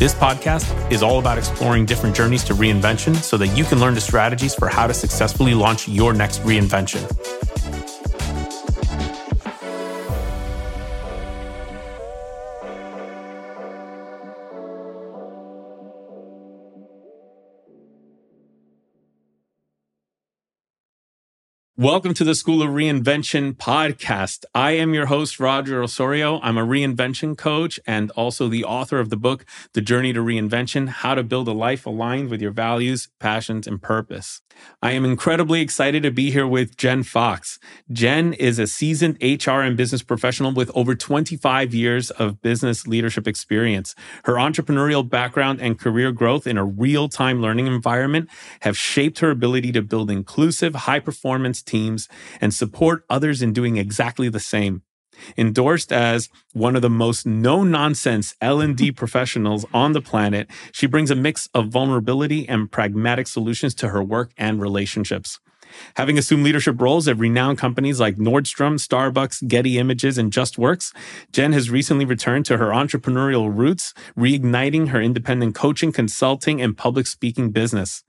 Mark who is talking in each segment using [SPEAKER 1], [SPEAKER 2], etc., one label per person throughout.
[SPEAKER 1] This podcast is all about exploring different journeys to reinvention so that you can learn the strategies for how to successfully launch your next reinvention. Welcome to the School of Reinvention podcast. I am your host, Roger Osorio. I'm a reinvention coach and also the author of the book, The Journey to Reinvention How to Build a Life Aligned with Your Values, Passions, and Purpose. I am incredibly excited to be here with Jen Fox. Jen is a seasoned HR and business professional with over 25 years of business leadership experience. Her entrepreneurial background and career growth in a real time learning environment have shaped her ability to build inclusive, high performance teams and support others in doing exactly the same. Endorsed as one of the most no nonsense L&D professionals on the planet, she brings a mix of vulnerability and pragmatic solutions to her work and relationships. Having assumed leadership roles at renowned companies like Nordstrom, Starbucks, Getty Images, and JustWorks, Jen has recently returned to her entrepreneurial roots, reigniting her independent coaching, consulting, and public speaking business.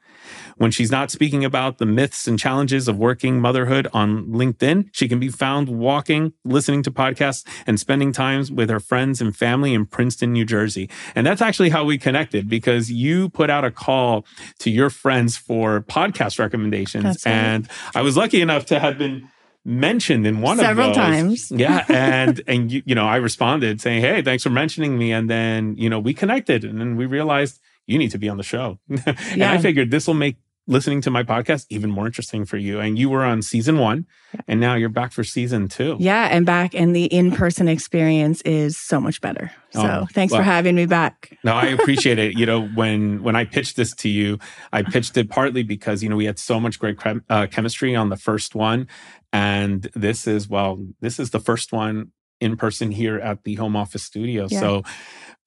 [SPEAKER 1] When she's not speaking about the myths and challenges of working motherhood on LinkedIn, she can be found walking, listening to podcasts, and spending time with her friends and family in Princeton, New Jersey. And that's actually how we connected because you put out a call to your friends for podcast recommendations. Right. And I was lucky enough to have been mentioned in one
[SPEAKER 2] several
[SPEAKER 1] of
[SPEAKER 2] those. times.
[SPEAKER 1] yeah, and and you, you know I responded saying, "Hey, thanks for mentioning me," and then you know we connected, and then we realized you need to be on the show. and yeah. I figured this will make listening to my podcast even more interesting for you. And you were on season one, and now you're back for season two.
[SPEAKER 2] Yeah, and back, and the in person experience is so much better. So oh, thanks well, for having me back.
[SPEAKER 1] no, I appreciate it. You know, when when I pitched this to you, I pitched it partly because you know we had so much great chem- uh, chemistry on the first one, and this is well, this is the first one in person here at the home office studio. Yeah. So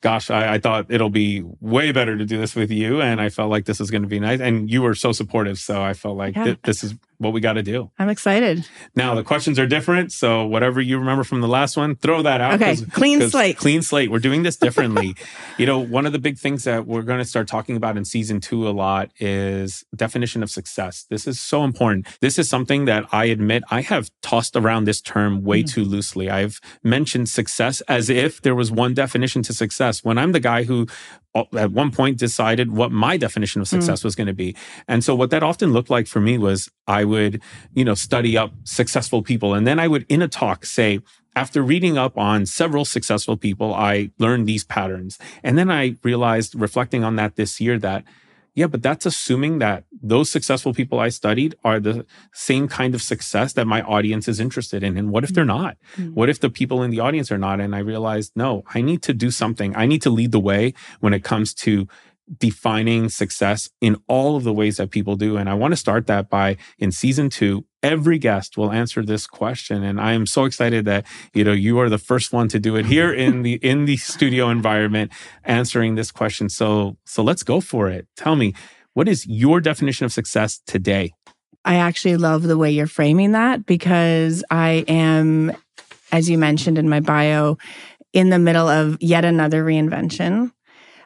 [SPEAKER 1] gosh, I, I, thought it'll be way better to do this with you. And I felt like this is going to be nice. And you were so supportive. So I felt like yeah. th- this is what we got to do.
[SPEAKER 2] I'm excited.
[SPEAKER 1] Now, the questions are different. So whatever you remember from the last one, throw that out.
[SPEAKER 2] Okay. Clean slate.
[SPEAKER 1] Clean slate. We're doing this differently. you know, one of the big things that we're going to start talking about in season two a lot is definition of success. This is so important. This is something that I admit I have tossed around this term way mm-hmm. too loosely. I've mentioned success as if there was one definition to success when I'm the guy who at one point decided what my definition of success mm. was going to be. And so what that often looked like for me was I would, you know, study up successful people and then I would in a talk say, after reading up on several successful people, I learned these patterns. And then I realized reflecting on that this year that yeah, but that's assuming that those successful people I studied are the same kind of success that my audience is interested in. And what if they're not? Mm-hmm. What if the people in the audience are not? And I realized, no, I need to do something. I need to lead the way when it comes to defining success in all of the ways that people do. And I want to start that by in season two, every guest will answer this question. And I am so excited that, you know, you are the first one to do it here in the, in the studio environment, answering this question. So, so let's go for it. Tell me, what is your definition of success today?
[SPEAKER 2] I actually love the way you're framing that because I am, as you mentioned in my bio, in the middle of yet another reinvention.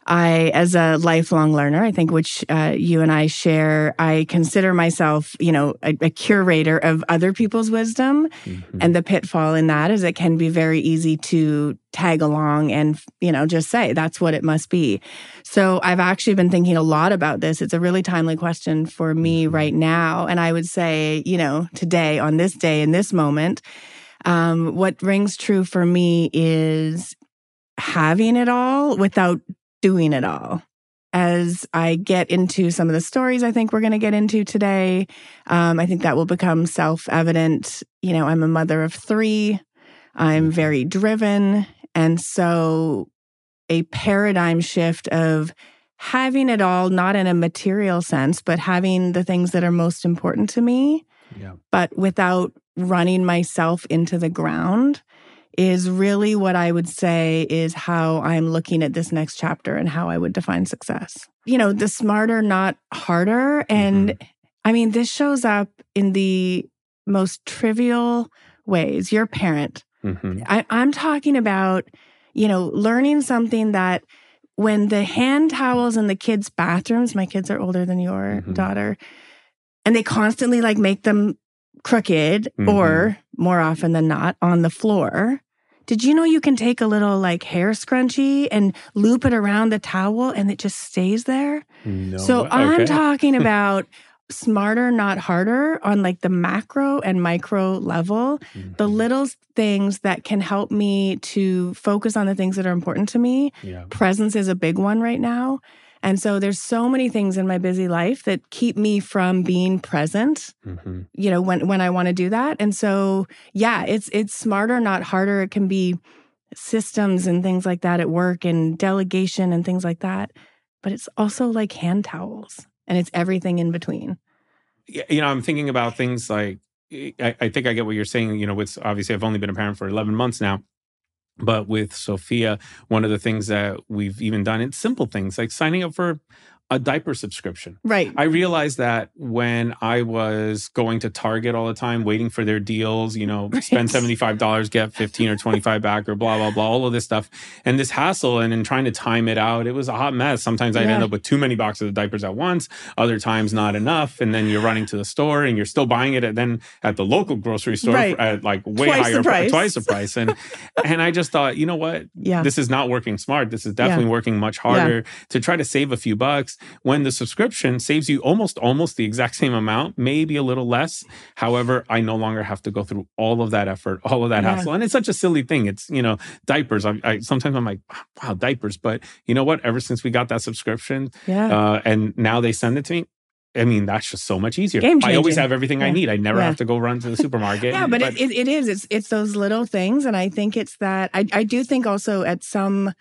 [SPEAKER 2] I, as a lifelong learner, I think which uh, you and I share, I consider myself, you know, a, a curator of other people's wisdom. Mm-hmm. And the pitfall in that is it can be very easy to tag along and, you know, just say that's what it must be. So I've actually been thinking a lot about this. It's a really timely question for me mm-hmm. right now. And I would say, you know, today, on this day, in this moment, um, what rings true for me is having it all without doing it all. As I get into some of the stories I think we're going to get into today, um, I think that will become self evident. You know, I'm a mother of three, I'm mm-hmm. very driven. And so a paradigm shift of having it all, not in a material sense, but having the things that are most important to me,
[SPEAKER 1] Yeah.
[SPEAKER 2] but without running myself into the ground is really what I would say is how I'm looking at this next chapter and how I would define success. You know, the smarter, not harder. And I mean, this shows up in the most trivial ways. You're a parent.
[SPEAKER 1] hmm
[SPEAKER 2] I, I'm talking about, you know, learning something that when the hand towels in the kids' bathrooms, my kids are older than your
[SPEAKER 1] Mhm.
[SPEAKER 2] daughter, and they constantly like make them crooked
[SPEAKER 1] Mhm.
[SPEAKER 2] or more often than not on the floor. Did you know you can take a little like hair scrunchie and loop it around the towel and it just stays there?
[SPEAKER 1] No.
[SPEAKER 2] So
[SPEAKER 1] way.
[SPEAKER 2] I'm talking about smarter, not harder on like the macro and micro level the
[SPEAKER 1] Mhm.
[SPEAKER 2] little things that can help me to focus on the things that are important to me.
[SPEAKER 1] Yeah.
[SPEAKER 2] Presence is a big one right now. And so there's so many things in my busy life that keep me from being present,
[SPEAKER 1] hmm
[SPEAKER 2] you know, when when I want to do that. And so yeah, it's it's smarter not harder. It can be systems and things like that at work and delegation and things like that. But it's also like hand towels and it's everything in between.
[SPEAKER 1] Yeah, you know, I'm thinking about things like I, I think I get what you're saying. You know, with obviously I've only been a parent for 11 months now, but with Sophia, one of the things that we've even done, it's simple things like signing up for a diaper subscription.
[SPEAKER 2] Right.
[SPEAKER 1] I realized that when I was going to Target all the time, waiting for their deals, you know, spend $75, get 15 or 25 back or blah, blah, blah, all of this stuff. And this hassle and in trying to time it out, it was a hot mess. Sometimes I'd end up with too many boxes of diapers at once, other times not enough. And then you're running to the store and you're still buying it at then at the local grocery store
[SPEAKER 2] Right.
[SPEAKER 1] at like way
[SPEAKER 2] Twice the
[SPEAKER 1] higher,
[SPEAKER 2] price.
[SPEAKER 1] twice the price. And and I just thought, you know what?
[SPEAKER 2] Yeah.
[SPEAKER 1] This is not working smart. This is definitely working much harder to try to save a few bucks when the subscription saves you almost almost the exact same amount, maybe a little less. However, I no longer have to go through all of that effort, all of that
[SPEAKER 2] Yeah.
[SPEAKER 1] hassle. And it's such a silly thing. It's, you know, diapers. I, I sometimes I'm like, wow, diapers. But you know what? Ever since we got that subscription,
[SPEAKER 2] yeah.
[SPEAKER 1] uh, and now they send it to me. I mean, that's just so much easier. I always have everything I need. I never
[SPEAKER 2] Yeah.
[SPEAKER 1] have to go run to the supermarket.
[SPEAKER 2] yeah but, it, it, it is it's it's those little things and i think it's that I, I do think also at some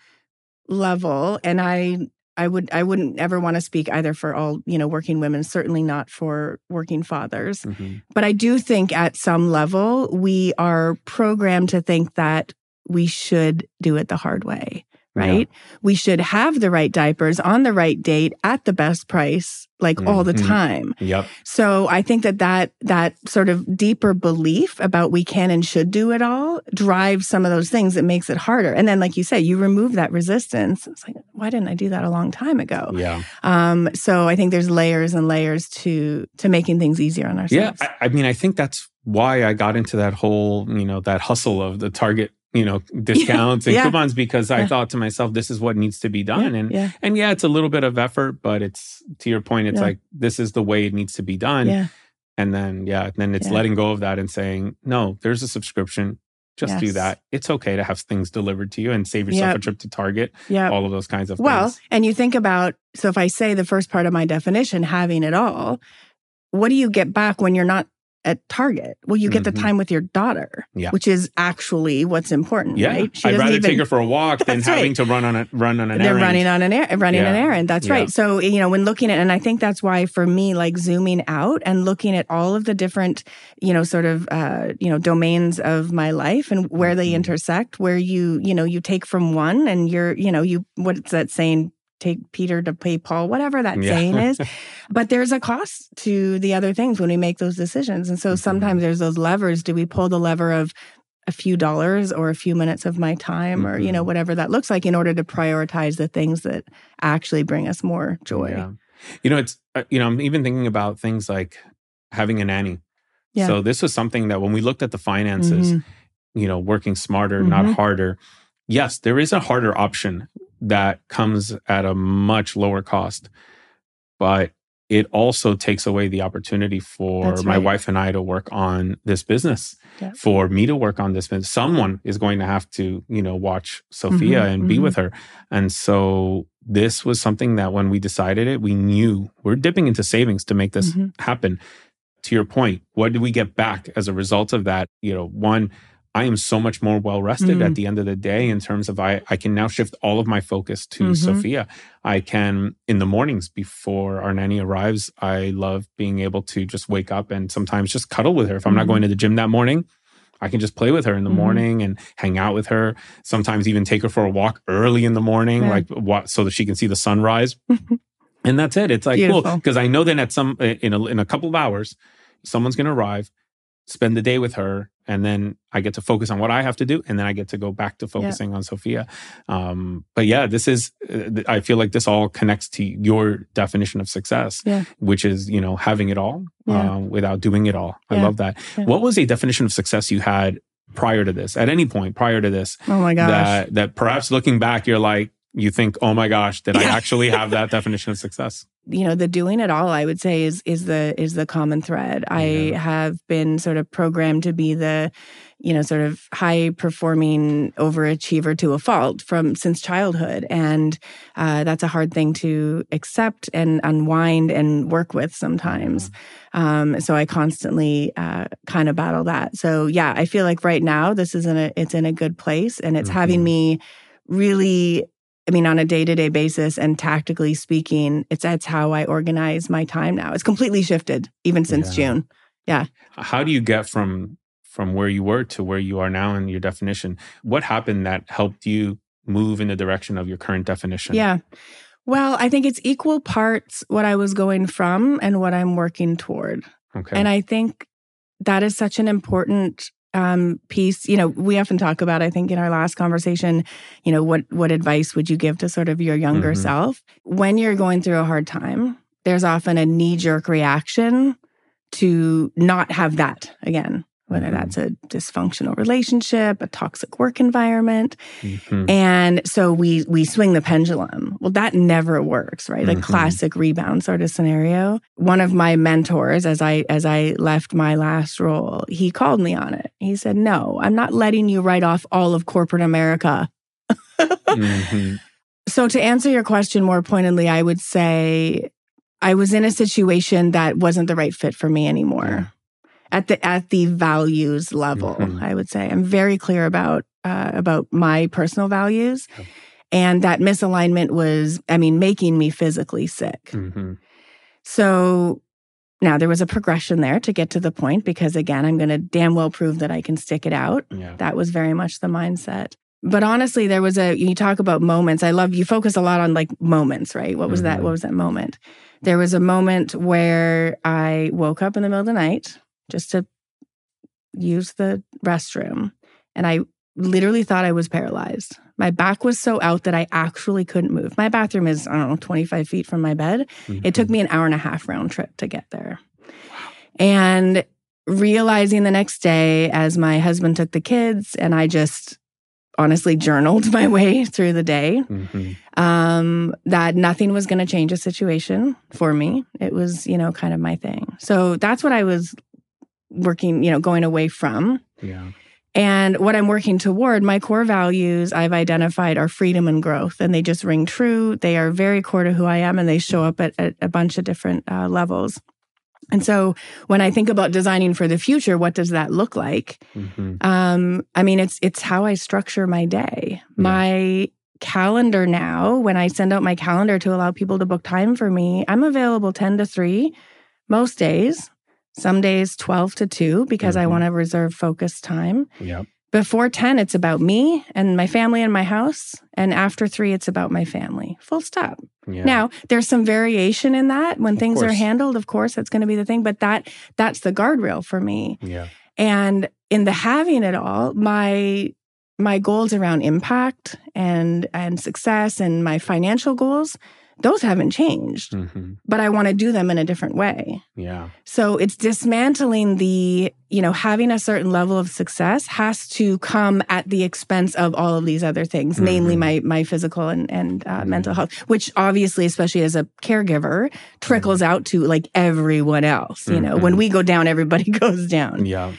[SPEAKER 2] level and i i would i wouldn't ever want to speak either for all you know working women certainly not for working fathers
[SPEAKER 1] Mhm.
[SPEAKER 2] but i do think at some level we are programmed to think that we should do it the hard way right we should have the right diapers on the right date at the best price like all the
[SPEAKER 1] Mhm.
[SPEAKER 2] time
[SPEAKER 1] Yep.
[SPEAKER 2] so I think that that that sort of deeper belief about we can and should do it all drives some of those things that makes it harder. And then, like you say, you remove that resistance. It's like, why didn't I do that a long time ago?
[SPEAKER 1] Yeah.
[SPEAKER 2] Um, so I think there's layers and layers to to making things easier on
[SPEAKER 1] Yeah,
[SPEAKER 2] ourselves.
[SPEAKER 1] I, I mean, I think that's why I got into that whole, you know, that hustle of the Target, you know, discounts and
[SPEAKER 2] Yeah.
[SPEAKER 1] coupons because I thought to myself, this is what needs to be done.
[SPEAKER 2] yeah,
[SPEAKER 1] And
[SPEAKER 2] yeah,
[SPEAKER 1] and yeah, it's a little bit of effort, but it's to your point, it's
[SPEAKER 2] Yeah.
[SPEAKER 1] like this is the way it needs to be done.
[SPEAKER 2] yeah,
[SPEAKER 1] And then yeah, then it's
[SPEAKER 2] Yeah.
[SPEAKER 1] letting go of that and saying, no, there's a subscription. Just do that. It's okay to have things delivered to you and save yourself
[SPEAKER 2] Yep.
[SPEAKER 1] a trip to Target.
[SPEAKER 2] yeah.
[SPEAKER 1] All of those kinds of
[SPEAKER 2] Well,
[SPEAKER 1] things.
[SPEAKER 2] and you think about so if I say the first part of my definition, having it all, what do you get back when you're not at Target? Well, you get
[SPEAKER 1] Mhm.
[SPEAKER 2] the time with your daughter,
[SPEAKER 1] Yeah.
[SPEAKER 2] which is actually what's important,
[SPEAKER 1] Yeah,
[SPEAKER 2] right?
[SPEAKER 1] I'd
[SPEAKER 2] doesn't
[SPEAKER 1] rather
[SPEAKER 2] even-
[SPEAKER 1] take her for a walk than having
[SPEAKER 2] right.
[SPEAKER 1] to run on a run on an
[SPEAKER 2] they're
[SPEAKER 1] errand.
[SPEAKER 2] running on an air, running an errand. That's
[SPEAKER 1] Yeah.
[SPEAKER 2] right. So you know, when looking at, and I think that's why for me, like zooming out and looking at all of the different, you know, sort of, uh, you know, domains of my life and where they
[SPEAKER 1] Mhm.
[SPEAKER 2] intersect, where you, you know, you take from one and you're, you know, you what's that saying? Take Peter to pay Paul, whatever that
[SPEAKER 1] Yeah.
[SPEAKER 2] saying is. But there's a cost to the other things when we make those decisions. And so
[SPEAKER 1] Mhm.
[SPEAKER 2] sometimes there's those levers. Do we pull the lever of a few dollars or a few minutes of my time or, you know,
[SPEAKER 1] Mhm.
[SPEAKER 2] whatever that looks like in order to prioritize the things that actually bring us more joy?
[SPEAKER 1] Yeah. You know, it's, uh, you know, I'm even thinking about things like having a nanny.
[SPEAKER 2] Yeah.
[SPEAKER 1] So this was something that when we looked at the finances,
[SPEAKER 2] Mhm.
[SPEAKER 1] you know, working smarter, not
[SPEAKER 2] Mhm.
[SPEAKER 1] harder. Yes, there is a harder option that comes at a much lower cost, but it also takes away the opportunity for
[SPEAKER 2] That's
[SPEAKER 1] my wife and I to work on this business,
[SPEAKER 2] Yeah.
[SPEAKER 1] for me to work on this business. Someone is going to have to, you know, watch Sophia
[SPEAKER 2] Mhm,
[SPEAKER 1] and be
[SPEAKER 2] mhm.
[SPEAKER 1] with her. And so this was something that when we decided it, we knew we're dipping into savings to make this
[SPEAKER 2] Mhm.
[SPEAKER 1] happen. To your point, what did we get back as a result of that? You know, one, I am so much more well rested
[SPEAKER 2] Mm.
[SPEAKER 1] at the end of the day in terms of I, I can now shift all of my focus to
[SPEAKER 2] Mhm.
[SPEAKER 1] Sophia. I can, in the mornings before our nanny arrives, I love being able to just wake up and sometimes just cuddle with her. If I'm not
[SPEAKER 2] Mhm.
[SPEAKER 1] going to the gym that morning, I can just play with her in the
[SPEAKER 2] Mhm.
[SPEAKER 1] morning and hang out with her. Sometimes even take her for a walk early in the morning,
[SPEAKER 2] Yeah.
[SPEAKER 1] like what, so that she can see the sunrise. and that's it. It's like cool because I know that at some in a, in a couple of hours, someone's going to arrive, spend the day with her, and then I get to focus on what I have to do, and then I get to go back to focusing on Sophia. Um, but yeah, this is. uh, I feel like this all connects to your definition of success,
[SPEAKER 2] Yeah.
[SPEAKER 1] which is you know having it all
[SPEAKER 2] Yeah.
[SPEAKER 1] um, without doing it all. I
[SPEAKER 2] Yeah.
[SPEAKER 1] love that.
[SPEAKER 2] Yeah.
[SPEAKER 1] What was a definition of success you had prior to this? At any point prior to this,
[SPEAKER 2] Oh my gosh.
[SPEAKER 1] that that perhaps looking back, you're like you think, oh my gosh, did I actually have that definition of success?
[SPEAKER 2] You know the doing it all i would say is is the is the common thread. I have been sort of programmed to be the you know sort of high performing overachiever to a fault from since childhood. And uh, that's a hard thing to accept and unwind and work with sometimes. Um, so i constantly uh, kind of battle that. So yeah i feel like right now this is in a it's in a good place and it's having
[SPEAKER 1] Mhm.
[SPEAKER 2] me really I mean, on a day to day basis and tactically speaking, it's that's how I organize my time now. It's completely shifted even since
[SPEAKER 1] Yeah.
[SPEAKER 2] June. Yeah.
[SPEAKER 1] How do you get from from where you were to where you are now in your definition what happened that helped you move in the direction of your current definition
[SPEAKER 2] Yeah. Well, I think it's equal parts what I was going from and what I'm working toward.
[SPEAKER 1] okay
[SPEAKER 2] And I think that is such an important um, piece. You know, we often talk about, I think in our last conversation, you know, what what advice would you give to sort of your younger
[SPEAKER 1] Mhm.
[SPEAKER 2] self? When you're going through a hard time, there's often a knee-jerk reaction to not have that again, whether
[SPEAKER 1] Mhm.
[SPEAKER 2] that's a dysfunctional relationship, a toxic work environment.
[SPEAKER 1] Mhm.
[SPEAKER 2] And so we we swing the pendulum. Well, that never works, right? Like
[SPEAKER 1] Mhm.
[SPEAKER 2] classic rebound sort of scenario. One of my mentors, as I as I left my last role, he called me on it. He said, "No, I'm not letting you write off all of corporate America."
[SPEAKER 1] Mhm.
[SPEAKER 2] So to answer your question more pointedly, I would say I was in a situation that wasn't the right fit for me anymore. At the at the values level,
[SPEAKER 1] Mhm.
[SPEAKER 2] I would say I'm very clear about uh, about my personal values,
[SPEAKER 1] Yep.
[SPEAKER 2] and that misalignment was, I mean, making me physically sick.
[SPEAKER 1] Mhm.
[SPEAKER 2] So now there was a progression there to get to the point because again, I'm going to damn well prove that I can stick it out.
[SPEAKER 1] yeah
[SPEAKER 2] That was very much the mindset. But honestly, there was a you talk about moments. I love you focus a lot on like moments, right? What was that?
[SPEAKER 1] Mhm.
[SPEAKER 2] What was that moment? There was a moment where I woke up in the middle of the night just to use the restroom and I literally thought I was paralyzed. My back was so out that I actually couldn't move. My bathroom is, I don't know, 25 feet from my bed. It took
[SPEAKER 1] Mhm.
[SPEAKER 2] me an hour and a half round trip to get there. And realizing the next day, as my husband took the kids, and I just honestly journaled my way through the day,
[SPEAKER 1] Mhm.
[SPEAKER 2] um, that nothing was going to change the situation for me. It was, you know, kind of my thing. So that's what I was working, you know, going away from.
[SPEAKER 1] yeah
[SPEAKER 2] And what I'm working toward, my core values I've identified are freedom and growth, and they just ring true. They are very core to who I am, and they show up at, at a bunch of different uh, levels. And so when I think about designing for the future, what does that look like?
[SPEAKER 1] Mhm.
[SPEAKER 2] Um, I mean, it's it's how I structure my day. My calendar now, when I send out my calendar to allow people to book time for me, I'm available 10 to 3 most days. Some days 12 to 2 because I
[SPEAKER 1] Mhm.
[SPEAKER 2] want to reserve focused time.
[SPEAKER 1] yeah
[SPEAKER 2] Before 10, it's about me and my family and my house. And after 3, it's about my family. Full stop.
[SPEAKER 1] yeah
[SPEAKER 2] Now, there's some variation in that when
[SPEAKER 1] Of
[SPEAKER 2] things are handled. Of course, that's going to be the thing, but that that's the guardrail for me.
[SPEAKER 1] yeah
[SPEAKER 2] And in the having it all, my my goals around impact and and success and my financial goals, those haven't changed.
[SPEAKER 1] Mhm.
[SPEAKER 2] But I want to do them in a different way.
[SPEAKER 1] yeah
[SPEAKER 2] So it's dismantling the, you know, having a certain level of success has to come at the expense of all of these other things, namely
[SPEAKER 1] Mhm.
[SPEAKER 2] my my physical and and uh,
[SPEAKER 1] Mhm.
[SPEAKER 2] mental health, which obviously, especially as a caregiver, trickles out to like everyone else. You know, when
[SPEAKER 1] Mhm.
[SPEAKER 2] we go down, everybody goes down.
[SPEAKER 1] yeah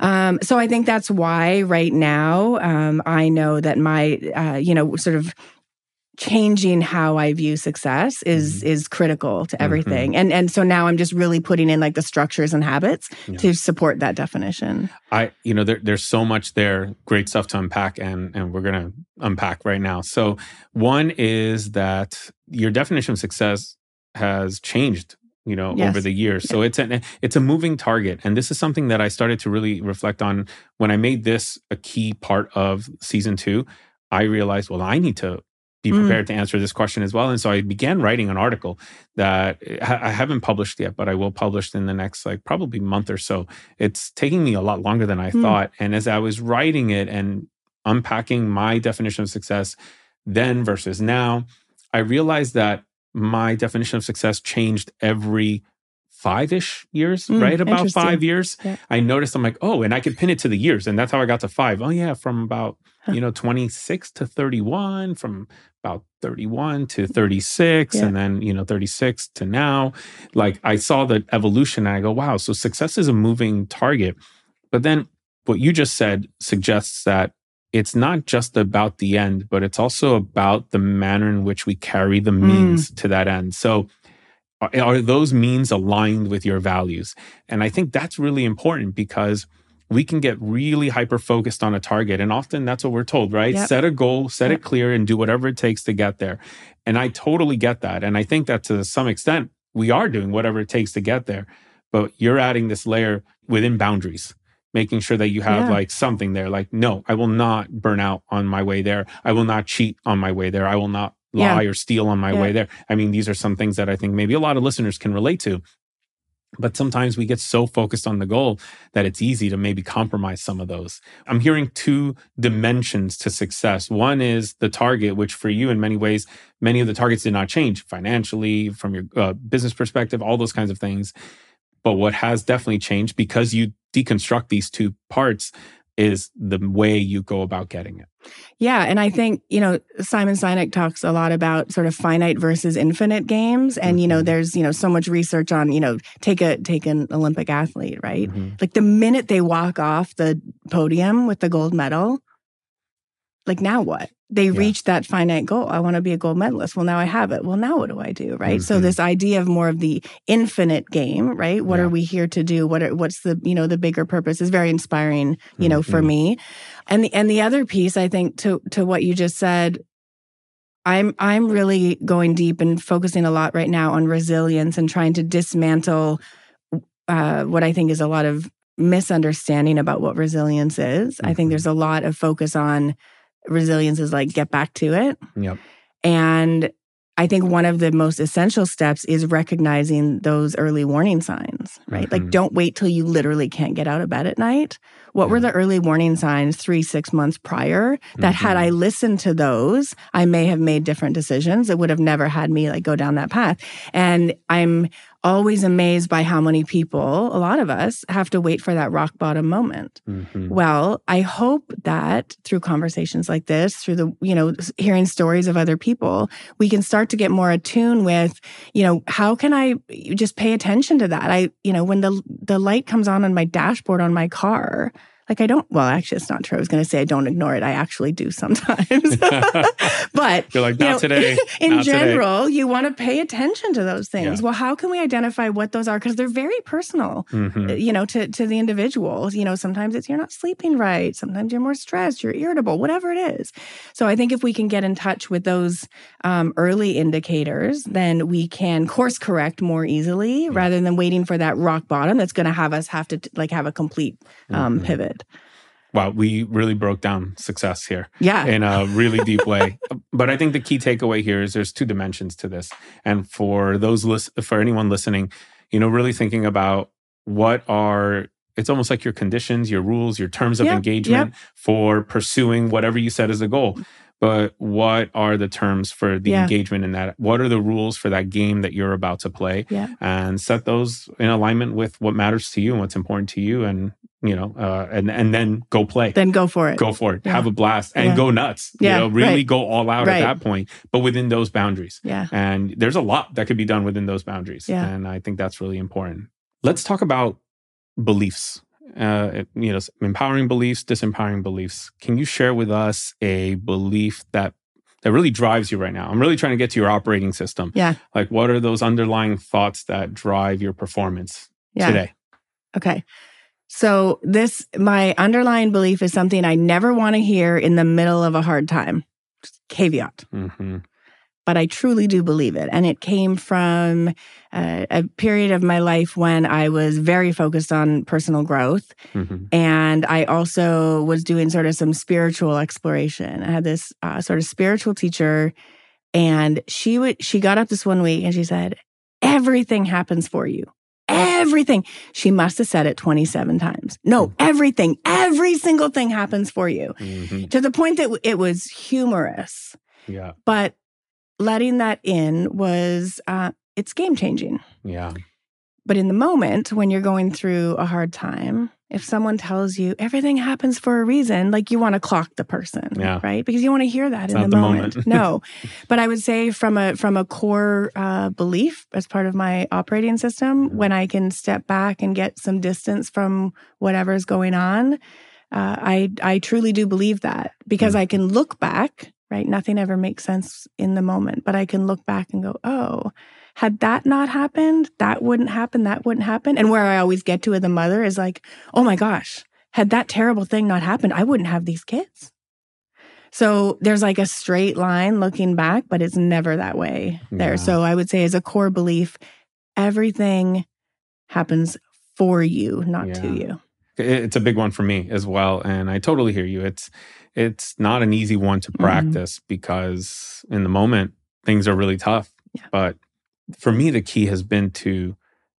[SPEAKER 2] Um, so I think that's why right now um, I know that my, uh, you know, sort of changing how I view success is
[SPEAKER 1] Mhm.
[SPEAKER 2] is critical to
[SPEAKER 1] Mhm.
[SPEAKER 2] everything. And and so now I'm just really putting in like the structures and habits
[SPEAKER 1] Yeah.
[SPEAKER 2] to support that definition.
[SPEAKER 1] I, you know, there, there's so much there, great stuff to unpack, and and we're gonna unpack right now. So, one is that your definition of success has changed, you know,
[SPEAKER 2] Yes.
[SPEAKER 1] over the years. So it's an it's a moving target, and this is something that I started to really reflect on when I made this a key part of season two. I realized, well, I need to be
[SPEAKER 2] Mm.
[SPEAKER 1] prepared to answer this question as well, and so I began writing an article that I I haven't published yet, but I will publish in the next like probably month or so it's taking me a lot longer than I
[SPEAKER 2] Hmm.
[SPEAKER 1] thought. And as I was writing it and unpacking my definition of success then versus now, I realized that my definition of success changed every five ish years,
[SPEAKER 2] Mm,
[SPEAKER 1] right? About five years.
[SPEAKER 2] Yeah.
[SPEAKER 1] I noticed I'm like, oh, and I could pin it to the years. And that's how I got to five. Oh, yeah, from about,
[SPEAKER 2] Huh.
[SPEAKER 1] you know, 26 to 31, from about 31 to mm-hmm. 36,
[SPEAKER 2] Yeah.
[SPEAKER 1] and then, you know, 36 to now like I saw the evolution and I go, wow, so success is a moving target. But then what you just said suggests that it's not just about the end, but it's also about the manner in which we carry the means mm. to that end. So are, are those means aligned with your values? And I think that's really important because we can get really hyper focused on a target. And often that's what we're told, right?
[SPEAKER 2] Yep.
[SPEAKER 1] Set a goal, set
[SPEAKER 2] Yep.
[SPEAKER 1] it clear, and do whatever it takes to get there. And I totally get that. And I think that to some extent, we are doing whatever it takes to get there. But you're adding this layer within boundaries, making sure that you have
[SPEAKER 2] Yeah.
[SPEAKER 1] like something there. Like, no, I will not burn out on my way there. I will not cheat on my way there. I will not
[SPEAKER 2] Yeah.
[SPEAKER 1] lie or steal on my
[SPEAKER 2] Yeah.
[SPEAKER 1] way there. I mean, these are some things that I think maybe a lot of listeners can relate to. But sometimes we get so focused on the goal that it's easy to maybe compromise some of those. I'm hearing two dimensions to success. One is the target, which for you, in many ways, many of the targets did not change financially, from your uh, business perspective, all those kinds of things. But what has definitely changed because you deconstruct these two parts is the way you go about getting it.
[SPEAKER 2] Yeah, and I think you know Simon Sinek talks a lot about sort of finite versus infinite games, and you know
[SPEAKER 1] Mhm.
[SPEAKER 2] there's you know so much research on you know take a take an Olympic athlete, right?
[SPEAKER 1] Mhm.
[SPEAKER 2] Like the minute they walk off the podium with the gold medal, like now what? They
[SPEAKER 1] Yeah.
[SPEAKER 2] reached that finite goal. I want to be a gold medalist. Well, now I have it. Well, now what do I do? Right. So
[SPEAKER 1] Mhm.
[SPEAKER 2] this idea of more of the infinite game, right? What
[SPEAKER 1] Yeah.
[SPEAKER 2] are we here to do? What are, what's the you know the bigger purpose is very inspiring, you know, for
[SPEAKER 1] Mhm.
[SPEAKER 2] me. And the and the other piece, I think, to to what you just said, I'm I'm really going deep and focusing a lot right now on resilience and trying to dismantle uh, what I think is a lot of misunderstanding about what resilience is. I think
[SPEAKER 1] Mhm.
[SPEAKER 2] there's a lot of focus on resilience is like get back to it.
[SPEAKER 1] Yep.
[SPEAKER 2] And I think one of the most essential steps is recognizing those early warning signs, right?
[SPEAKER 1] Mhm.
[SPEAKER 2] Like, don't wait till you literally can't get out of bed at night. What were the early warning signs three, six months prior that had
[SPEAKER 1] Mhm.
[SPEAKER 2] I listened to those, I may have made different decisions. It would have never had me like go down that path. And I'm always amazed by how many people, a lot of us, have to wait for that rock bottom moment.
[SPEAKER 1] Mhm.
[SPEAKER 2] Well, I hope that through conversations like this, through the, you know, hearing stories of other people, we can start to get more attuned with, you know, how can I just pay attention to that? I, you know, when the the light comes on on my dashboard on my car, like I don't, well, actually, it's not true. I was going to say I don't ignore it. I actually do sometimes. but
[SPEAKER 1] You're like,
[SPEAKER 2] you
[SPEAKER 1] not
[SPEAKER 2] know,
[SPEAKER 1] today.
[SPEAKER 2] in
[SPEAKER 1] not today."
[SPEAKER 2] general, you want to pay attention to those things.
[SPEAKER 1] Yeah.
[SPEAKER 2] Well, how can we identify what those are? Because they're very personal
[SPEAKER 1] Mhm.
[SPEAKER 2] you know to to the individual you know sometimes it's you're not sleeping right sometimes you're more stressed you're irritable whatever it is so i think if we can get in touch with those um, early indicators then we can course correct more easily
[SPEAKER 1] Mm.
[SPEAKER 2] rather than waiting for that rock bottom that's going to have us have to like have a complete um,
[SPEAKER 1] Mhm.
[SPEAKER 2] pivot
[SPEAKER 1] Wow, we really broke down success here.
[SPEAKER 2] yeah
[SPEAKER 1] in a really deep way. But I think the key takeaway here is there's two dimensions to this. And for those lis- for anyone listening, you know, really thinking about what are it's almost like your conditions, your rules, your terms of
[SPEAKER 2] Yep,
[SPEAKER 1] engagement for pursuing whatever you set as a goal. But what are the terms for the
[SPEAKER 2] Yeah.
[SPEAKER 1] engagement in that? What are the rules for that game that you're about to play?
[SPEAKER 2] Yeah.
[SPEAKER 1] And set those in alignment with what matters to you and what's important to you, and you know, uh, and and then go play
[SPEAKER 2] then go for it
[SPEAKER 1] go for it
[SPEAKER 2] Yeah.
[SPEAKER 1] have a blast and
[SPEAKER 2] Yeah.
[SPEAKER 1] go nuts
[SPEAKER 2] Yeah,
[SPEAKER 1] you know really
[SPEAKER 2] right.
[SPEAKER 1] go all out
[SPEAKER 2] Right.
[SPEAKER 1] at that point but within those boundaries
[SPEAKER 2] yeah
[SPEAKER 1] and there's a lot that could be done within those boundaries
[SPEAKER 2] Yeah.
[SPEAKER 1] and i think that's really important let's talk about beliefs uh, you know empowering beliefs disempowering beliefs can you share with us a belief that that really drives you right now? I'm really trying to get to your operating system.
[SPEAKER 2] Yeah.
[SPEAKER 1] Like, what are those underlying thoughts that drive your performance
[SPEAKER 2] Yeah.
[SPEAKER 1] today?
[SPEAKER 2] Okay. So this my underlying belief is something I never want to hear in the middle of a hard time. Just caveat.
[SPEAKER 1] hmm
[SPEAKER 2] But I truly do believe it. And it came from uh, a period of my life when I was very focused on personal growth.
[SPEAKER 1] hmm
[SPEAKER 2] And I also was doing sort of some spiritual exploration. I had this uh, sort of spiritual teacher, and she would she got up this one week and she said, "Everything happens for you. Everything." She must have said it twenty seven times. No, everything, every single thing happens for you.
[SPEAKER 1] hmm
[SPEAKER 2] To the point that it was humorous,
[SPEAKER 1] Yeah.
[SPEAKER 2] but letting that in was uh, it's game changing.
[SPEAKER 1] Yeah.
[SPEAKER 2] But in the moment when you're going through a hard time, if someone tells you everything happens for a reason, like you want to clock the person,
[SPEAKER 1] Yeah.
[SPEAKER 2] right? Because you want to hear that
[SPEAKER 1] It's
[SPEAKER 2] in the,
[SPEAKER 1] the
[SPEAKER 2] moment.
[SPEAKER 1] moment.
[SPEAKER 2] no, but I would say from a from a core uh, belief as part of my operating system, when I can step back and get some distance from whatever's going on, uh, I I truly do believe that because
[SPEAKER 1] Mm.
[SPEAKER 2] I can look back. Right, nothing ever makes sense in the moment, but I can look back and go, "Oh, had that not happened, that wouldn't happen, that wouldn't happen. And where I always get to with a mother is like, oh my gosh, had that terrible thing not happened, I wouldn't have these kids. So there's like a straight line looking back, but it's never that way there.
[SPEAKER 1] Yeah.
[SPEAKER 2] So I would say, as a core belief, everything happens for you, not to you.
[SPEAKER 1] It's a big one for me as well, and I totally hear you. It's it's not an easy one to
[SPEAKER 2] Mhm.
[SPEAKER 1] practice because in the moment things are really tough.
[SPEAKER 2] Yeah.
[SPEAKER 1] But for me, the key has been to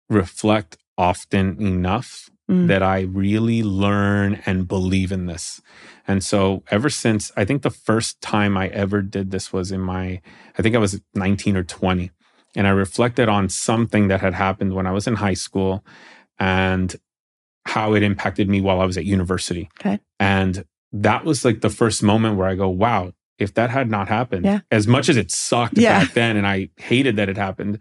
[SPEAKER 1] reflect often enough
[SPEAKER 2] Mm.
[SPEAKER 1] that I really learn and believe in this. And so ever since I think the first time I ever did this was in my I think I was 19 or 20 and I reflected on something that had happened when I was in high school and how it impacted me while I was at university.
[SPEAKER 2] Okay.
[SPEAKER 1] And that was like the first moment where I go, wow, if that had not happened,
[SPEAKER 2] Yeah.
[SPEAKER 1] as much as it sucked
[SPEAKER 2] Yeah.
[SPEAKER 1] back then and I hated that it happened,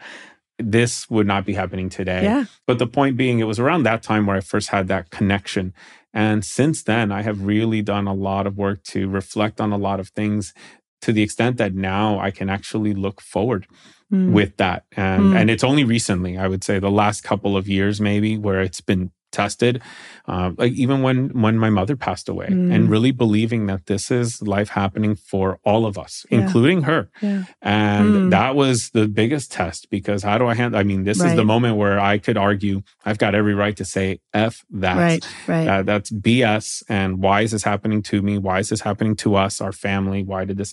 [SPEAKER 1] this would not be happening today.
[SPEAKER 2] Yeah.
[SPEAKER 1] But the point being, it was around that time where I first had that connection. And since then, I have really done a lot of work to reflect on a lot of things to the extent that now I can actually look forward
[SPEAKER 2] Mm.
[SPEAKER 1] with that. And
[SPEAKER 2] Mm.
[SPEAKER 1] and it's only recently, I would say, the last couple of years maybe, where it's been tested. Uh, like even when when my mother passed away,
[SPEAKER 2] Mm.
[SPEAKER 1] and really believing that this is life happening for all of us,
[SPEAKER 2] Yeah.
[SPEAKER 1] including her.
[SPEAKER 2] yeah.
[SPEAKER 1] And
[SPEAKER 2] Mm.
[SPEAKER 1] that was the biggest test because how do I handle? I mean, this is the moment where I could argue I've got every right to say f that.
[SPEAKER 2] Right. Right.
[SPEAKER 1] Uh, that's BS. And why is this happening to me? Why is this happening to us, our family? Why did this?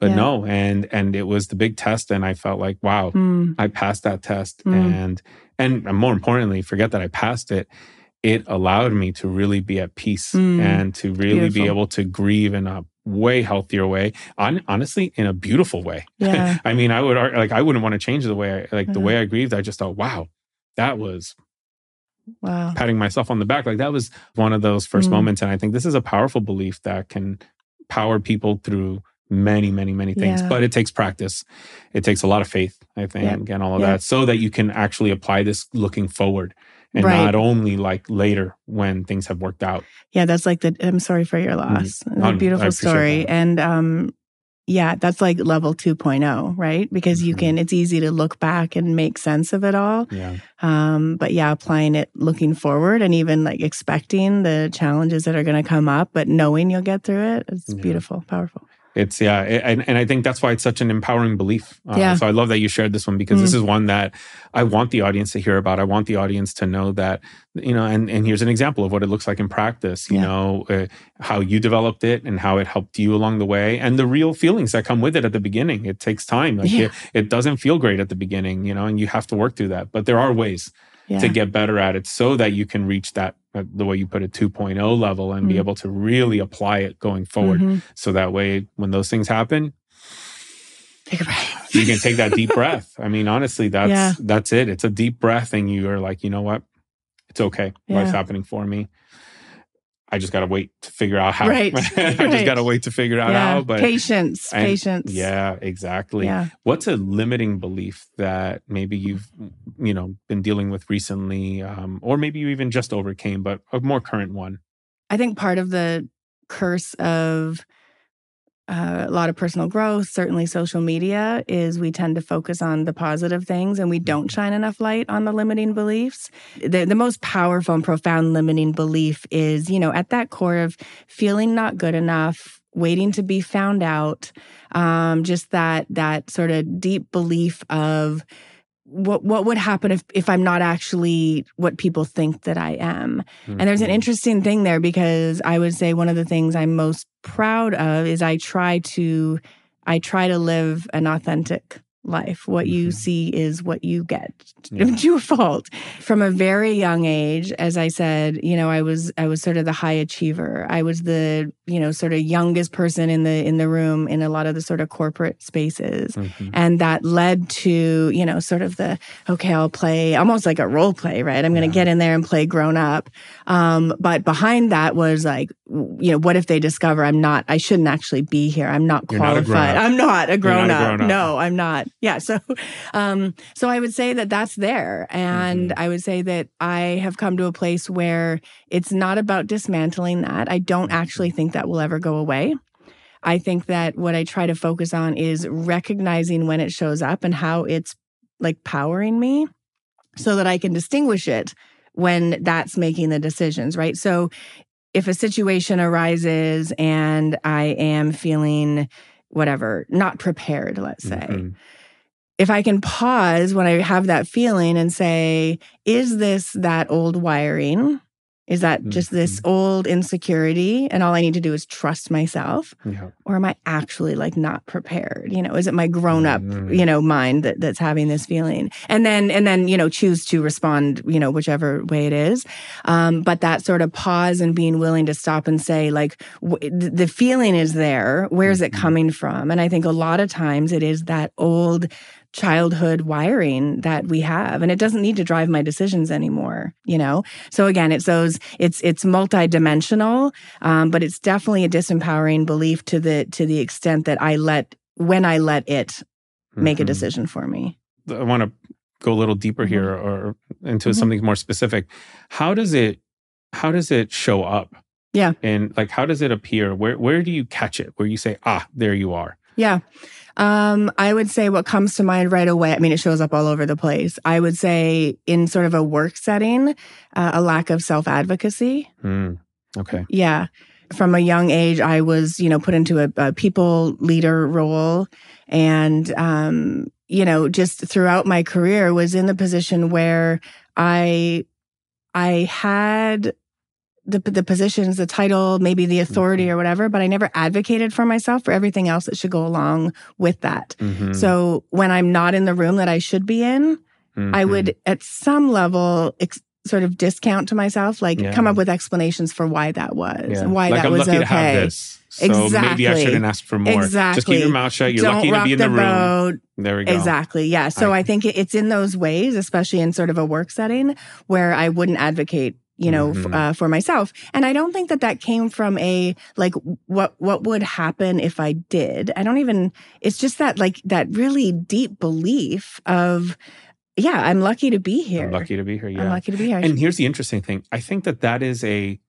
[SPEAKER 1] But
[SPEAKER 2] Yeah.
[SPEAKER 1] no, and and it was the big test, and I felt like, wow,
[SPEAKER 2] Mm.
[SPEAKER 1] I passed that test,
[SPEAKER 2] Mm.
[SPEAKER 1] and and more importantly, forget that I passed it. It allowed me to really be at peace
[SPEAKER 2] Mm.
[SPEAKER 1] and to really be able to grieve in a way healthier way. On, honestly, in a beautiful way.
[SPEAKER 2] Yeah.
[SPEAKER 1] I mean, I would like I wouldn't want to change the way I, like the
[SPEAKER 2] Mhm.
[SPEAKER 1] way I grieved. I just thought, wow, that was
[SPEAKER 2] Wow.
[SPEAKER 1] patting myself on the back. Like that was one of those first
[SPEAKER 2] Mm.
[SPEAKER 1] moments. And I think this is a powerful belief that can power people through many, many, many things.
[SPEAKER 2] Yeah.
[SPEAKER 1] But it takes practice. It takes a lot of faith, I think, and all of
[SPEAKER 2] Yeah.
[SPEAKER 1] that, so that you can actually apply this looking forward and
[SPEAKER 2] Right.
[SPEAKER 1] not only like later when things have worked out.
[SPEAKER 2] Yeah, that's like the I'm sorry for your loss.
[SPEAKER 1] Oh, no, I
[SPEAKER 2] a beautiful story.
[SPEAKER 1] that.
[SPEAKER 2] And um yeah, that's like level 2.0, right? Because you
[SPEAKER 1] Mhm.
[SPEAKER 2] can it's easy to look back and make sense of it all.
[SPEAKER 1] Yeah.
[SPEAKER 2] Um but yeah, applying it looking forward and even like expecting the challenges that are going to come up, but knowing you'll get through it. It's
[SPEAKER 1] Yeah.
[SPEAKER 2] beautiful, powerful.
[SPEAKER 1] It's yeah, a- and and I think that's why it's such an empowering belief. Uh,
[SPEAKER 2] Yeah.
[SPEAKER 1] So I love that you shared this one because
[SPEAKER 2] Mm.
[SPEAKER 1] this is one that I want the audience to hear about. I want the audience to know that you know, and and here's an example of what it looks like in practice. You
[SPEAKER 2] Yeah.
[SPEAKER 1] know, uh, how you developed it and how it helped you along the way, and the real feelings that come with it at the beginning. It takes time. Like
[SPEAKER 2] Yeah.
[SPEAKER 1] it, it doesn't feel great at the beginning, you know, and you have to work through that. But there are ways
[SPEAKER 2] Yeah.
[SPEAKER 1] to get better at it so that you can reach that the way you put it 2.0 level and be
[SPEAKER 2] Mm.
[SPEAKER 1] able to really apply it going forward
[SPEAKER 2] Mhm.
[SPEAKER 1] so that way when those things happen
[SPEAKER 2] Take a breath.
[SPEAKER 1] you can take that deep breath i mean honestly that's
[SPEAKER 2] Yeah.
[SPEAKER 1] that's it it's a deep breath and you are like you know what it's okay life's happening for me i just gotta wait to figure out how
[SPEAKER 2] Right.
[SPEAKER 1] i just gotta wait to figure out
[SPEAKER 2] yeah.
[SPEAKER 1] how but
[SPEAKER 2] patience,
[SPEAKER 1] and-
[SPEAKER 2] patience.
[SPEAKER 1] yeah exactly
[SPEAKER 2] Yeah.
[SPEAKER 1] what's a limiting belief that maybe you've you know been dealing with recently um, or maybe you even just overcame but a more current one
[SPEAKER 2] I think part of the curse of uh, a lot of personal growth, certainly social media, is we tend to focus on the positive things and we don't shine enough light on the limiting beliefs. The, the most powerful and profound limiting belief is, you know, at that core of feeling not good enough, waiting to be found out, um, just that that sort of deep belief of what what would happen if if I'm not actually what people think that I am. Mm-hmm. And there's an mm-hmm. interesting thing there because I would say one of the things I'm most proud of is I try to I try to live an authentic life. What you mm-hmm. see is what you get yeah. to fault. From a very young age, as I said, you know, I was I was sort of the high achiever. I was the, you know, sort of youngest person in the in the room in a lot of the sort of corporate spaces. Mm-hmm. And that led to, you know, sort of the okay, I'll play almost like a role play, right? I'm going to get in there and play grown up. Um, but behind that was like, you know, what if they discover I'm not I shouldn't actually be here. I'm not qualified. Not I'm not a grown, not a grown up. up. No, I'm not yeah. So, um, so I would say that that's there, and mm-hmm. I would say that I have come to a place where it's not about dismantling that. I don't actually think that will ever go away. I think that what I try to focus on is recognizing when it shows up and how it's like powering me, so that I can distinguish it when that's making the decisions. Right. So, if a situation arises and I am feeling whatever, not prepared, let's say. Mm-hmm if I can pause when I have that feeling and say, is this that old wiring? Is that mm-hmm. just this old insecurity and all I need to do is trust myself? Yeah. Or am I actually like not prepared? You know, is it my grown up, mm-hmm. you know, mind that, that's having this feeling? And then, and then, you know, choose to respond, you know, whichever way it is. Um, but that sort of pause and being willing to stop and say, like, w- the feeling is there. Where's mm-hmm. it coming from? And I think a lot of times it is that old childhood wiring that we have and it doesn't need to drive my decisions anymore you know so again it's those it's it's multidimensional um, but it's definitely a disempowering belief to the to the extent that i let when i let it make mm-hmm. a decision for me
[SPEAKER 1] i want to go a little deeper mm-hmm. here or into mm-hmm. something more specific how does it how does it show up
[SPEAKER 2] yeah
[SPEAKER 1] and like how does it appear where where do you catch it where you say ah there you are
[SPEAKER 2] yeah um, I would say what comes to mind right away. I mean, it shows up all over the place. I would say in sort of a work setting, uh, a lack of self advocacy.
[SPEAKER 1] Mm, okay.
[SPEAKER 2] Yeah. From a young age, I was, you know, put into a, a people leader role, and um, you know, just throughout my career, was in the position where I, I had the, the positions, the title, maybe the authority mm-hmm. or whatever, but I never advocated for myself for everything else that should go along with that. Mm-hmm. So when I'm not in the room that I should be in, mm-hmm. I would at some level ex- sort of discount to myself, like yeah. come up with explanations for why that was yeah. and why like, that
[SPEAKER 1] I'm
[SPEAKER 2] was
[SPEAKER 1] lucky
[SPEAKER 2] okay.
[SPEAKER 1] To have this. So exactly. maybe I shouldn't ask for more. Exactly. Just keep your mouth shut. You're
[SPEAKER 2] Don't
[SPEAKER 1] lucky to be in the, the room. There we go.
[SPEAKER 2] Exactly. Yeah. So I, I think it's in those ways, especially in sort of a work setting, where I wouldn't advocate you know, mm-hmm. uh, for myself. And I don't think that that came from a like what what would happen if I did. I don't even. It's just that like that really deep belief of. Yeah, I'm lucky to be here.
[SPEAKER 1] I'm lucky to be here. Yeah,
[SPEAKER 2] I'm lucky to be here.
[SPEAKER 1] And here's the interesting thing. I think that that is a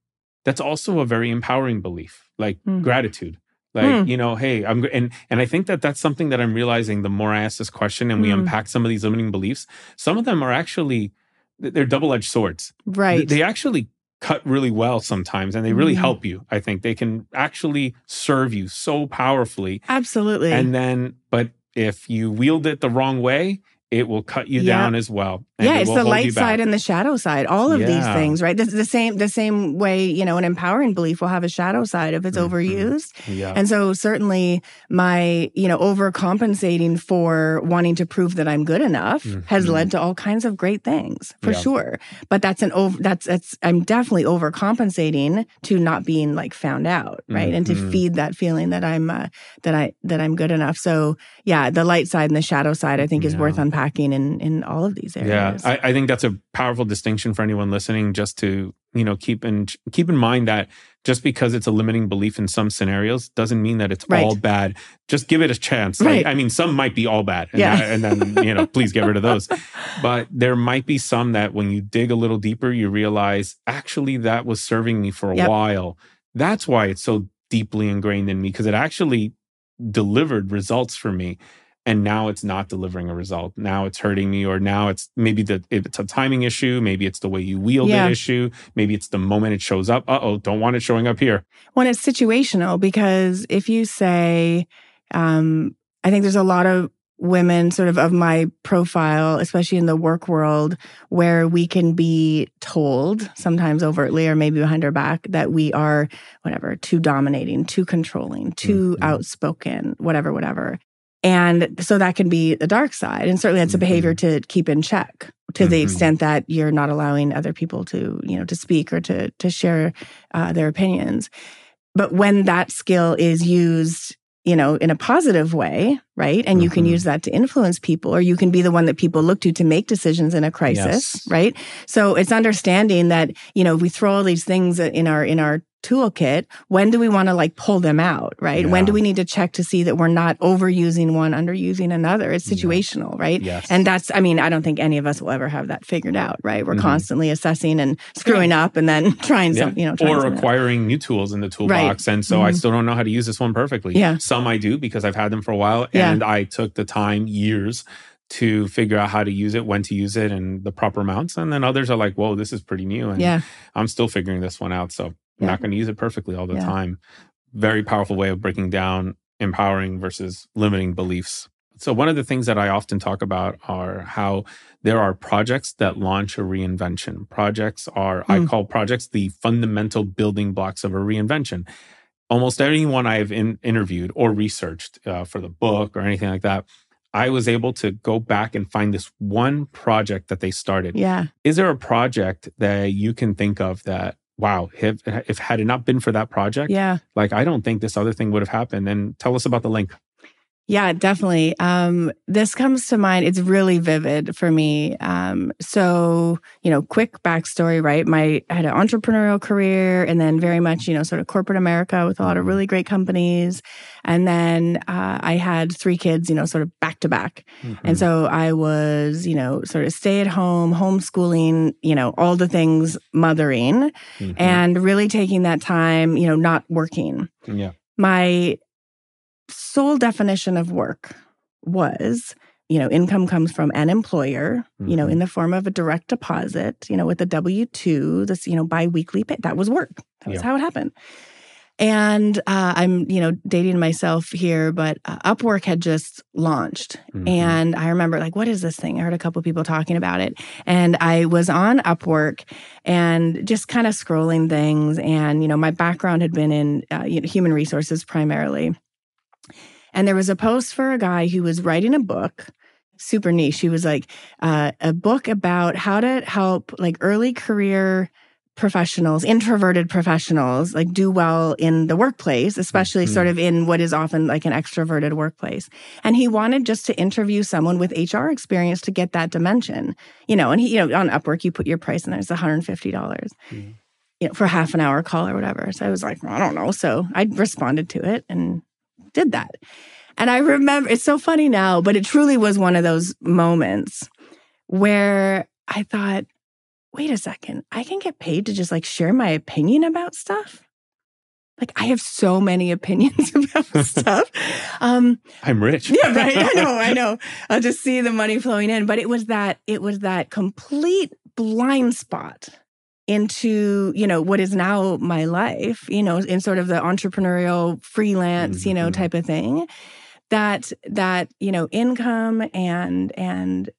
[SPEAKER 1] that's also a very empowering belief, like mm. gratitude. Like mm. you know, hey, I'm and and I think that that's something that I'm realizing the more I ask this question and we mm. unpack some of these limiting beliefs. Some of them are actually they're double-edged swords.
[SPEAKER 2] Right.
[SPEAKER 1] They actually cut really well sometimes and they really mm-hmm. help you. I think they can actually serve you so powerfully.
[SPEAKER 2] Absolutely.
[SPEAKER 1] And then but if you wield it the wrong way, it will cut you yeah. down as well.
[SPEAKER 2] Yeah, it it's the light side and the shadow side. All of yeah. these things, right? The, the, same the same way, you know, an empowering belief will have a shadow side if it's mm-hmm. overused. Yeah. And so certainly my, you know, overcompensating for wanting to prove that I'm good enough mm-hmm. has led to all kinds of great things, for yeah. sure. But that's an over that's that's I'm definitely overcompensating to not being like found out, right? Mm-hmm. And to mm-hmm. feed that feeling that I'm uh, that I that I'm good enough. So, yeah, the light side and the shadow side I think is worth unpacking unpacking in in all of these areas.
[SPEAKER 1] Yeah, I, I think that's a powerful distinction for anyone listening. Just to you know keep in keep in mind that just because it's a limiting belief in some scenarios doesn't mean that it's right. all bad. Just give it a chance. Right. Like, I mean, some might be all bad, and, yeah. that, and then you know, please get rid of those. But there might be some that when you dig a little deeper, you realize actually that was serving me for a yep. while. That's why it's so deeply ingrained in me because it actually delivered results for me and now it's not delivering a result now it's hurting me or now it's maybe the it's a timing issue maybe it's the way you wield
[SPEAKER 2] Yeah.
[SPEAKER 1] the issue maybe it's the moment it shows up uh-oh don't want it showing up here
[SPEAKER 2] when it's situational because if you say um, i think there's a lot of women sort of of my profile especially in the work world where we can be told sometimes overtly or maybe behind our back that we are whatever too dominating too controlling too
[SPEAKER 1] Mhm.
[SPEAKER 2] outspoken whatever whatever and so that can be the dark side. And certainly that's a behavior to keep in check to the
[SPEAKER 1] Mhm.
[SPEAKER 2] extent that you're not allowing other people to you know to speak or to to share uh, their opinions. But when that skill is used you know in a positive way right and you can
[SPEAKER 1] Mhm.
[SPEAKER 2] use that to influence people or you can be the one that people look to to make decisions in a crisis
[SPEAKER 1] Yes.
[SPEAKER 2] right so it's understanding that you know if we throw all these things in our in our toolkit when do we want to like pull them out right when do we need to check to see that we're not overusing one underusing another it's
[SPEAKER 1] Yeah.
[SPEAKER 2] situational right
[SPEAKER 1] yes
[SPEAKER 2] and that's, I mean, I don't think any of us will ever have that figured out, right? We're
[SPEAKER 1] Mhm.
[SPEAKER 2] constantly assessing and screwing up and then trying
[SPEAKER 1] Yeah.
[SPEAKER 2] some, you know, trying
[SPEAKER 1] or acquiring new tools in the toolbox and so i
[SPEAKER 2] Mhm.
[SPEAKER 1] still don't know how to use this one perfectly
[SPEAKER 2] Yeah.
[SPEAKER 1] some i do because i've had them for a while
[SPEAKER 2] Yeah.
[SPEAKER 1] and i took the time years to figure out how to use it when to use it and the proper amounts and then others are like whoa this is pretty new and
[SPEAKER 2] Yeah.
[SPEAKER 1] i'm still figuring this one out so i'm
[SPEAKER 2] Yeah.
[SPEAKER 1] not going to use it perfectly all the
[SPEAKER 2] Yeah.
[SPEAKER 1] time very powerful way of breaking down empowering versus limiting beliefs so one of the things that i often talk about are how there are projects that launch a reinvention projects are i
[SPEAKER 2] Mm.
[SPEAKER 1] call projects the fundamental building blocks of a reinvention almost anyone i've in, interviewed or researched uh, for the book or anything like that i was able to go back and find this one project that they started
[SPEAKER 2] Yeah.
[SPEAKER 1] is there a project that you can think of that wow if, if had it not been for that project
[SPEAKER 2] Yeah.
[SPEAKER 1] like i don't think this other thing would have happened and tell us about the link
[SPEAKER 2] Yeah, definitely. Um, this comes to mind. It's really vivid for me. Um, so, you know, quick backstory, right? My I had an entrepreneurial career, and then very much, you know, sort of corporate America with a lot of really great companies, and then uh, I had three kids, you know, sort of back to back. And so I was, you know, sort of stay at home, homeschooling, you know, all the things mothering,
[SPEAKER 1] Mhm.
[SPEAKER 2] and really taking that time, you know, not working.
[SPEAKER 1] yeah
[SPEAKER 2] My sole definition of work was, you know, income comes from an employer, you know,
[SPEAKER 1] Mhm.
[SPEAKER 2] in the form of a direct deposit, you know, with a W 2, this, you know, biweekly pay. That was work. That was
[SPEAKER 1] Yeah.
[SPEAKER 2] how it happened. And uh, I'm, you know, dating myself here, but uh, Upwork had just launched.
[SPEAKER 1] Mhm.
[SPEAKER 2] And I remember, like, what is this thing? I heard a couple people talking about it. And I was on Upwork and just kind of scrolling things. And, you know, my background had been in uh, you know, human resources primarily. And there was a post for a guy who was writing a book, super niche. He was like, uh, a book about how to help like early career professionals, introverted professionals, like do well in the workplace, especially
[SPEAKER 1] Mhm.
[SPEAKER 2] sort of in what is often like an extroverted workplace. And he wanted just to interview someone with HR experience to get that dimension, you know. And he, you know, on Upwork, you put your price and there, it's $150,
[SPEAKER 1] Mhm.
[SPEAKER 2] you know, for half an hour call or whatever. So I was like, I don't know. So I responded to it and did that. And I remember it's so funny now, but it truly was one of those moments where I thought, wait a second, I can get paid to just like share my opinion about stuff. Like I have so many opinions about stuff. Um,
[SPEAKER 1] i'm rich
[SPEAKER 2] yeah, right. I know, I know. I'll just see the money flowing in. But it was that, it was that complete blind spot into, you know, what is now my life, you know, in sort of the entrepreneurial freelance, you know,
[SPEAKER 1] Mhm.
[SPEAKER 2] type of thing. That that, you know, income and and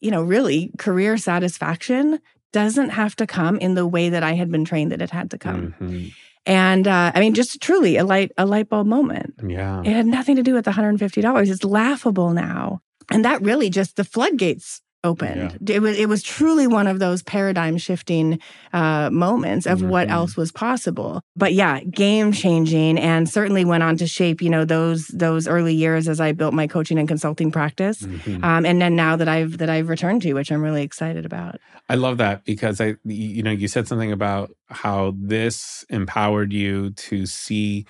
[SPEAKER 2] you know, really career satisfaction doesn't have to come in the way that I had been trained that it had to come.
[SPEAKER 1] Mhm.
[SPEAKER 2] And uh, I mean, just truly a light a light bulb moment.
[SPEAKER 1] yeah
[SPEAKER 2] It had nothing to do with the $150. It's laughable now. And that really just the floodgates opened. It was it was truly one of those paradigm shifting uh, moments of what
[SPEAKER 1] Mhm.
[SPEAKER 2] else was possible. But yeah, game changing, and certainly went on to shape you know those those early years as I built my coaching and consulting practice.
[SPEAKER 1] Mhm.
[SPEAKER 2] Um, and then now that I've that I've returned to, which I'm really excited about.
[SPEAKER 1] I love that because I, you know, you said something about how this empowered you to see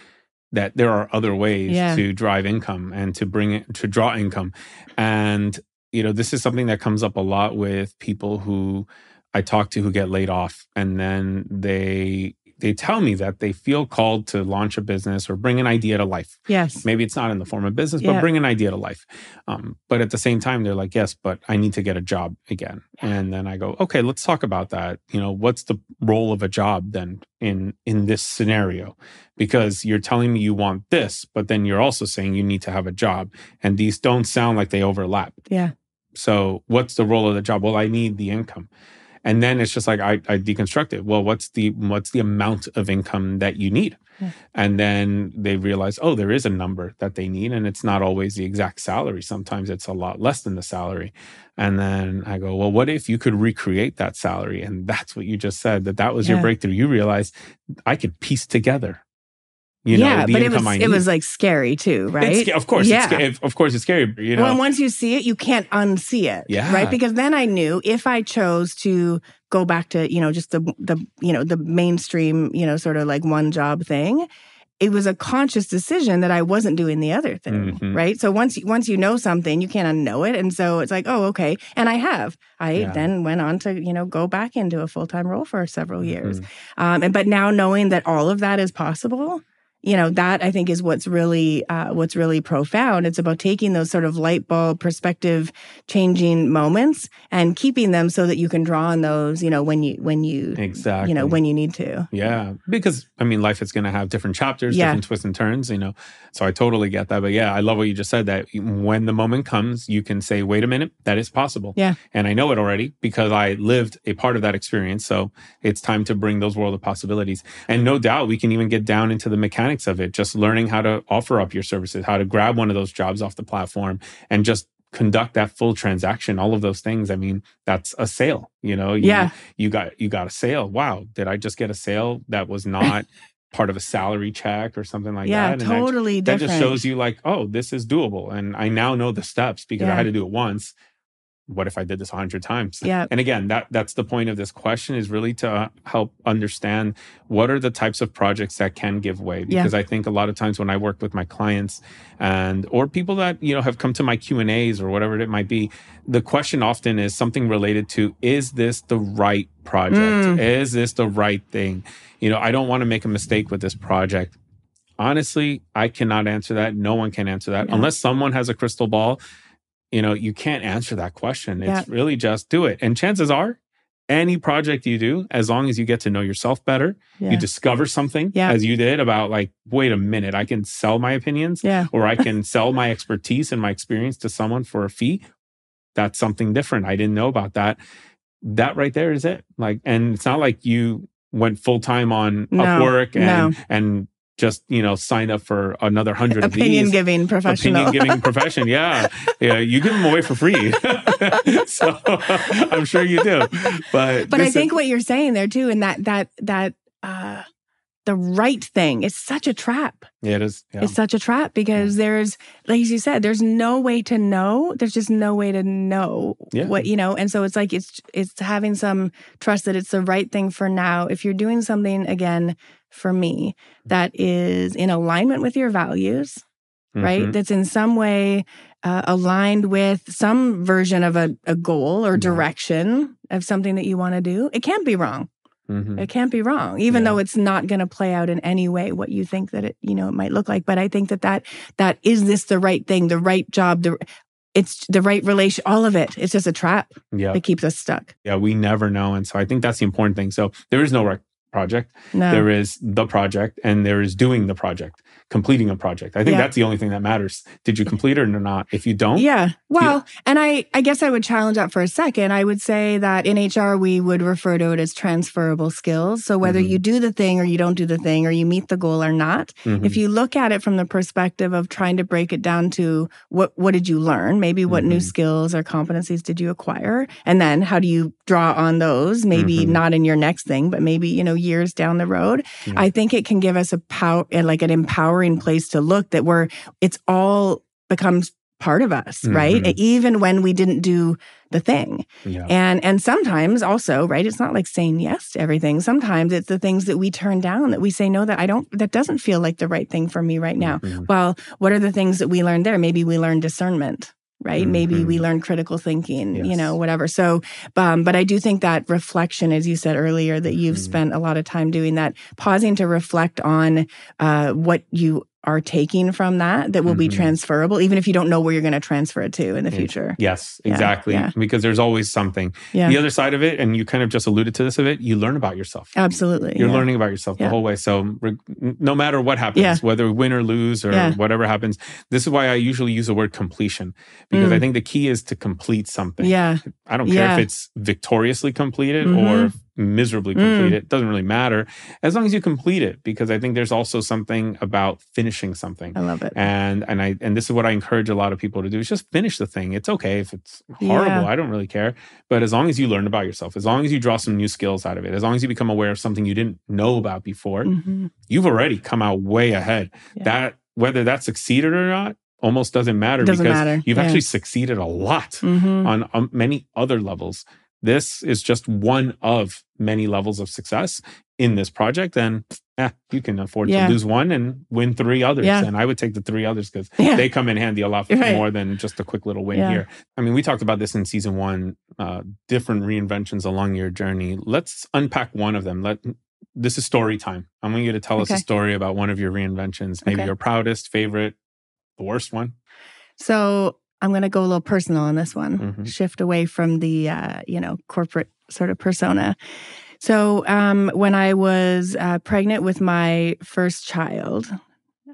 [SPEAKER 1] that there are other ways
[SPEAKER 2] Yeah.
[SPEAKER 1] to drive income and to bring it to draw income, and you know, this is something that comes up a lot with people who I talk to who get laid off, and then they they tell me that they feel called to launch a business or bring an idea to life.
[SPEAKER 2] Yes.
[SPEAKER 1] Maybe it's not in the form of business, but bring an idea to life. Um, but at the same time, they're like, yes, but I need to get a job again. And then I go, okay, let's talk about that. You know, what's the role of a job then in in this scenario? Because you're telling me you want this, but then you're also saying you need to have a job, and these don't sound like they overlap.
[SPEAKER 2] Yeah.
[SPEAKER 1] So what's the role of the job? Well, I need the income. And then it's just like I, I deconstruct it. Well, what's the what's the amount of income that you need?
[SPEAKER 2] Yeah.
[SPEAKER 1] And then they realize, oh, there is a number that they need, and it's not always the exact salary. Sometimes it's a lot less than the salary. And then I go, well, what if you could recreate that salary? And that's what you just said. That that was your breakthrough. You realize I could piece together, you know,
[SPEAKER 2] yeah,
[SPEAKER 1] the
[SPEAKER 2] but it was
[SPEAKER 1] I
[SPEAKER 2] it
[SPEAKER 1] need.
[SPEAKER 2] was like scary too, right?
[SPEAKER 1] It's of course,
[SPEAKER 2] Yeah.
[SPEAKER 1] it's, of course, it's scary. You know,
[SPEAKER 2] Well, once you see it, you can't unsee it.
[SPEAKER 1] Yeah.
[SPEAKER 2] Right. Because then I knew if I chose to go back to, you know, just the the you know, the mainstream, you know, sort of like one job thing, it was a conscious decision that I wasn't doing the other thing.
[SPEAKER 1] Mhm.
[SPEAKER 2] Right. So once once you know something, you can't unknow it. And so it's like, oh, okay. And I have. I
[SPEAKER 1] Yeah.
[SPEAKER 2] then went on to, you know, go back into a full-time role for several years.
[SPEAKER 1] Mhm.
[SPEAKER 2] Um, and but now knowing that all of that is possible, you know, that I think is what's really uh, what's really profound. It's about taking those sort of light bulb perspective changing moments and keeping them so that you can draw on those, you know, when you when you
[SPEAKER 1] exactly.
[SPEAKER 2] you know when you need to.
[SPEAKER 1] Yeah, because I mean, life is going to have different chapters,
[SPEAKER 2] Yeah.
[SPEAKER 1] different twists and turns, you know. So I totally get that. But yeah, I love what you just said that when the moment comes, you can say, wait a minute, that is possible.
[SPEAKER 2] Yeah.
[SPEAKER 1] And I know it already because I lived a part of that experience. So it's time to bring those world of possibilities. And no doubt we can even get down into the mechanics of it, just learning how to offer up your services, how to grab one of those jobs off the platform and just conduct that full transaction all of those things. I mean that's a sale you know you,
[SPEAKER 2] Yeah.
[SPEAKER 1] you got you got a sale. Wow did i just get a sale that was not part of a salary check or something like
[SPEAKER 2] yeah,
[SPEAKER 1] that? And that,
[SPEAKER 2] totally
[SPEAKER 1] that
[SPEAKER 2] different.
[SPEAKER 1] just shows you like oh this is doable. And i now know the steps because i had to do it once what if i did this a hundred times
[SPEAKER 2] Yeah.
[SPEAKER 1] and again that that's the point of this question is really to help understand what are the types of projects that can give way
[SPEAKER 2] Yeah.
[SPEAKER 1] because i think a lot of times when i work with my clients and or people that you know have come to my q and a's or whatever it might be the question often is something related to is this the right project
[SPEAKER 2] Mm.
[SPEAKER 1] is this the right thing you know i don't want to make a mistake with this project honestly i cannot answer that no one can answer that
[SPEAKER 2] Yeah.
[SPEAKER 1] unless someone has a crystal ball you know you can't answer that question it's really just do it and chances are any project you do as long as you get to know yourself better
[SPEAKER 2] Yeah.
[SPEAKER 1] you discover something
[SPEAKER 2] Yeah.
[SPEAKER 1] as you did about like wait a minute i can sell my opinions
[SPEAKER 2] yeah.
[SPEAKER 1] or i can sell my expertise and my experience to someone for a fee that's something different i didn't know about that that right there is it like and it's not like you went full-time on
[SPEAKER 2] No,
[SPEAKER 1] upwork and
[SPEAKER 2] no.
[SPEAKER 1] and just you know sign up for another hundred of
[SPEAKER 2] Opinion giving professional.
[SPEAKER 1] opinion giving profession. Yeah. Yeah. You give them away for free. so I'm sure you do. But,
[SPEAKER 2] but I think what you're saying there too, and that that that uh the right thing is such a trap.
[SPEAKER 1] yeah, it is. Yeah.
[SPEAKER 2] It's such a trap because there's, like you said, there's no way to know. There's just no way to know
[SPEAKER 1] Yeah.
[SPEAKER 2] what you know, and so it's like it's it's having some trust that it's the right thing for now. If you're doing something again for me that is in alignment with your values, right?
[SPEAKER 1] Mhm.
[SPEAKER 2] That's in some way uh, aligned with some version of a, a goal or
[SPEAKER 1] Yeah.
[SPEAKER 2] direction of something that you want to do. It can't be wrong.
[SPEAKER 1] Mhm.
[SPEAKER 2] It can't be wrong, even
[SPEAKER 1] Yeah.
[SPEAKER 2] though it's not going to play out in any way what you think that it, you know, it might look like. But I think that that that is this the right thing, the right job, the it's the right relation, all of it. It's just a trap
[SPEAKER 1] Yeah.
[SPEAKER 2] that keeps us stuck.
[SPEAKER 1] Yeah. We never know. And so I think that's the important thing. So there is no right project.
[SPEAKER 2] No,
[SPEAKER 1] There is the project and there is doing the project, completing a project. I think
[SPEAKER 2] Yeah.
[SPEAKER 1] that's the only thing that matters. Did you complete it or not? If you don't,
[SPEAKER 2] Yeah. Well, and I, I guess I would challenge that for a second. I would say that in HR, we would refer to it as transferable skills. So whether
[SPEAKER 1] Mhm.
[SPEAKER 2] you do the thing or you don't do the thing or you meet the goal or not,
[SPEAKER 1] Mhm.
[SPEAKER 2] if you look at it from the perspective of trying to break it down to what, what did you learn? Maybe what new
[SPEAKER 1] Mhm.
[SPEAKER 2] skills or competencies did you acquire? And then how do you draw on those? Maybe
[SPEAKER 1] Mhm.
[SPEAKER 2] not in your next thing, but maybe, you know, years down the road.
[SPEAKER 1] Yeah.
[SPEAKER 2] I think it can give us a power, and like an empowering place to look that we're, it's all becomes part of us, right?
[SPEAKER 1] Mhm.
[SPEAKER 2] Even when we didn't do the thing.
[SPEAKER 1] yeah.
[SPEAKER 2] And and sometimes also, right? It's not like saying yes to everything. Sometimes it's the things that we turn down that we say no that I don't that doesn't feel like the right thing for me right now.
[SPEAKER 1] Mhm.
[SPEAKER 2] Well, what are the things that we learned there? Maybe we learned discernment. Right? Maybe we
[SPEAKER 1] Mhm.
[SPEAKER 2] learn critical thinking, you know, whatever. So, um, but I do think that reflection, as you said earlier, that you've
[SPEAKER 1] Mhm.
[SPEAKER 2] spent a lot of time doing that, pausing to reflect on uh, what you are taking from that that will be
[SPEAKER 1] Mhm.
[SPEAKER 2] transferable, even if you don't know where you're going to transfer it to in the future.
[SPEAKER 1] Yes, exactly.
[SPEAKER 2] yeah.
[SPEAKER 1] Because there's always something.
[SPEAKER 2] Yeah,
[SPEAKER 1] The other side of it, and you kind of just alluded to this of it, you learn about yourself.
[SPEAKER 2] absolutely.
[SPEAKER 1] You're
[SPEAKER 2] yeah.
[SPEAKER 1] learning about yourself the whole way. So, no matter what happens,
[SPEAKER 2] Yeah.
[SPEAKER 1] whether win or lose or
[SPEAKER 2] Yeah.
[SPEAKER 1] whatever happens, this is why I usually use the word completion because
[SPEAKER 2] Mm.
[SPEAKER 1] I think the key is to complete something.
[SPEAKER 2] Yeah,
[SPEAKER 1] I don't care
[SPEAKER 2] Yeah.
[SPEAKER 1] if it's victoriously completed
[SPEAKER 2] Mhm.
[SPEAKER 1] or miserably
[SPEAKER 2] Mm.
[SPEAKER 1] It doesn't really matter as long as you complete it because I think there's also something about finishing something.
[SPEAKER 2] I love it.
[SPEAKER 1] And and I and this is what I encourage a lot of people to do is just finish the thing. It's okay if it's horrible.
[SPEAKER 2] Yeah.
[SPEAKER 1] I don't really care. But as long as you learn about yourself, as long as you draw some new skills out of it, as long as you become aware of something you didn't know about before,
[SPEAKER 2] Mhm.
[SPEAKER 1] you've already come out way ahead.
[SPEAKER 2] Yeah.
[SPEAKER 1] That whether that succeeded or not almost doesn't matter
[SPEAKER 2] Doesn't
[SPEAKER 1] because
[SPEAKER 2] matter.
[SPEAKER 1] you've
[SPEAKER 2] Yeah.
[SPEAKER 1] actually succeeded a lot
[SPEAKER 2] Mhm.
[SPEAKER 1] on, on many other levels. This is just one of many levels of success in this project. And eh, you can afford
[SPEAKER 2] Yeah.
[SPEAKER 1] to lose one and win three others.
[SPEAKER 2] Yeah.
[SPEAKER 1] And I would take the three others because
[SPEAKER 2] Yeah.
[SPEAKER 1] they come in handy a lot
[SPEAKER 2] Right.
[SPEAKER 1] more than just a quick little win here. I mean, we talked about this in season one, uh, different reinventions along your journey. Let's unpack one of them. Let this is story time. I want you to tell us a story about one of your reinventions, maybe
[SPEAKER 2] Okay.
[SPEAKER 1] your proudest, favorite, the worst one.
[SPEAKER 2] So I'm going to go a little personal on this one,
[SPEAKER 1] Mhm.
[SPEAKER 2] shift away from the, uh, you know, corporate sort of persona. So um, when I was uh, pregnant with my first child,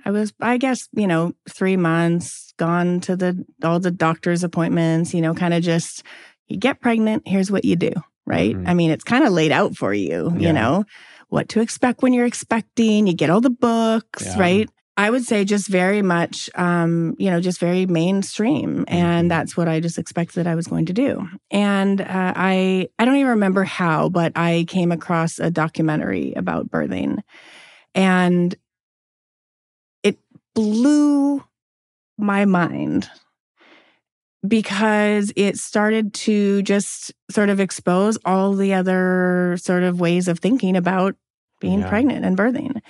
[SPEAKER 2] I was, I guess, you know, three months gone to the all the doctor's appointments. You know, kind of just you get pregnant. Here's what you do, right?
[SPEAKER 1] Mhm.
[SPEAKER 2] I mean, it's kind of laid out for you.
[SPEAKER 1] Yeah.
[SPEAKER 2] You know, what to expect when you're expecting. You get all the books,
[SPEAKER 1] Yeah.
[SPEAKER 2] right? I would say just very much, um, you know, just very mainstream, and that's what I just expected I was going to do. And uh, I, I don't even remember how, but I came across a documentary about birthing, and it blew my mind because it started to just sort of expose all the other sort of ways of thinking about being
[SPEAKER 1] Yeah.
[SPEAKER 2] pregnant and birthing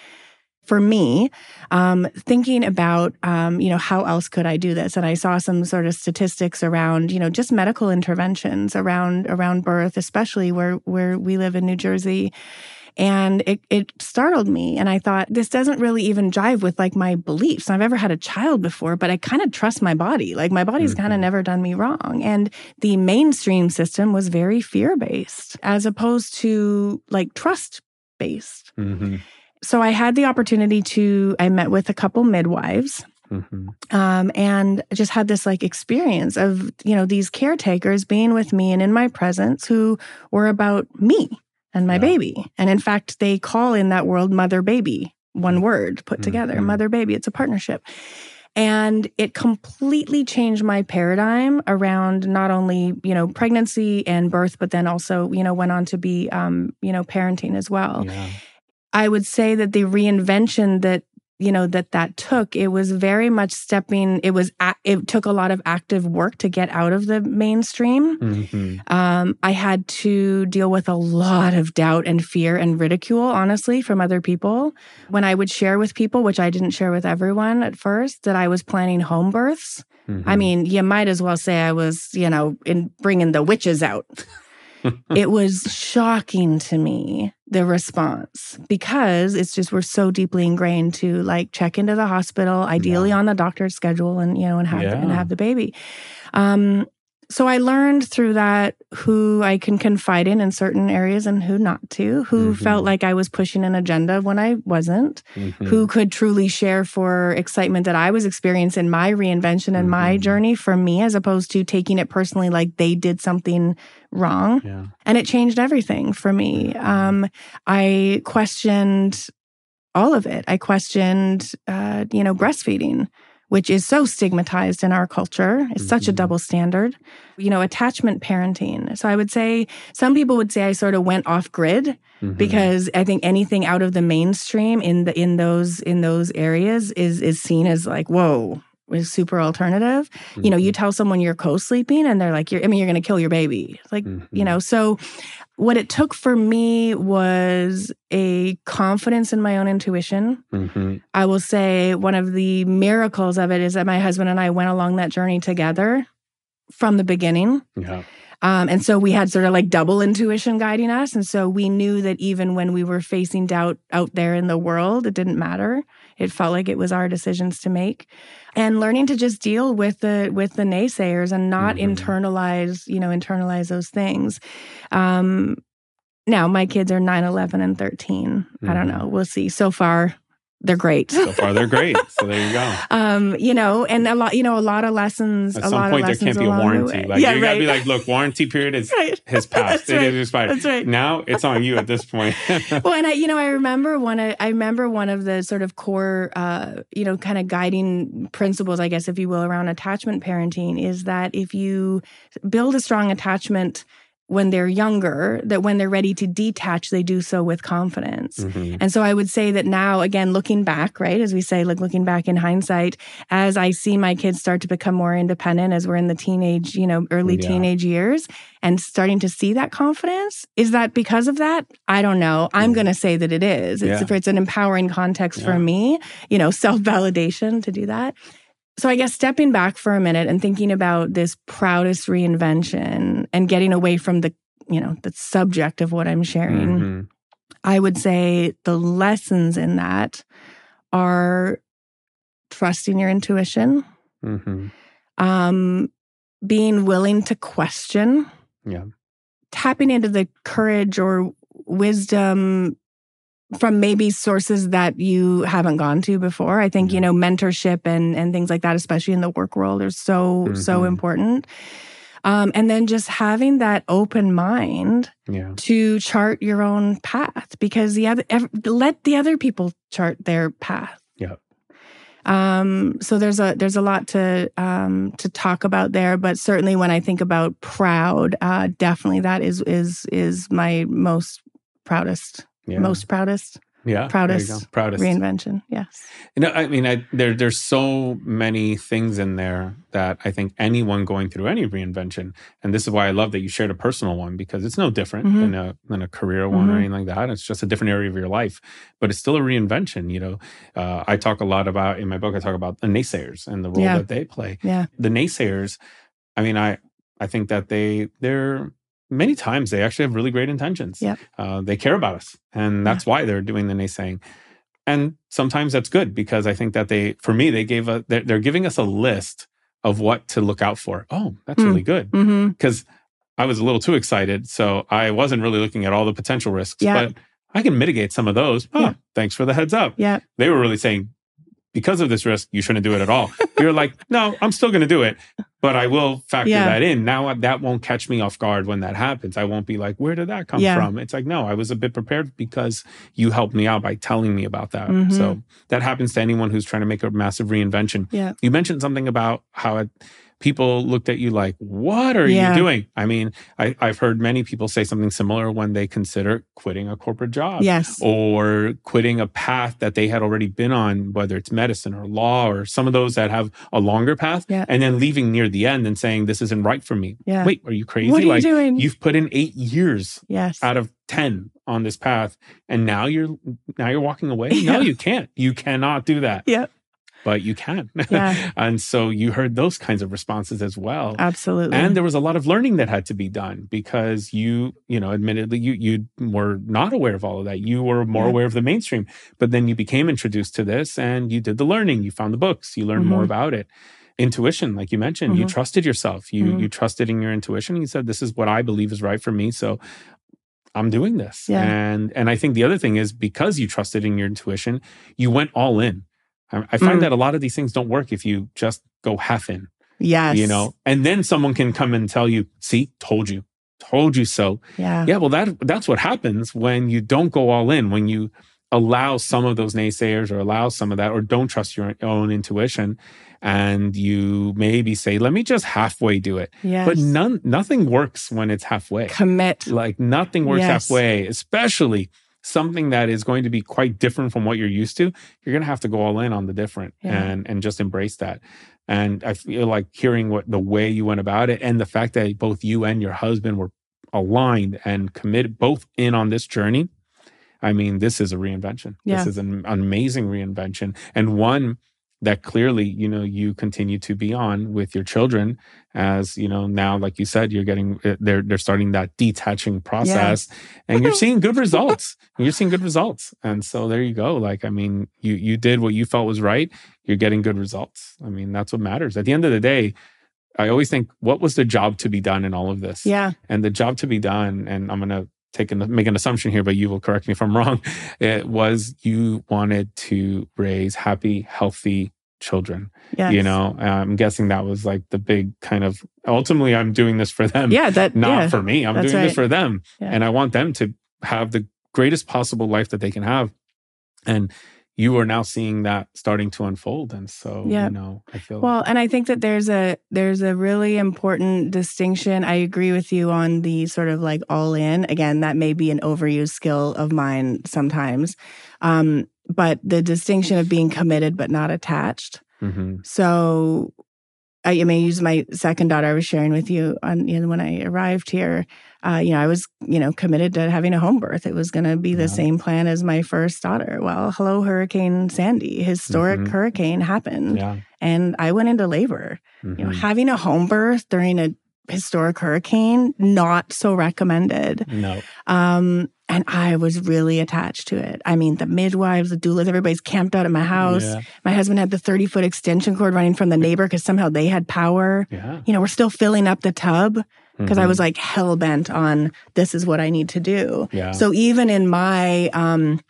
[SPEAKER 2] for me um, thinking about um, you know how else could i do this? And i saw some sort of statistics around you know just medical interventions around around birth especially where where we live in new jersey. And it, it startled me. And i thought this doesn't really even jive with like my beliefs. I've ever had a child before but i kind of trust my body. Like my body's kind of never done me wrong. And the mainstream system was very fear-based as opposed to like trust-based.
[SPEAKER 1] Hmm
[SPEAKER 2] so I had the opportunity to, I met with a couple midwives
[SPEAKER 1] hmm
[SPEAKER 2] um, and just had this like experience of, you know, these caretakers being with me and in my presence who were about me and my
[SPEAKER 1] Yeah.
[SPEAKER 2] baby. And in fact, they call in that world mother baby, one word put together,
[SPEAKER 1] Mhm.
[SPEAKER 2] mother baby. It's a partnership. And it completely changed my paradigm around not only, you know, pregnancy and birth, but then also, you know, went on to be, um, you know, parenting as well.
[SPEAKER 1] Yeah.
[SPEAKER 2] I would say that the reinvention that you know that that took it was very much stepping it was it took a lot of active work to get out of the mainstream.
[SPEAKER 1] Hmm
[SPEAKER 2] um, i had to deal with a lot of doubt and fear and ridicule honestly from other people. When i would share with people which i didn't share with everyone at first that i was planning home births
[SPEAKER 1] Mm-hmm.
[SPEAKER 2] i mean you might as well say i was you know in bringing the witches out. It was shocking to me the response because it's just we're so deeply ingrained to like check into the hospital ideally on the doctor's schedule and you know and have and have the baby. Um so i learned through that who i can confide in in certain areas and who not to who
[SPEAKER 1] Mhm.
[SPEAKER 2] felt like i was pushing an agenda when i wasn't
[SPEAKER 1] Mhm.
[SPEAKER 2] who could truly share for excitement that I was experiencing my reinvention and my
[SPEAKER 1] Mhm.
[SPEAKER 2] journey for me, as opposed to taking it personally like they did something wrong.
[SPEAKER 1] Yeah.
[SPEAKER 2] And it changed everything for me. Um, I questioned all of it. I questioned, uh, you know, breastfeeding. Which is so stigmatized in our culture. It's such a
[SPEAKER 1] Mhm.
[SPEAKER 2] double standard. You know, attachment parenting. So I would say some people would say I sort of went off grid
[SPEAKER 1] Mhm.
[SPEAKER 2] because I think anything out of the mainstream in the in those in those areas is is seen as like whoa is super alternative. You know, you tell someone you're co-sleeping and they're like, you're, I mean, you're going to kill your baby. Like, you
[SPEAKER 1] Mhm.
[SPEAKER 2] know, so what it took for me was a confidence in my own intuition.
[SPEAKER 1] Mhm.
[SPEAKER 2] I will say one of the miracles of it is that my husband and I went along that journey together from the beginning.
[SPEAKER 1] Yeah.
[SPEAKER 2] Um, and so we had sort of like double intuition guiding us. And so we knew that even when we were facing doubt out there in the world, it didn't matter. It felt like it was our decisions to make. And learning to just deal with the with the naysayers and not
[SPEAKER 1] Mhm.
[SPEAKER 2] internalize, you know, internalize those things. Um now my kids are 9, 11, and 13. I don't
[SPEAKER 1] Mhm.
[SPEAKER 2] know. We'll see. So far, they're great.
[SPEAKER 1] So far, they're great. So there you go.
[SPEAKER 2] um, you know, and a lot, you know, a lot of lessons.
[SPEAKER 1] At
[SPEAKER 2] a
[SPEAKER 1] some point, there can't be a warranty. Like
[SPEAKER 2] yeah,
[SPEAKER 1] you gotta be like, look, warranty period is
[SPEAKER 2] right.
[SPEAKER 1] has passed.
[SPEAKER 2] That's
[SPEAKER 1] It
[SPEAKER 2] right.
[SPEAKER 1] is expired.
[SPEAKER 2] That's right.
[SPEAKER 1] Now it's on you at this point.
[SPEAKER 2] well, and I, you know, I remember one. of- I remember one of the sort of core, uh, you know, kind of guiding principles, I guess, if you will, around attachment parenting is that if you build a strong attachment when they're younger, that when they're ready to detach, they do so with confidence.
[SPEAKER 1] Mhm.
[SPEAKER 2] And so I would say that now, again, looking back, right, as we say, like looking back in hindsight, as I see my kids start to become more independent as we're in the teenage, you know, early
[SPEAKER 1] Yeah.
[SPEAKER 2] teenage years and starting to see that confidence, is that because of that? I don't know. I'm
[SPEAKER 1] Mhm.
[SPEAKER 2] going to say that it is. It's,
[SPEAKER 1] Yeah.
[SPEAKER 2] it's an empowering context
[SPEAKER 1] Yeah.
[SPEAKER 2] for me, you know, self validation to do that. So I guess stepping back for a minute and thinking about this proudest reinvention and getting away from the, you know, the subject of what I'm sharing.
[SPEAKER 1] Mhm.
[SPEAKER 2] I would say the lessons in that are trusting your intuition,
[SPEAKER 1] Mhm.
[SPEAKER 2] um, being willing to question,
[SPEAKER 1] Yeah.
[SPEAKER 2] tapping into the courage or wisdom from maybe sources that you haven't gone to before. I think, you know, mentorship and and things like that, especially in the work world, are so, so
[SPEAKER 1] Mhm.
[SPEAKER 2] important. Um, and then just having that open mind
[SPEAKER 1] Yeah.
[SPEAKER 2] to chart your own path because the other ev- let the other people chart their path.
[SPEAKER 1] Yeah.
[SPEAKER 2] Um, so there's a there's a lot to um, to talk about there, but certainly when I think about proud, uh, definitely that is is is my most proudest
[SPEAKER 1] Yeah.
[SPEAKER 2] most proudest
[SPEAKER 1] yeah.
[SPEAKER 2] proudest
[SPEAKER 1] There you go. Proudest.
[SPEAKER 2] reinvention. Yes.
[SPEAKER 1] You know, I mean, I, there there's so many things in there that I think anyone going through any reinvention, and this is why I love that you shared a personal one because it's no different
[SPEAKER 2] Mhm.
[SPEAKER 1] than a than a career one or
[SPEAKER 2] Mhm.
[SPEAKER 1] anything like that. It's just a different area of your life, but it's still a reinvention. You know, uh, I talk a lot about in my book. I talk about the naysayers and the role
[SPEAKER 2] Yeah.
[SPEAKER 1] that they play.
[SPEAKER 2] Yeah.
[SPEAKER 1] The naysayers, I mean, I I think that they they're many times they actually have really great intentions.
[SPEAKER 2] Yep.
[SPEAKER 1] Uh, they care about us, and that's why they're doing the naysaying and sometimes that's good because i think that they for me they gave a they're, they're giving us a list of what to look out for oh that's
[SPEAKER 2] Hmm.
[SPEAKER 1] really good
[SPEAKER 2] Mm-hmm.
[SPEAKER 1] because i was a little too excited so i wasn't really looking at all the potential risks
[SPEAKER 2] Yeah.
[SPEAKER 1] but i can mitigate some of those oh
[SPEAKER 2] Yeah.
[SPEAKER 1] thanks for the heads up
[SPEAKER 2] Yeah.
[SPEAKER 1] they were really saying because of this risk you shouldn't do it at all you're like no i'm still going to do it but i will factor
[SPEAKER 2] Yeah.
[SPEAKER 1] that in now that won't catch me off guard when that happens i won't be like where did that come
[SPEAKER 2] Yeah.
[SPEAKER 1] from it's like no i was a bit prepared because you helped me out by telling me about that
[SPEAKER 2] Mhm.
[SPEAKER 1] so that happens to anyone who's trying to make a massive reinvention
[SPEAKER 2] Yeah.
[SPEAKER 1] you mentioned something about how it, people looked at you like what are
[SPEAKER 2] Yeah.
[SPEAKER 1] you doing i mean I, i've heard many people say something similar when they consider quitting a corporate job
[SPEAKER 2] Yes.
[SPEAKER 1] or quitting a path that they had already been on, whether it's medicine or law or some of those that have a longer path,
[SPEAKER 2] Yeah.
[SPEAKER 1] and then leaving near the end and saying, This isn't right for me.
[SPEAKER 2] Yeah.
[SPEAKER 1] Wait, are you crazy?
[SPEAKER 2] what are you doing?
[SPEAKER 1] You've put in eight years
[SPEAKER 2] yes.
[SPEAKER 1] out of 10 on this path, and now you're now you're walking away.
[SPEAKER 2] Yeah.
[SPEAKER 1] No, you can't. You cannot do that.
[SPEAKER 2] Yeah.
[SPEAKER 1] But you can.
[SPEAKER 2] Yeah.
[SPEAKER 1] and so you heard those kinds of responses as well.
[SPEAKER 2] Absolutely.
[SPEAKER 1] And there was a lot of learning that had to be done because you, you know, admittedly, you you were not aware of all of that. You were more
[SPEAKER 2] Yeah.
[SPEAKER 1] aware of the mainstream, but then you became introduced to this, and you did the learning. You found the books. You learned more
[SPEAKER 2] Mhm.
[SPEAKER 1] about it. Intuition, like you mentioned, you
[SPEAKER 2] Mhm.
[SPEAKER 1] trusted yourself. You
[SPEAKER 2] Mhm.
[SPEAKER 1] you trusted in your intuition. You said, "This is what I believe is right for me." So. I'm doing this.
[SPEAKER 2] Yeah.
[SPEAKER 1] And and I think the other thing is because you trusted in your intuition, you went all in. I, I find
[SPEAKER 2] Mm.
[SPEAKER 1] that a lot of these things don't work if you just go half in
[SPEAKER 2] yes.
[SPEAKER 1] you know and then someone can come and tell you see told you told you so
[SPEAKER 2] Yeah.
[SPEAKER 1] yeah well that that's what happens when you don't go all in when you allow some of those naysayers or allow some of that or don't trust your own intuition and you maybe say let me just halfway do it
[SPEAKER 2] Yes.
[SPEAKER 1] but none nothing works when it's halfway
[SPEAKER 2] commit.
[SPEAKER 1] like nothing works
[SPEAKER 2] Yes.
[SPEAKER 1] halfway especially something that is going to be quite different from what you're used to you're going to have to go all in on the different
[SPEAKER 2] Yeah.
[SPEAKER 1] and and just embrace that and i feel like hearing what the way you went about it and the fact that both you and your husband were aligned and committed both in on this journey i mean this is a reinvention
[SPEAKER 2] Yeah.
[SPEAKER 1] this is an amazing reinvention and one that clearly, you know, you continue to be on with your children as, you know, now, like you said, you're getting, uh, they're, they're starting that detaching process and you're seeing good results. you're seeing good results. And so there you go. Like, I mean, you, you did what you felt was right. You're getting good results. I mean, that's what matters. At the end of the day, I always think, what was the job to be done in all of this?
[SPEAKER 2] Yeah.
[SPEAKER 1] And the job to be done, and I'm going to take an, make an assumption here, but you will correct me if I'm wrong. It was you wanted to raise happy, healthy children.
[SPEAKER 2] Yes.
[SPEAKER 1] You know, I'm guessing that was like the big kind of ultimately, I'm doing this for them.
[SPEAKER 2] Yeah. That,
[SPEAKER 1] Not
[SPEAKER 2] yeah,
[SPEAKER 1] for me. I'm doing this for them.
[SPEAKER 2] Yeah.
[SPEAKER 1] And I want them to have the greatest possible life that they can have. And you are now seeing that starting to unfold. And so,
[SPEAKER 2] Yeah.
[SPEAKER 1] you know, I feel
[SPEAKER 2] Well, and I think that there's a there's a really important distinction. I agree with you on the sort of like all in. Again, that may be an overused skill of mine sometimes. Um, but the distinction of being committed but not attached.
[SPEAKER 1] Mhm.
[SPEAKER 2] So I, I mean, use my second daughter I was sharing with you on you know, when I arrived here. Uh, you know, I was you know committed to having a home birth. It was going to be the
[SPEAKER 1] Yeah.
[SPEAKER 2] same plan as my first daughter. Well, hello, Hurricane Sandy, historic
[SPEAKER 1] Mhm.
[SPEAKER 2] hurricane happened,
[SPEAKER 1] yeah.
[SPEAKER 2] and I went into labor. You know,
[SPEAKER 1] Mhm.
[SPEAKER 2] having a home birth during a historic hurricane not so recommended.
[SPEAKER 1] No.
[SPEAKER 2] Um, and I was really attached to it. I mean, the midwives, the doulas, everybody's camped out at my house.
[SPEAKER 1] Yeah.
[SPEAKER 2] My husband had the 30 foot extension cord running from the neighbor because somehow they had power.
[SPEAKER 1] Yeah.
[SPEAKER 2] You know, we're still filling up the tub because I
[SPEAKER 1] Mhm.
[SPEAKER 2] was like hell bent on this is what I need to do.
[SPEAKER 1] yeah.
[SPEAKER 2] So even in my, um,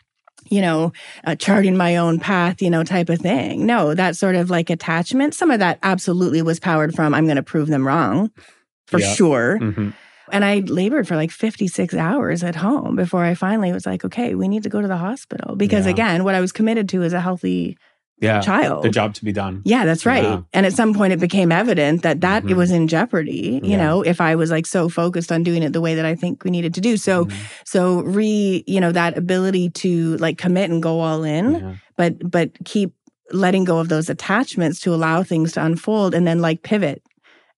[SPEAKER 2] you know, uh, charting my own path, you know, type of thing. No, that sort of like attachment, some of that absolutely was powered from I'm going to prove them wrong for
[SPEAKER 1] Yeah.
[SPEAKER 2] sure.
[SPEAKER 1] Mhm.
[SPEAKER 2] And I labored for like 56 hours at home before I finally was like, okay, we need to go to the hospital. Because
[SPEAKER 1] Yeah.
[SPEAKER 2] again, what I was committed to is a healthy
[SPEAKER 1] Yeah.
[SPEAKER 2] child.
[SPEAKER 1] The job to be done.
[SPEAKER 2] Yeah, that's right.
[SPEAKER 1] Yeah.
[SPEAKER 2] And at some point, it became evident that that
[SPEAKER 1] Mhm.
[SPEAKER 2] was in jeopardy. You
[SPEAKER 1] Yeah.
[SPEAKER 2] know, if I was like so focused on doing it the way that I think we needed to do. So,
[SPEAKER 1] Mhm.
[SPEAKER 2] so re, you know, that ability to like commit and go all in,
[SPEAKER 1] Yeah.
[SPEAKER 2] but but keep letting go of those attachments to allow things to unfold and then like pivot.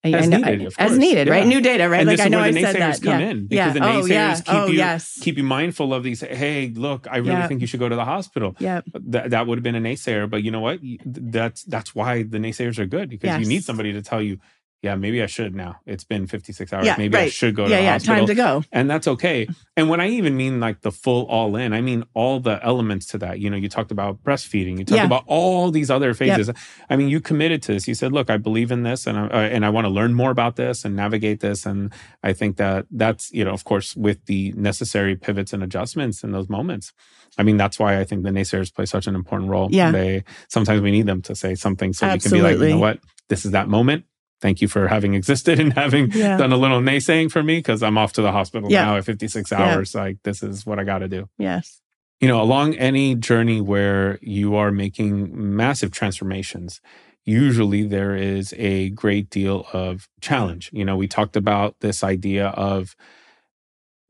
[SPEAKER 2] I-
[SPEAKER 1] As
[SPEAKER 2] I know-
[SPEAKER 1] needed,
[SPEAKER 2] I- as needed, right? New data, right?
[SPEAKER 1] And
[SPEAKER 2] like
[SPEAKER 1] this
[SPEAKER 2] I know
[SPEAKER 1] where
[SPEAKER 2] I said
[SPEAKER 1] naysayers
[SPEAKER 2] that.
[SPEAKER 1] come
[SPEAKER 2] yeah.
[SPEAKER 1] in because
[SPEAKER 2] yeah.
[SPEAKER 1] the
[SPEAKER 2] oh,
[SPEAKER 1] naysayers
[SPEAKER 2] yeah.
[SPEAKER 1] keep
[SPEAKER 2] oh,
[SPEAKER 1] you
[SPEAKER 2] yes.
[SPEAKER 1] keep you mindful of these. Hey, look, I really
[SPEAKER 2] Yeah.
[SPEAKER 1] think you should go to the hospital.
[SPEAKER 2] yeah.
[SPEAKER 1] That that would have been a naysayer, but you know what? That's that's why the naysayers are good because you need somebody to tell you, yeah, maybe I should now. It's been 56 hours.
[SPEAKER 2] Yeah,
[SPEAKER 1] maybe I should go to
[SPEAKER 2] Yeah,
[SPEAKER 1] the
[SPEAKER 2] yeah.
[SPEAKER 1] hospital.
[SPEAKER 2] Time to go.
[SPEAKER 1] and that's okay. And when I even mean like the full all in, I mean all the elements to that. You know, you talked about breastfeeding, you talked
[SPEAKER 2] Yeah.
[SPEAKER 1] about all these other phases. I mean, you committed to this. You said, "Look, I believe in this, and I, uh, and I want to learn more about this and navigate this." And I think that that's you know, of course, with the necessary pivots and adjustments in those moments. I mean, that's why I think the naysayers play such an important role.
[SPEAKER 2] Yeah.
[SPEAKER 1] they sometimes we need them to say something so we can be like, you know what, this is that moment. Thank you for having existed and having
[SPEAKER 2] Yeah.
[SPEAKER 1] done a little naysaying for me because I'm off to the hospital
[SPEAKER 2] Yeah.
[SPEAKER 1] now at 56
[SPEAKER 2] Yeah.
[SPEAKER 1] hours. Like, this is what I got to do.
[SPEAKER 2] Yes.
[SPEAKER 1] You know, along any journey where you are making massive transformations, usually there is a great deal of challenge. You know, we talked about this idea of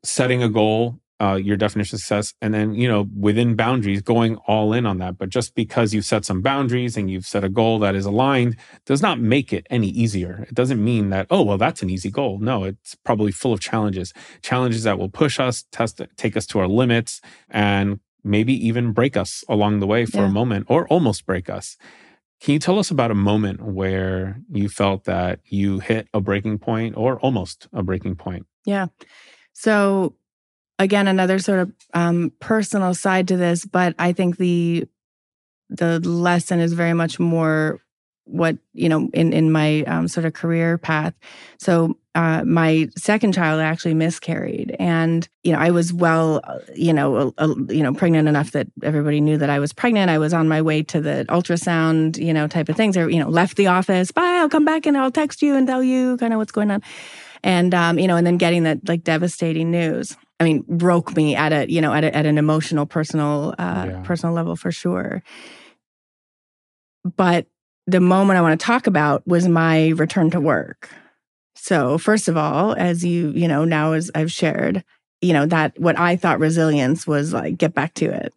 [SPEAKER 1] setting a goal, uh, your definition of success, and then, you know, within boundaries, going all in on that. But just because you've set some boundaries and you've set a goal that is aligned does not make it any easier. It doesn't mean that, oh, well, that's an easy goal. No, it's probably full of challenges, challenges that will push us, test, take us to our limits, and maybe even break us along the way for
[SPEAKER 2] Yeah.
[SPEAKER 1] a moment or almost break us. Can you tell us about a moment where you felt that you hit a breaking point or almost a breaking point?
[SPEAKER 2] Yeah. So again, another sort of um, personal side to this, but I think the the lesson is very much more what you know in in my um, sort of career path. So uh, my second child actually miscarried, and you know I was well, uh, you know, you know, pregnant enough that everybody knew that I was pregnant. I was on my way to the ultrasound, you know, type of things. Or you know, left the office. Bye. I'll come back and I'll text you and tell you kind of what's going on and um, you know, and then getting that like devastating news. I mean, broke me at a you know at a, at an emotional, personal, uh,
[SPEAKER 1] Yeah.
[SPEAKER 2] personal level for sure. But the moment I want to talk about was my return to work. So first of all, as you you know now as I've shared, you know that what I thought resilience was like get back to it,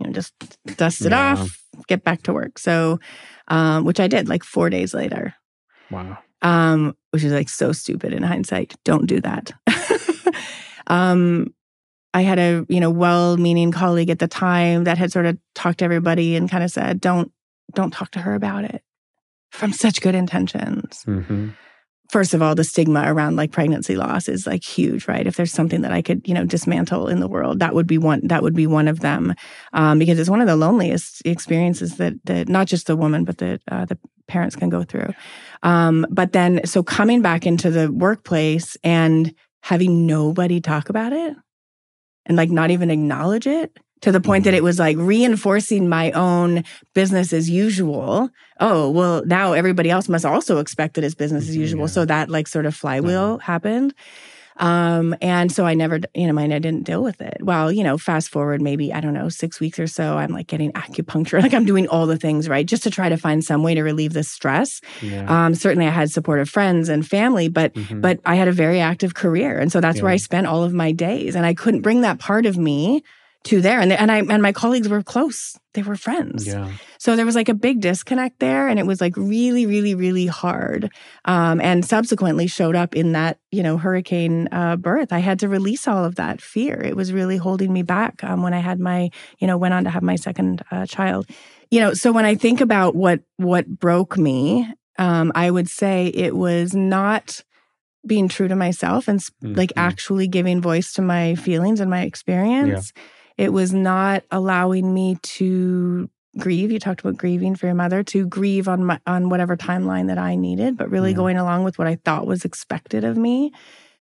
[SPEAKER 2] you know, just dust it
[SPEAKER 1] Yeah.
[SPEAKER 2] off, get back to work. So, um, which I did like four days later
[SPEAKER 1] Wow.
[SPEAKER 2] um, which is like so stupid in hindsight. Don't do that. um, I had a you know well-meaning colleague at the time that had sort of talked to everybody and kind of said, "Don't don't talk to her about it from such good intentions.
[SPEAKER 1] Mhm.
[SPEAKER 2] First of all, the stigma around like pregnancy loss is like huge, right? If there's something that I could, you know, dismantle in the world, that would be one. That would be one of them, um, because it's one of the loneliest experiences that that not just the woman, but that uh, the parents can go through. Um, but then, so coming back into the workplace and having nobody talk about it, and like not even acknowledge it to the point that it was like reinforcing my own business as usual. Oh, well, now everybody else must also expect that it's business as
[SPEAKER 1] Mhm,
[SPEAKER 2] usual.
[SPEAKER 1] yeah.
[SPEAKER 2] So that like sort of flywheel happened. Um, and so I never, you know, mine, I didn't deal with it. Well, you know, fast forward maybe, I don't know, six weeks or so, I'm like getting acupuncture. Like I'm doing all the things, right? Just to try to find some way to relieve the stress.
[SPEAKER 1] Yeah.
[SPEAKER 2] Um, certainly I had supportive friends and family, but
[SPEAKER 1] Mhm.
[SPEAKER 2] but I had a very active career. And so that's where I spent all of my days. And I couldn't bring that part of me to there. And, and I and my colleagues were close. They were friends.
[SPEAKER 1] yeah.
[SPEAKER 2] So there was like a big disconnect there. And it was like really, really, really hard. Um, and subsequently showed up in that, you know, hurricane uh, birth. I had to release all of that fear. It was really holding me back um, when I had my, you know, went on to have my second uh, child. You know, so when I think about what what broke me, um, I would say it was not being true to myself and s- like
[SPEAKER 1] Mhm.
[SPEAKER 2] actually giving voice to my feelings and my experience. It was not allowing me to grieve. You talked about grieving for your mother to grieve on my on whatever timeline that I needed, but really
[SPEAKER 1] Yeah.
[SPEAKER 2] going along with what I thought was expected of me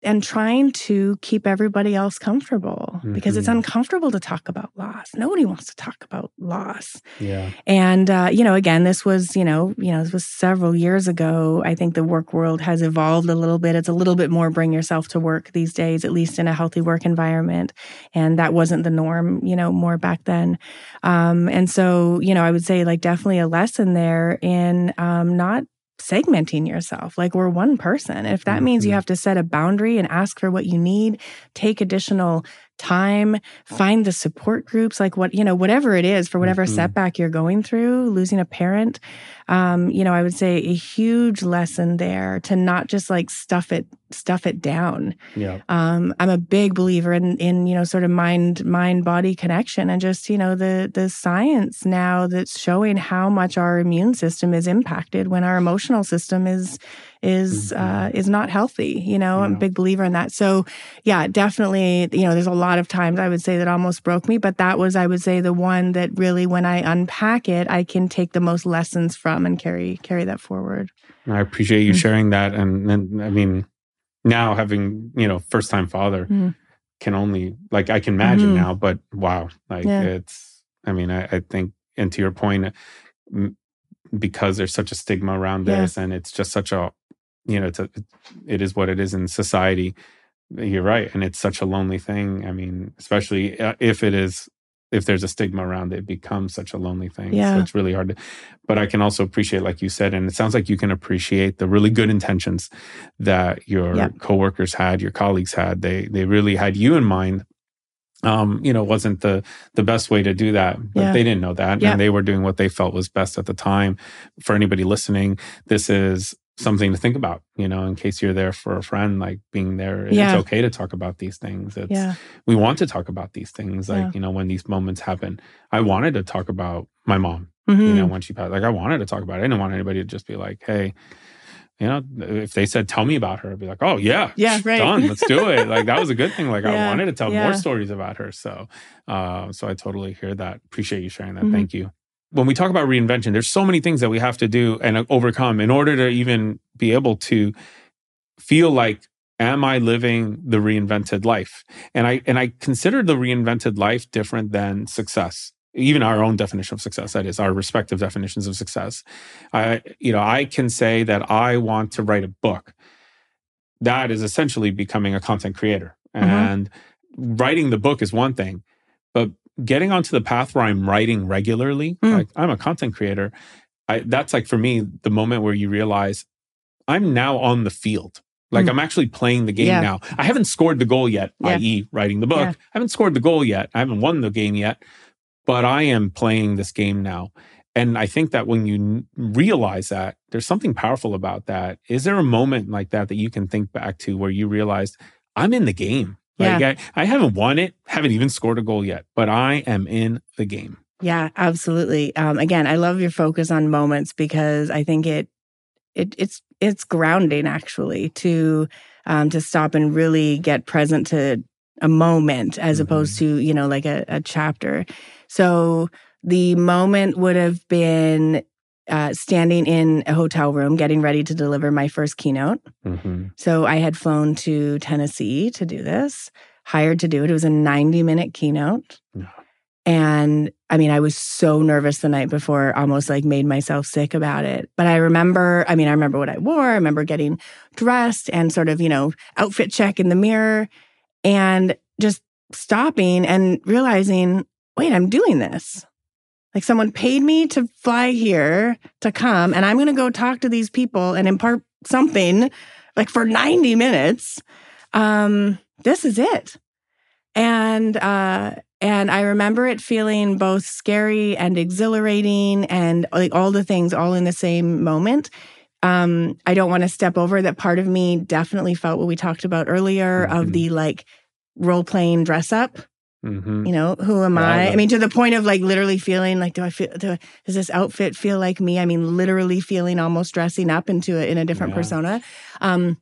[SPEAKER 2] and trying to keep everybody else comfortable because it's
[SPEAKER 1] Mhm.
[SPEAKER 2] uncomfortable to talk about loss. Nobody wants to talk about loss.
[SPEAKER 1] Yeah.
[SPEAKER 2] And uh, you know, again, this was you know, you know, this was several years ago. I think the work world has evolved a little bit. It's a little bit more bring yourself to work these days, at least in a healthy work environment. And that wasn't the norm, you know, more back then. Um, and so, you know, I would say like definitely a lesson there in um, not segmenting yourself like we're one person if that means you
[SPEAKER 1] Mhm.
[SPEAKER 2] have to set a boundary and ask for what you need take additional time find the support groups like what you know whatever it is for whatever
[SPEAKER 1] Mhm.
[SPEAKER 2] setback you're going through losing a parent um you know i would say a huge lesson there to not just like stuff it stuff it down
[SPEAKER 1] Yeah.
[SPEAKER 2] um, I'm a big believer in in you know sort of mind mind body connection and just you know the the science now that's showing how much our immune system is impacted when our emotional system is is uh, is not healthy. You know, I'm a big believer in that. So yeah, definitely. You know, there's a lot of times I would say that almost broke me, but that was I would say the one that really, when I unpack it, I can take the most lessons from and carry carry that forward.
[SPEAKER 1] I appreciate you
[SPEAKER 2] Mm.
[SPEAKER 1] sharing that. And, and I mean, now having, you know, first time father
[SPEAKER 2] Mm.
[SPEAKER 1] can only, like, I can imagine
[SPEAKER 2] Mhm.
[SPEAKER 1] now, but wow. Like,
[SPEAKER 2] Yeah.
[SPEAKER 1] it's, I mean, I, I think, and to your point, m- because there's such a stigma around
[SPEAKER 2] Yeah.
[SPEAKER 1] this and it's just such a, you know, it's a, it is what it is in society. You're right. And it's such a lonely thing. I mean, especially uh, if it is, if there's a stigma around it, it becomes such a lonely thing. So
[SPEAKER 2] Yeah.
[SPEAKER 1] it's really hard to, but I can also appreciate, like you said, and it sounds like you can appreciate the really good intentions that your
[SPEAKER 2] Yeah.
[SPEAKER 1] coworkers had, your colleagues had. They they really had you in mind. Um, you know, wasn't the the best way to do that, but
[SPEAKER 2] Yeah.
[SPEAKER 1] they didn't know that,
[SPEAKER 2] Yeah.
[SPEAKER 1] and they were doing what they felt was best at the time. For anybody listening, this is something to think about. You know, in case you're there for a friend, like being there,
[SPEAKER 2] Yeah.
[SPEAKER 1] it's okay to talk about these things. It's
[SPEAKER 2] Yeah.
[SPEAKER 1] we want to talk about these things, like
[SPEAKER 2] Yeah.
[SPEAKER 1] you know, when these moments happen. I wanted to talk about my mom
[SPEAKER 2] Mhm.
[SPEAKER 1] you know, when she passed. Like I wanted to talk about it. I didn't want anybody to just be like, hey, you know, if they said tell me about her, I'd be like, oh yeah,
[SPEAKER 2] Yeah, right.
[SPEAKER 1] done. Let's do it. Like that was a good thing. Like I wanted to tell more stories about her. So, uh, so I totally hear that. Appreciate you sharing that.
[SPEAKER 2] Mhm.
[SPEAKER 1] Thank you. When we talk about reinvention, there's so many things that we have to do and uh, overcome in order to even be able to feel like am i living the reinvented life? And i and i consider the reinvented life different than success even our own definition of success that is our respective definitions of success. I you know i can say that i want to write a book that is essentially becoming a content creator.
[SPEAKER 2] Mhm.
[SPEAKER 1] and writing the book is one thing but getting onto the path where i'm writing regularly
[SPEAKER 2] Mm.
[SPEAKER 1] like i'm a content creator I, that's like for me the moment where you realize i'm now on the field like
[SPEAKER 2] Mm.
[SPEAKER 1] i'm actually playing the game
[SPEAKER 2] Yeah.
[SPEAKER 1] now i haven't scored the goal yet
[SPEAKER 2] Yeah.
[SPEAKER 1] i.e writing the book
[SPEAKER 2] Yeah.
[SPEAKER 1] i haven't scored the goal yet i haven't won the game yet but i am playing this game now and i think that when you realize that there's something powerful about that is there a moment like that that you can think back to where you realized i'm in the game like I, I haven't won it haven't even scored a goal yet but i am in the game
[SPEAKER 2] Yeah, absolutely. Um, again, I love your focus on moments because I think it it it's it's grounding actually to um, to stop and really get present to a moment as mm-hmm. opposed to you know like a, a chapter. So the moment would have been uh, standing in a hotel room getting ready to deliver my first keynote. Mm-hmm. So I had flown to Tennessee to do this, hired to do it. It was a 90 minute keynote. Yeah. And I mean, I was so nervous the night before, almost like made myself sick about it. But I remember, I mean, I remember what I wore. I remember getting dressed and sort of, you know, outfit check in the mirror and just stopping and realizing, wait, I'm doing this. Like someone paid me to fly here to come, and I'm going to go talk to these people and impart something like for 90 minutes. Um, this is it. And uh, and I remember it feeling both scary and exhilarating and like all the things all in the same moment. Um, I don't want to step over that part of me definitely felt what we talked about earlier mm-hmm. of the like role playing dress up. Mm-hmm. You know, who am yeah, I? I, I mean, to the point of like literally feeling like, do I feel, do I, does this outfit feel like me? I mean, literally feeling almost dressing up into it in a different yeah. persona. Um,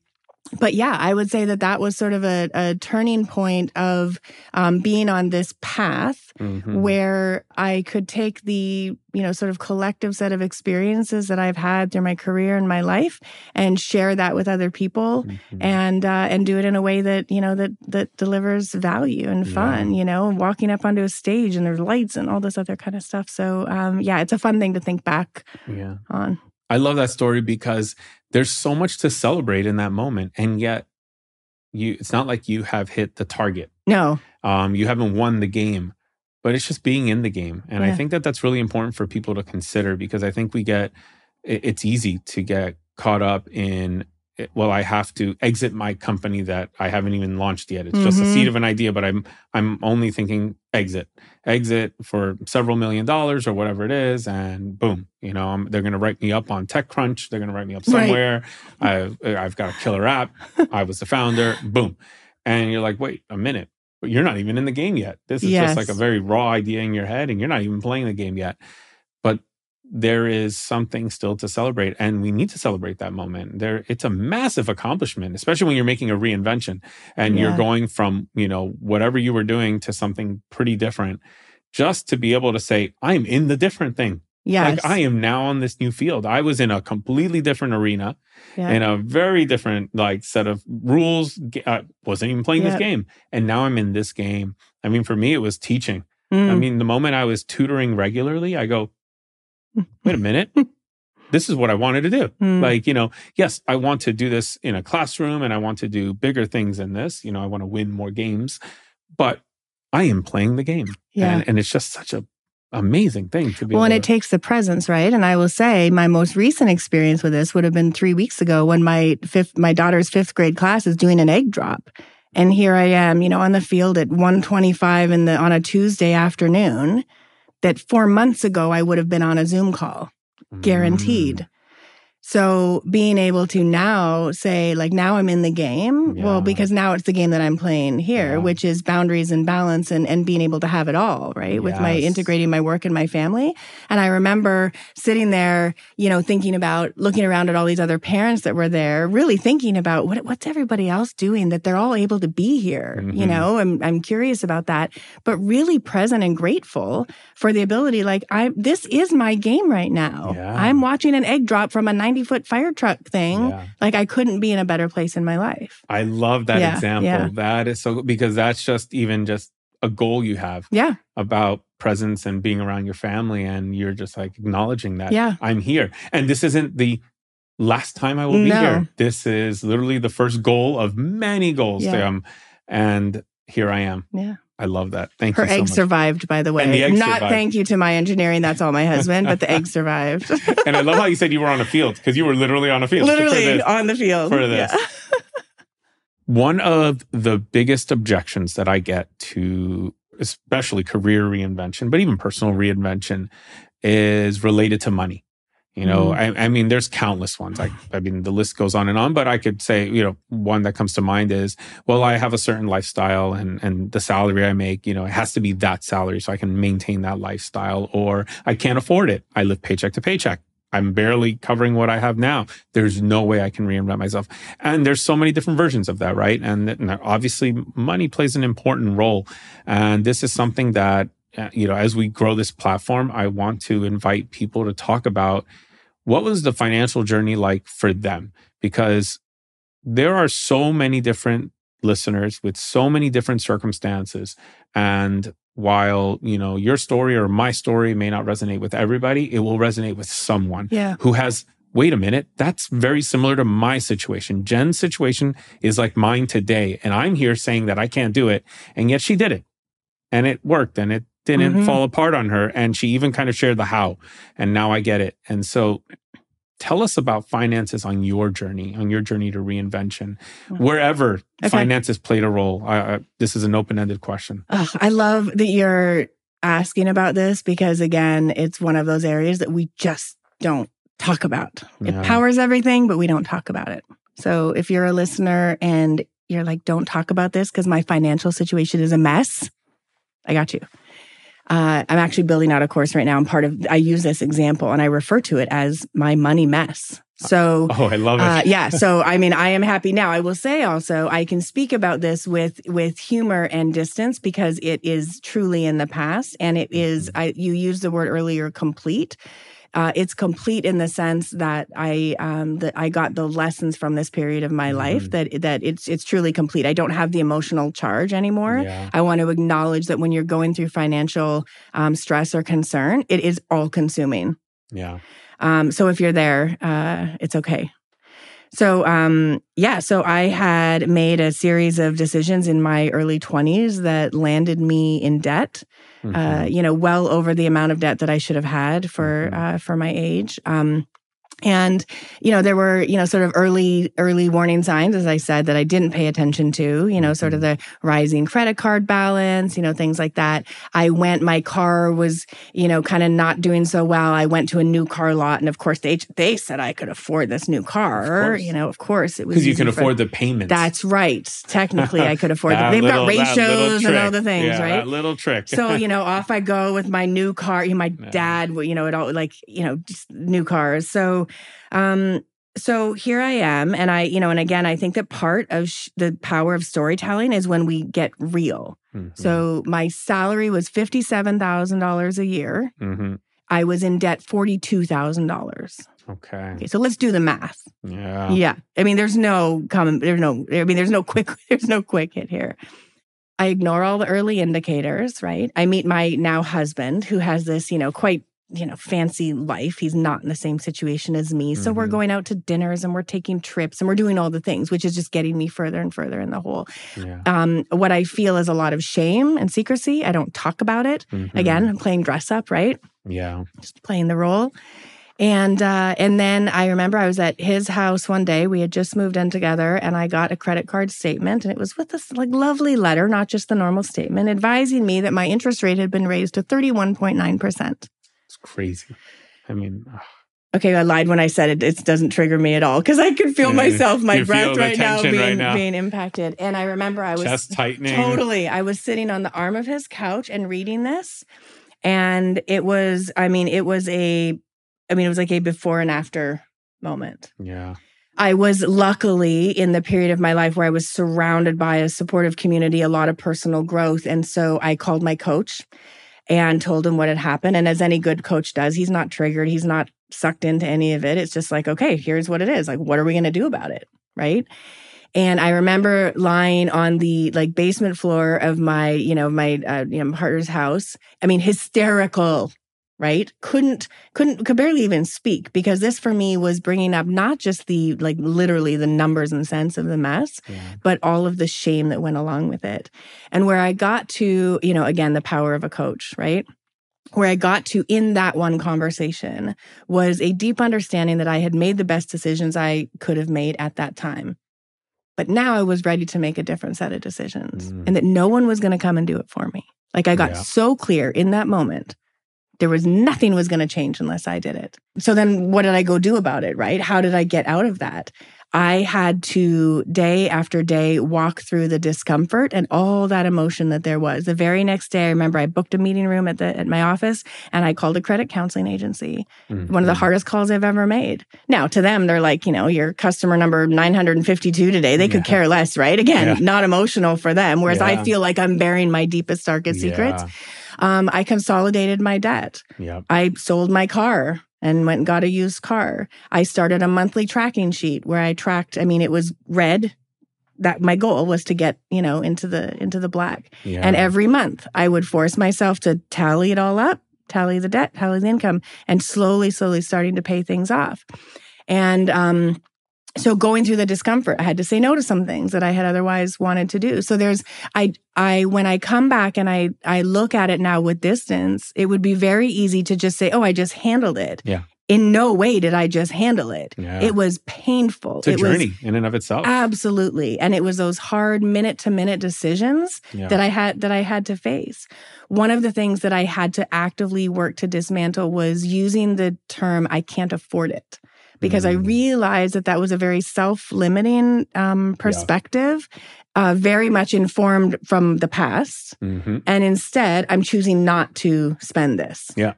[SPEAKER 2] but yeah, I would say that that was sort of a, a turning point of um, being on this path mm-hmm. where I could take the, you know, sort of collective set of experiences that I've had through my career and my life and share that with other people mm-hmm. and, uh, and do it in a way that, you know, that, that delivers value and fun, yeah. you know, walking up onto a stage and there's lights and all this other kind of stuff. So, um, yeah, it's a fun thing to think back yeah. on.
[SPEAKER 1] I love that story because there's so much to celebrate in that moment and yet you it's not like you have hit the target
[SPEAKER 2] no
[SPEAKER 1] um you haven't won the game but it's just being in the game and yeah. i think that that's really important for people to consider because i think we get it's easy to get caught up in well i have to exit my company that i haven't even launched yet it's mm-hmm. just a seed mm-hmm. of an idea but i'm i'm only thinking exit exit for several million dollars or whatever it is and boom you know I'm, they're going to write me up on techcrunch they're going to write me up somewhere right. I've, I've got a killer app i was the founder boom and you're like wait a minute but you're not even in the game yet this is yes. just like a very raw idea in your head and you're not even playing the game yet there is something still to celebrate and we need to celebrate that moment. There it's a massive accomplishment especially when you're making a reinvention and yeah. you're going from you know whatever you were doing to something pretty different just to be able to say i'm in the different thing.
[SPEAKER 2] Yeah
[SPEAKER 1] like i am now on this new field. I was in a completely different arena yeah. in a very different like set of rules. I wasn't even playing this game and now i'm in this game. I mean for me it was teaching. Mm. i mean the moment i was tutoring regularly i go wait a minute. this is what I wanted to do. Mm. Like, you know, yes, I want to do this in a classroom and I want to do bigger things than this. You know, I want to win more games, but I am playing the game. Yeah. And, and it's just such a amazing thing to be
[SPEAKER 2] well and it takes the presence right and i will say my most recent experience with this would have been three weeks ago when my fifth my daughter's fifth grade class is doing an egg drop and here i am you know on the field at 125 in the on a tuesday afternoon that four months ago I would have been on a Zoom call, guaranteed. Mm. So being able to now say, like, now I'm in the game, yeah. well, because now it's the game that I'm playing here, yeah. which is boundaries and balance and, and being able to have it all, right? Yes. With my integrating my work and my family. And I remember sitting there, you know, thinking about looking around at all these other parents that were there, really thinking about what, what's everybody else doing that they're all able to be here. Mm-hmm. You know, I'm, I'm curious about that, but really present and grateful for the ability, like, I, this is my game right now. Yeah. I'm watching an egg drop from a 90 foot fire truck thing. Yeah. Like I couldn't be in a better place in my life.
[SPEAKER 1] I love that yeah, example. Yeah. That is so because that's just even just a goal you have.
[SPEAKER 2] Yeah.
[SPEAKER 1] About presence and being around your family and you're just like acknowledging that
[SPEAKER 2] yeah.
[SPEAKER 1] I'm here. And this isn't the last time I will be no. here. This is literally the first goal of many goals. Um, and here I am.
[SPEAKER 2] Yeah.
[SPEAKER 1] I love that. Thank
[SPEAKER 2] Her
[SPEAKER 1] you. Her
[SPEAKER 2] egg survived, by the way.
[SPEAKER 1] The
[SPEAKER 2] Not
[SPEAKER 1] survived.
[SPEAKER 2] thank you to my engineering. That's all my husband, but the egg survived.
[SPEAKER 1] and I love how you said you were on a field because you were literally on a field.
[SPEAKER 2] Literally on the field
[SPEAKER 1] for this. Yeah. One of the biggest objections that I get to, especially career reinvention, but even personal reinvention, is related to money. You know,
[SPEAKER 2] Mhm.
[SPEAKER 1] I, I mean, there's countless ones. I, I mean, the list goes on and on, but I could say, you know, one that comes to mind is, well, I have a certain lifestyle and, and the salary I make, you know, it has to be that salary so I can maintain that lifestyle or I can't afford it. I live paycheck to paycheck. I'm barely covering what I have now. There's no way I can reinvent myself. And there's so many different versions of that, right? And, and obviously money plays an important role. And this is something that, Uh, you know, as we grow this platform, I want to invite people to talk about what was the financial journey like for them? Because there are so many different listeners with so many different circumstances. And while, you know, your story or my story may not resonate with everybody, it will resonate with someone
[SPEAKER 2] Yeah.
[SPEAKER 1] who has, wait a minute, that's very similar to my situation. Jen's situation is like mine today. And I'm here saying that I can't do it. And yet she did it and it worked and it didn't
[SPEAKER 2] Mhm.
[SPEAKER 1] fall apart on her. And she even kind of shared the how. And now I get it. And so tell us about finances on your journey, on your journey to reinvention, wherever
[SPEAKER 2] Okay.
[SPEAKER 1] finances played a role. This is an open ended question.
[SPEAKER 2] Ugh, I love that you're asking about this because, again, it's one of those areas that we just don't talk about. It powers everything, but we don't talk about it. So if you're a listener and you're like, don't talk about this because my financial situation is a mess, I got you. Uh, I'm actually building out a course right now. I'm part of, I use this example and I refer to it as my money mess. So,
[SPEAKER 1] Oh, I love it.
[SPEAKER 2] uh, yeah. So, I mean, I am happy now. I will say also, I can speak about this with with humor and distance because it is truly in the past, and it is. I you used the word earlier, complete. Uh, it's complete in the sense that I um, that I got the lessons from this period of my life
[SPEAKER 1] Mhm.
[SPEAKER 2] that that it's it's truly complete. I don't have the emotional charge anymore.
[SPEAKER 1] yeah.
[SPEAKER 2] I want to acknowledge that when you're going through financial um, stress or concern, it is all consuming.
[SPEAKER 1] Yeah.
[SPEAKER 2] Um, so if you're there, uh, it's okay. So um, yeah, so I had made a series of decisions in my early 20s that landed me in debt. Uh,
[SPEAKER 1] Mhm.
[SPEAKER 2] you know, well over the amount of debt that I should have had for
[SPEAKER 1] Mhm.
[SPEAKER 2] uh, for my age. Um, and you know, there were you know sort of early early warning signs, as I said, that I didn't pay attention to. You know, sort of the rising credit card balance, you know, things like that. I went, my car was you know kind of not doing so well. I went to a new car lot, and of course they they said I could afford this new car. You know, of course it was
[SPEAKER 1] Because you can
[SPEAKER 2] for-
[SPEAKER 1] afford the payments.
[SPEAKER 2] That's right. Technically, I could afford them. They've
[SPEAKER 1] little-
[SPEAKER 2] got ratios and all the things,
[SPEAKER 1] Yeah,
[SPEAKER 2] right?
[SPEAKER 1] That little trick.
[SPEAKER 2] so you know off i go with my new car you know, my
[SPEAKER 1] Yeah.
[SPEAKER 2] dad you know it all like you know just new cars so um so here i am and i you know and again i think that part of sh- the power of storytelling is when we get real
[SPEAKER 1] Mhm.
[SPEAKER 2] so my salary was $57000 a year
[SPEAKER 1] Mhm.
[SPEAKER 2] i was in debt $42000
[SPEAKER 1] okay.
[SPEAKER 2] okay so let's do the math
[SPEAKER 1] Yeah.
[SPEAKER 2] yeah. I mean, there's no common, there's no, I mean, there's no quick, there's no quick hit here. I ignore all the early indicators, right? I meet my now husband who has this, you know, quite, you know, fancy life. He's not in the same situation as me. So we're
[SPEAKER 1] Mhm.
[SPEAKER 2] going out to dinners and we're taking trips and we're doing all the things, which is just getting me further and further in the hole.
[SPEAKER 1] Yeah.
[SPEAKER 2] Um, what I feel is a lot of shame and secrecy. I don't talk about it.
[SPEAKER 1] Mhm.
[SPEAKER 2] Again, I'm playing dress up, right?
[SPEAKER 1] Yeah.
[SPEAKER 2] just playing the role. And uh, and then I remember I was at his house one day. We had just moved in together, and I got a credit card statement, and it was with this like lovely letter, not just the normal statement, advising me that my interest rate had been raised to thirty one point nine percent.
[SPEAKER 1] Crazy. I mean, ugh,
[SPEAKER 2] Okay, I lied when I said it. It doesn't trigger me at all because I could feel
[SPEAKER 1] Yeah,
[SPEAKER 2] myself, my breath right now, being,
[SPEAKER 1] right now.
[SPEAKER 2] being impacted. And I remember I was
[SPEAKER 1] tightening.
[SPEAKER 2] Totally. I was sitting on the arm of his couch and reading this. And it was, I mean, it was a, I mean, it was like a before and after moment.
[SPEAKER 1] Yeah.
[SPEAKER 2] I was luckily in the period of my life where I was surrounded by a supportive community, a lot of personal growth. And so I called my coach and told him what had happened. And as any good coach does, he's not triggered, he's not sucked into any of it. It's just like, okay, here's what it is. Like, what are we going to do about it? Right. And I remember lying on the like basement floor of my, you know, my uh, you know, partner's house. I mean, hysterical, right? Couldn't, couldn't, could barely even speak because this for me was bringing up not just the like literally the numbers and sense of the mess,
[SPEAKER 1] Yeah.
[SPEAKER 2] but all of the shame that went along with it. And where I got to, you know, again, the power of a coach, right? Where I got to in that one conversation was a deep understanding that I had made the best decisions I could have made at that time. But now I was ready to make a different set of decisions
[SPEAKER 1] Mm.
[SPEAKER 2] and that no one was going to come and do it for me. Like I got
[SPEAKER 1] Yeah.
[SPEAKER 2] so clear in that moment there was nothing was going to change unless I did it. So then what did I go do about it, right? How did I get out of that? I had to day after day walk through the discomfort and all that emotion that there was. The very next day, I remember I booked a meeting room at the at my office and I called a credit counseling agency. Mm-hmm. One of the hardest calls I've ever made. Now, to them, they're like, you know, your customer number 952 today. They could yeah. care less, right? Again, yeah. not emotional for them. Whereas yeah. I feel like I'm bearing my deepest, darkest secrets. Um, I consolidated my debt.
[SPEAKER 1] Yep.
[SPEAKER 2] I sold my car and went and got a used car. I started a monthly tracking sheet where I tracked, I mean, it was red. That my goal was to get, you know, into the into the black. Yeah. And every month I would force myself to tally it all up, tally the debt, tally the income, and slowly, slowly starting to pay things off. And um so going through the discomfort i had to say no to some things that i had otherwise wanted to do so there's i i when i come back and i i look at it now with distance it would be very easy to just say oh i just handled it
[SPEAKER 1] yeah
[SPEAKER 2] in no way did I just handle it. Yeah. It was painful.
[SPEAKER 1] It's a
[SPEAKER 2] it
[SPEAKER 1] journey in and of itself.
[SPEAKER 2] Absolutely. And it was those hard minute to minute decisions yeah. that I had that I had to face. One of the things that I had to actively work to dismantle was using the term I can't afford it because mm-hmm. I mm. realized that that was a very self limiting um, perspective, yeah. uh, very much informed from the past. Mm-hmm. And instead, I'm choosing not to spend this.
[SPEAKER 1] Yeah.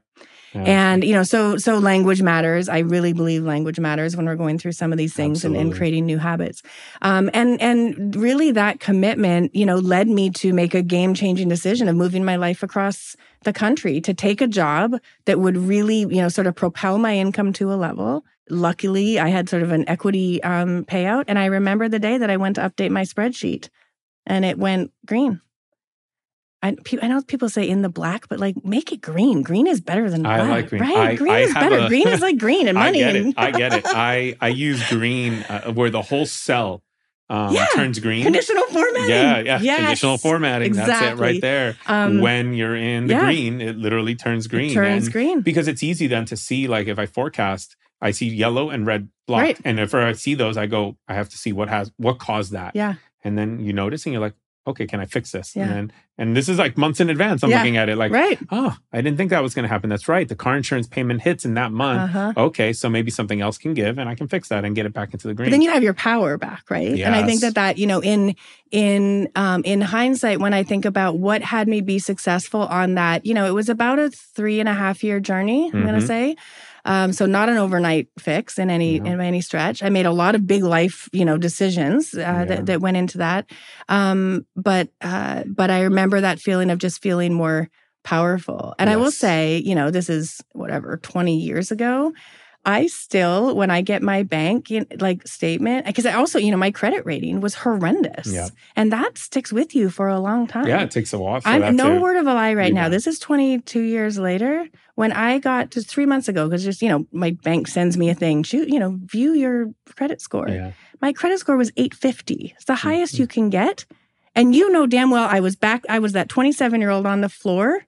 [SPEAKER 2] And you know, so so language matters. I really believe language matters when we're going through some of these things and, and, creating new habits. Um, and and really, that commitment, you know, led me to make a game changing decision of moving my life across the country to take a job that would really, you know, sort of propel my income to a level luckily i had sort of an equity um, payout and i remember the day that i went to update my spreadsheet and it went green I, I know people say in the black, but like make it green. Green is better than black. I like green. Right? I, green I is better. A, green is like green and money.
[SPEAKER 1] I get
[SPEAKER 2] it.
[SPEAKER 1] I get it. I, I use green uh, where the whole cell um, yeah. turns green.
[SPEAKER 2] Conditional formatting.
[SPEAKER 1] Yeah, yeah. Yes. Conditional formatting. Exactly. That's it right there. Um, when you're in the yeah. green, it literally turns green.
[SPEAKER 2] It turns
[SPEAKER 1] and
[SPEAKER 2] green.
[SPEAKER 1] Because it's easy then to see, like if I forecast, I see yellow and red block. Right. And if I see those, I go, I have to see what has what caused that.
[SPEAKER 2] Yeah.
[SPEAKER 1] And then you notice and you're like, okay, can I fix this? Yeah. And and this is like months in advance. I'm yeah. looking at it like,
[SPEAKER 2] right.
[SPEAKER 1] oh, I didn't think that was going to happen. That's right. The car insurance payment hits in that month. Uh-huh. Okay, so maybe something else can give, and I can fix that and get it back into the green.
[SPEAKER 2] But then you have your power back, right? Yes. And I think that that you know, in in um, in hindsight, when I think about what had me be successful on that, you know, it was about a three and a half year journey. I'm mm-hmm. going to say. Um, so not an overnight fix in any in any stretch. I made a lot of big life, you know, decisions uh, yeah. that, that went into that. Um, but uh, but I remember that feeling of just feeling more powerful. And yes. I will say, you know, this is whatever 20 years ago. I still, when I get my bank like statement, because I also, you know, my credit rating was horrendous,
[SPEAKER 1] yeah.
[SPEAKER 2] and that sticks with you for a long time.
[SPEAKER 1] Yeah, it takes a while.
[SPEAKER 2] I'm no word of a lie right now. This is 22 years later. When I got just three months ago, because just you know, my bank sends me a thing. Shoot, you know, view your credit score.
[SPEAKER 1] Yeah.
[SPEAKER 2] My credit score was 850. It's the highest mm-hmm. you can get, and you know damn well I was back. I was that 27 year old on the floor,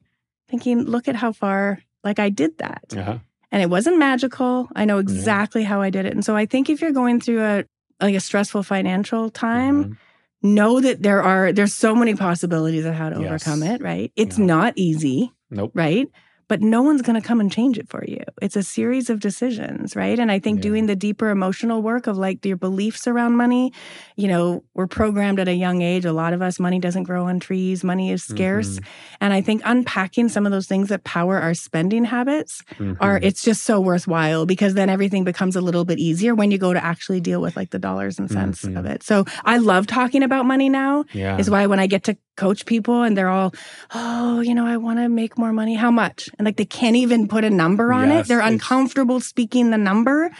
[SPEAKER 2] thinking, look at how far like I did that.
[SPEAKER 1] Uh-huh
[SPEAKER 2] and it wasn't magical. I know exactly yeah. how I did it. And so I think if you're going through a like a stressful financial time, mm-hmm. know that there are there's so many possibilities of how to yes. overcome it, right? It's not easy.
[SPEAKER 1] Nope.
[SPEAKER 2] Right? But no one's going to come and change it for you. It's a series of decisions, right? And I think yeah. doing the deeper emotional work of like your beliefs around money, you know, we're programmed at a young age. A lot of us, money doesn't grow on trees, money is scarce. Mm-hmm. And I think unpacking some of those things that power our spending habits mm-hmm. are, it's just so worthwhile because then everything becomes a little bit easier when you go to actually deal with like the dollars and cents mm-hmm. of it. So I love talking about money now.
[SPEAKER 1] Yeah.
[SPEAKER 2] Is why when I get to coach people and they're all, oh, you know, I want to make more money. How much? And like they can't even put a number on yes, it. They're uncomfortable speaking the number.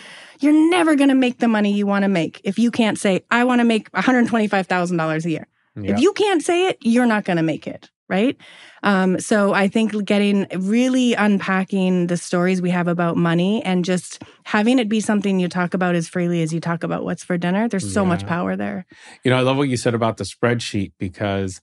[SPEAKER 2] You're never going to make the money you want to make if you can't say, I want to make $125,000 a year. Yeah. If you can't say it, you're not going to make it. Right. Um, so I think getting really unpacking the stories we have about money and just having it be something you talk about as freely as you talk about what's for dinner, there's so yeah. much power there.
[SPEAKER 1] You know, I love what you said about the spreadsheet because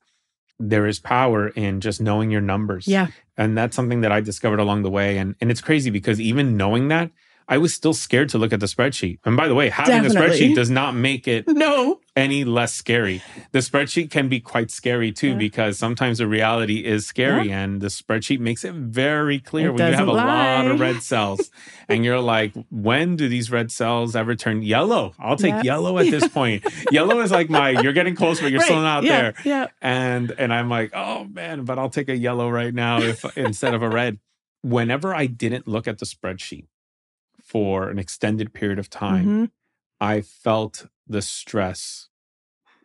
[SPEAKER 1] there is power in just knowing your numbers.
[SPEAKER 2] Yeah.
[SPEAKER 1] And that's something that I discovered along the way. And and it's crazy because even knowing that, I was still scared to look at the spreadsheet. And by the way, having
[SPEAKER 2] Definitely.
[SPEAKER 1] a spreadsheet does not make it
[SPEAKER 2] No.
[SPEAKER 1] any less scary. The spreadsheet can be quite scary too,
[SPEAKER 2] Yeah.
[SPEAKER 1] because sometimes the reality is scary and the spreadsheet makes it very clear
[SPEAKER 2] It
[SPEAKER 1] when you have a
[SPEAKER 2] doesn't
[SPEAKER 1] lot of red cells and you're like, when do these red cells ever turn yellow? I'll take
[SPEAKER 2] Yeah.
[SPEAKER 1] yellow at this point. yellow is like my, you're getting close, but you're still not
[SPEAKER 2] yeah,
[SPEAKER 1] there.
[SPEAKER 2] Yeah.
[SPEAKER 1] And and I'm like, oh man, but I'll take a yellow right now if instead of a red. Whenever I didn't look at the spreadsheet for an extended period of time,
[SPEAKER 2] Mhm.
[SPEAKER 1] I felt the stress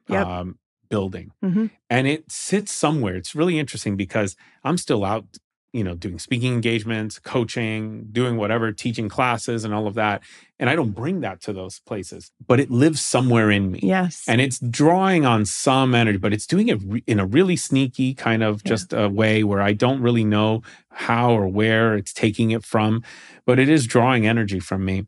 [SPEAKER 2] Yep.
[SPEAKER 1] um, building.
[SPEAKER 2] Mhm.
[SPEAKER 1] And it sits somewhere. It's really interesting because I'm still out, you know, doing speaking engagements, coaching, doing whatever, teaching classes and all of that. And I don't bring that to those places, but it lives somewhere in me.
[SPEAKER 2] Yes.
[SPEAKER 1] And it's drawing on some energy, but it's doing it re- in a really sneaky kind of
[SPEAKER 2] Yeah.
[SPEAKER 1] just a way where I don't really know how or where it's taking it from, but it is drawing energy from me.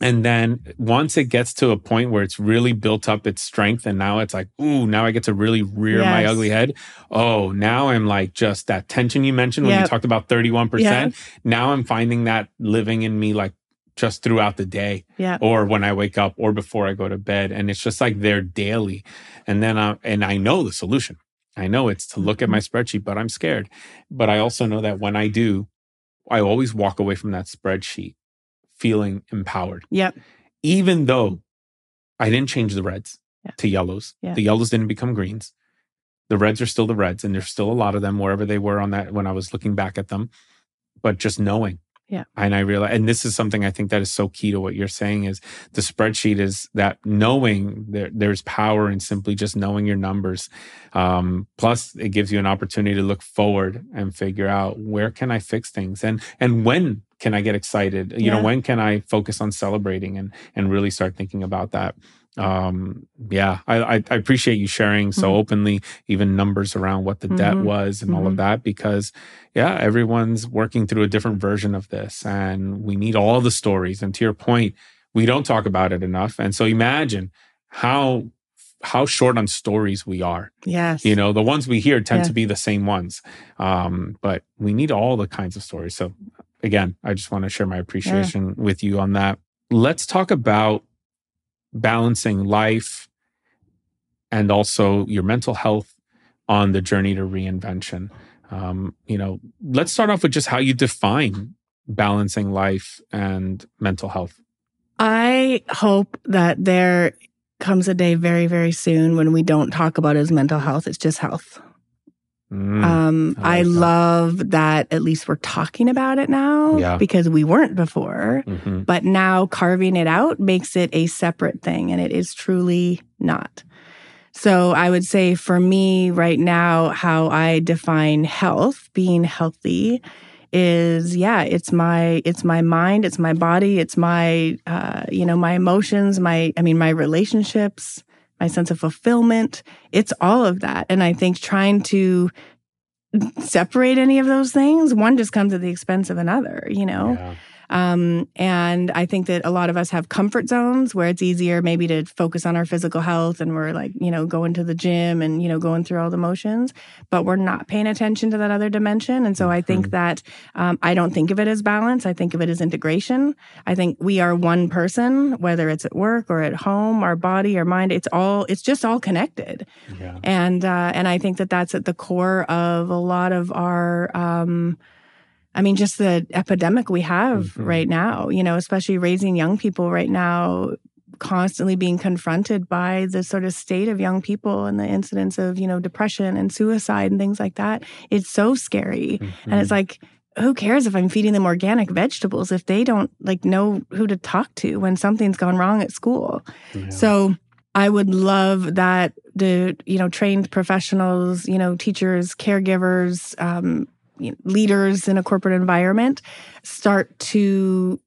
[SPEAKER 1] And then once it gets to a point where it's really built up its strength, and now it's like, ooh, now I get to really rear my ugly head. Oh, now I'm like just that tension you mentioned when you talked about 31%. Now I'm finding that living in me like just throughout the day
[SPEAKER 2] yeah.
[SPEAKER 1] or when I wake up or before I go to bed. And it's just like there daily. And then, I, and I know the solution. I know it's to look at my mm-hmm. spreadsheet, but I'm scared. But I also know that when I do, I always walk away from that spreadsheet feeling empowered,
[SPEAKER 2] Yep.
[SPEAKER 1] even though I didn't change the reds
[SPEAKER 2] Yeah.
[SPEAKER 1] to yellows.
[SPEAKER 2] Yeah.
[SPEAKER 1] The yellows didn't become greens. The reds are still the reds, and there's still a lot of them wherever they were on that when I was looking back at them. But just knowing
[SPEAKER 2] Yeah.
[SPEAKER 1] and I realize, and this is something I think that is so key to what you're saying is the spreadsheet is that knowing there, there's power in simply just knowing your numbers. Um, plus, it gives you an opportunity to look forward and figure out where can I fix things and and when can I get excited? You know, when can I focus on celebrating and and really start thinking about that. Um, yeah, I, I, appreciate you sharing so
[SPEAKER 2] Mhm.
[SPEAKER 1] openly, even numbers around what the debt
[SPEAKER 2] Mhm.
[SPEAKER 1] was and all of
[SPEAKER 2] Mhm.
[SPEAKER 1] that, because yeah, everyone's working through a different version of this and we need all the stories. And to your point, we don't talk about it enough. And so imagine how how short on stories we are.
[SPEAKER 2] Yes.
[SPEAKER 1] You know, the ones we hear tend
[SPEAKER 2] Yeah.
[SPEAKER 1] to be the same ones. Um, but we need all the kinds of stories. So again, I just want to share my appreciation with you on that. Let's talk about balancing life and also your mental health on the journey to reinvention. Um, you know, let's start off with just how you define balancing life and mental health.
[SPEAKER 2] I hope that there comes a day very, very soon when we don't talk about it as mental health. It's just health.
[SPEAKER 1] Mm,
[SPEAKER 2] Um,
[SPEAKER 1] I
[SPEAKER 2] I,
[SPEAKER 1] that.
[SPEAKER 2] love that at least we're talking about it now
[SPEAKER 1] Yeah.
[SPEAKER 2] because we weren't before.
[SPEAKER 1] mhm.
[SPEAKER 2] But now carving it out makes it a separate thing, and it is truly not. So I would say for me right now, how I define health, being healthy, is yeah, it's my it's my mind, it's my body, it's my uh, you know my emotions, my I mean my relationships, my sense of fulfillment. It's all of that, and I think trying to separate any of those things, one just comes at the expense of another. You know.
[SPEAKER 1] Yeah.
[SPEAKER 2] Um, and I think that a lot of us have comfort zones where it's easier maybe to focus on our physical health and we're like, you know, going to the gym and, you know, going through all the motions, but we're not paying attention to that other dimension. And so I think that um, I don't think of it as balance. I think of it as integration. I think we are one person, whether it's at work or at home, our body, our mind, it's all, it's just all connected
[SPEAKER 1] Yeah.
[SPEAKER 2] and uh, and I think that that's at the core of a lot of our. Um, I mean, just the epidemic we have
[SPEAKER 1] Mhm.
[SPEAKER 2] right now. You know, especially raising young people right now, constantly being confronted by the sort of state of young people and the incidence of you know depression and suicide and things like that. It's so scary, and it's like. Who cares if I'm feeding them organic vegetables if they don't like know who to talk to when something's gone wrong at school?
[SPEAKER 1] Yeah.
[SPEAKER 2] So I would love that the you know trained professionals, you know teachers, caregivers, um, leaders in a corporate environment start to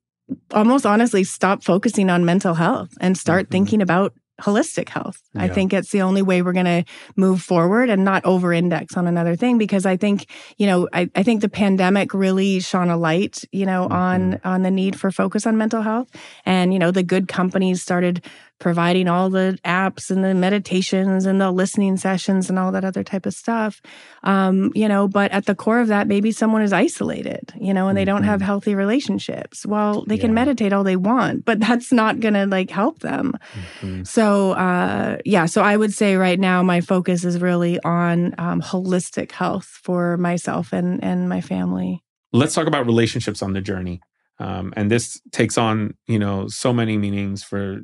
[SPEAKER 2] almost honestly stop focusing on mental health and start
[SPEAKER 1] Mhm.
[SPEAKER 2] thinking about holistic health. I think it's the only way we're going to move forward and not over index on another thing because I think, you know, I, I think the pandemic really shone a light, you know, on on the need for focus on mental health and you know the good companies started providing all the apps and the meditations and the listening sessions and all that other type of stuff. Um, you know, but at the core of that, maybe someone is isolated, you know, and they don't have
[SPEAKER 1] Mhm.
[SPEAKER 2] healthy relationships. Well, they can
[SPEAKER 1] Yeah.
[SPEAKER 2] meditate all they want, but that's not going to like help them.
[SPEAKER 1] Mhm.
[SPEAKER 2] So, uh, yeah, so I would say right now my focus is really on um, holistic health for myself and, and my family.
[SPEAKER 1] let's talk about relationships on the journey um, and this takes on you know so many meanings for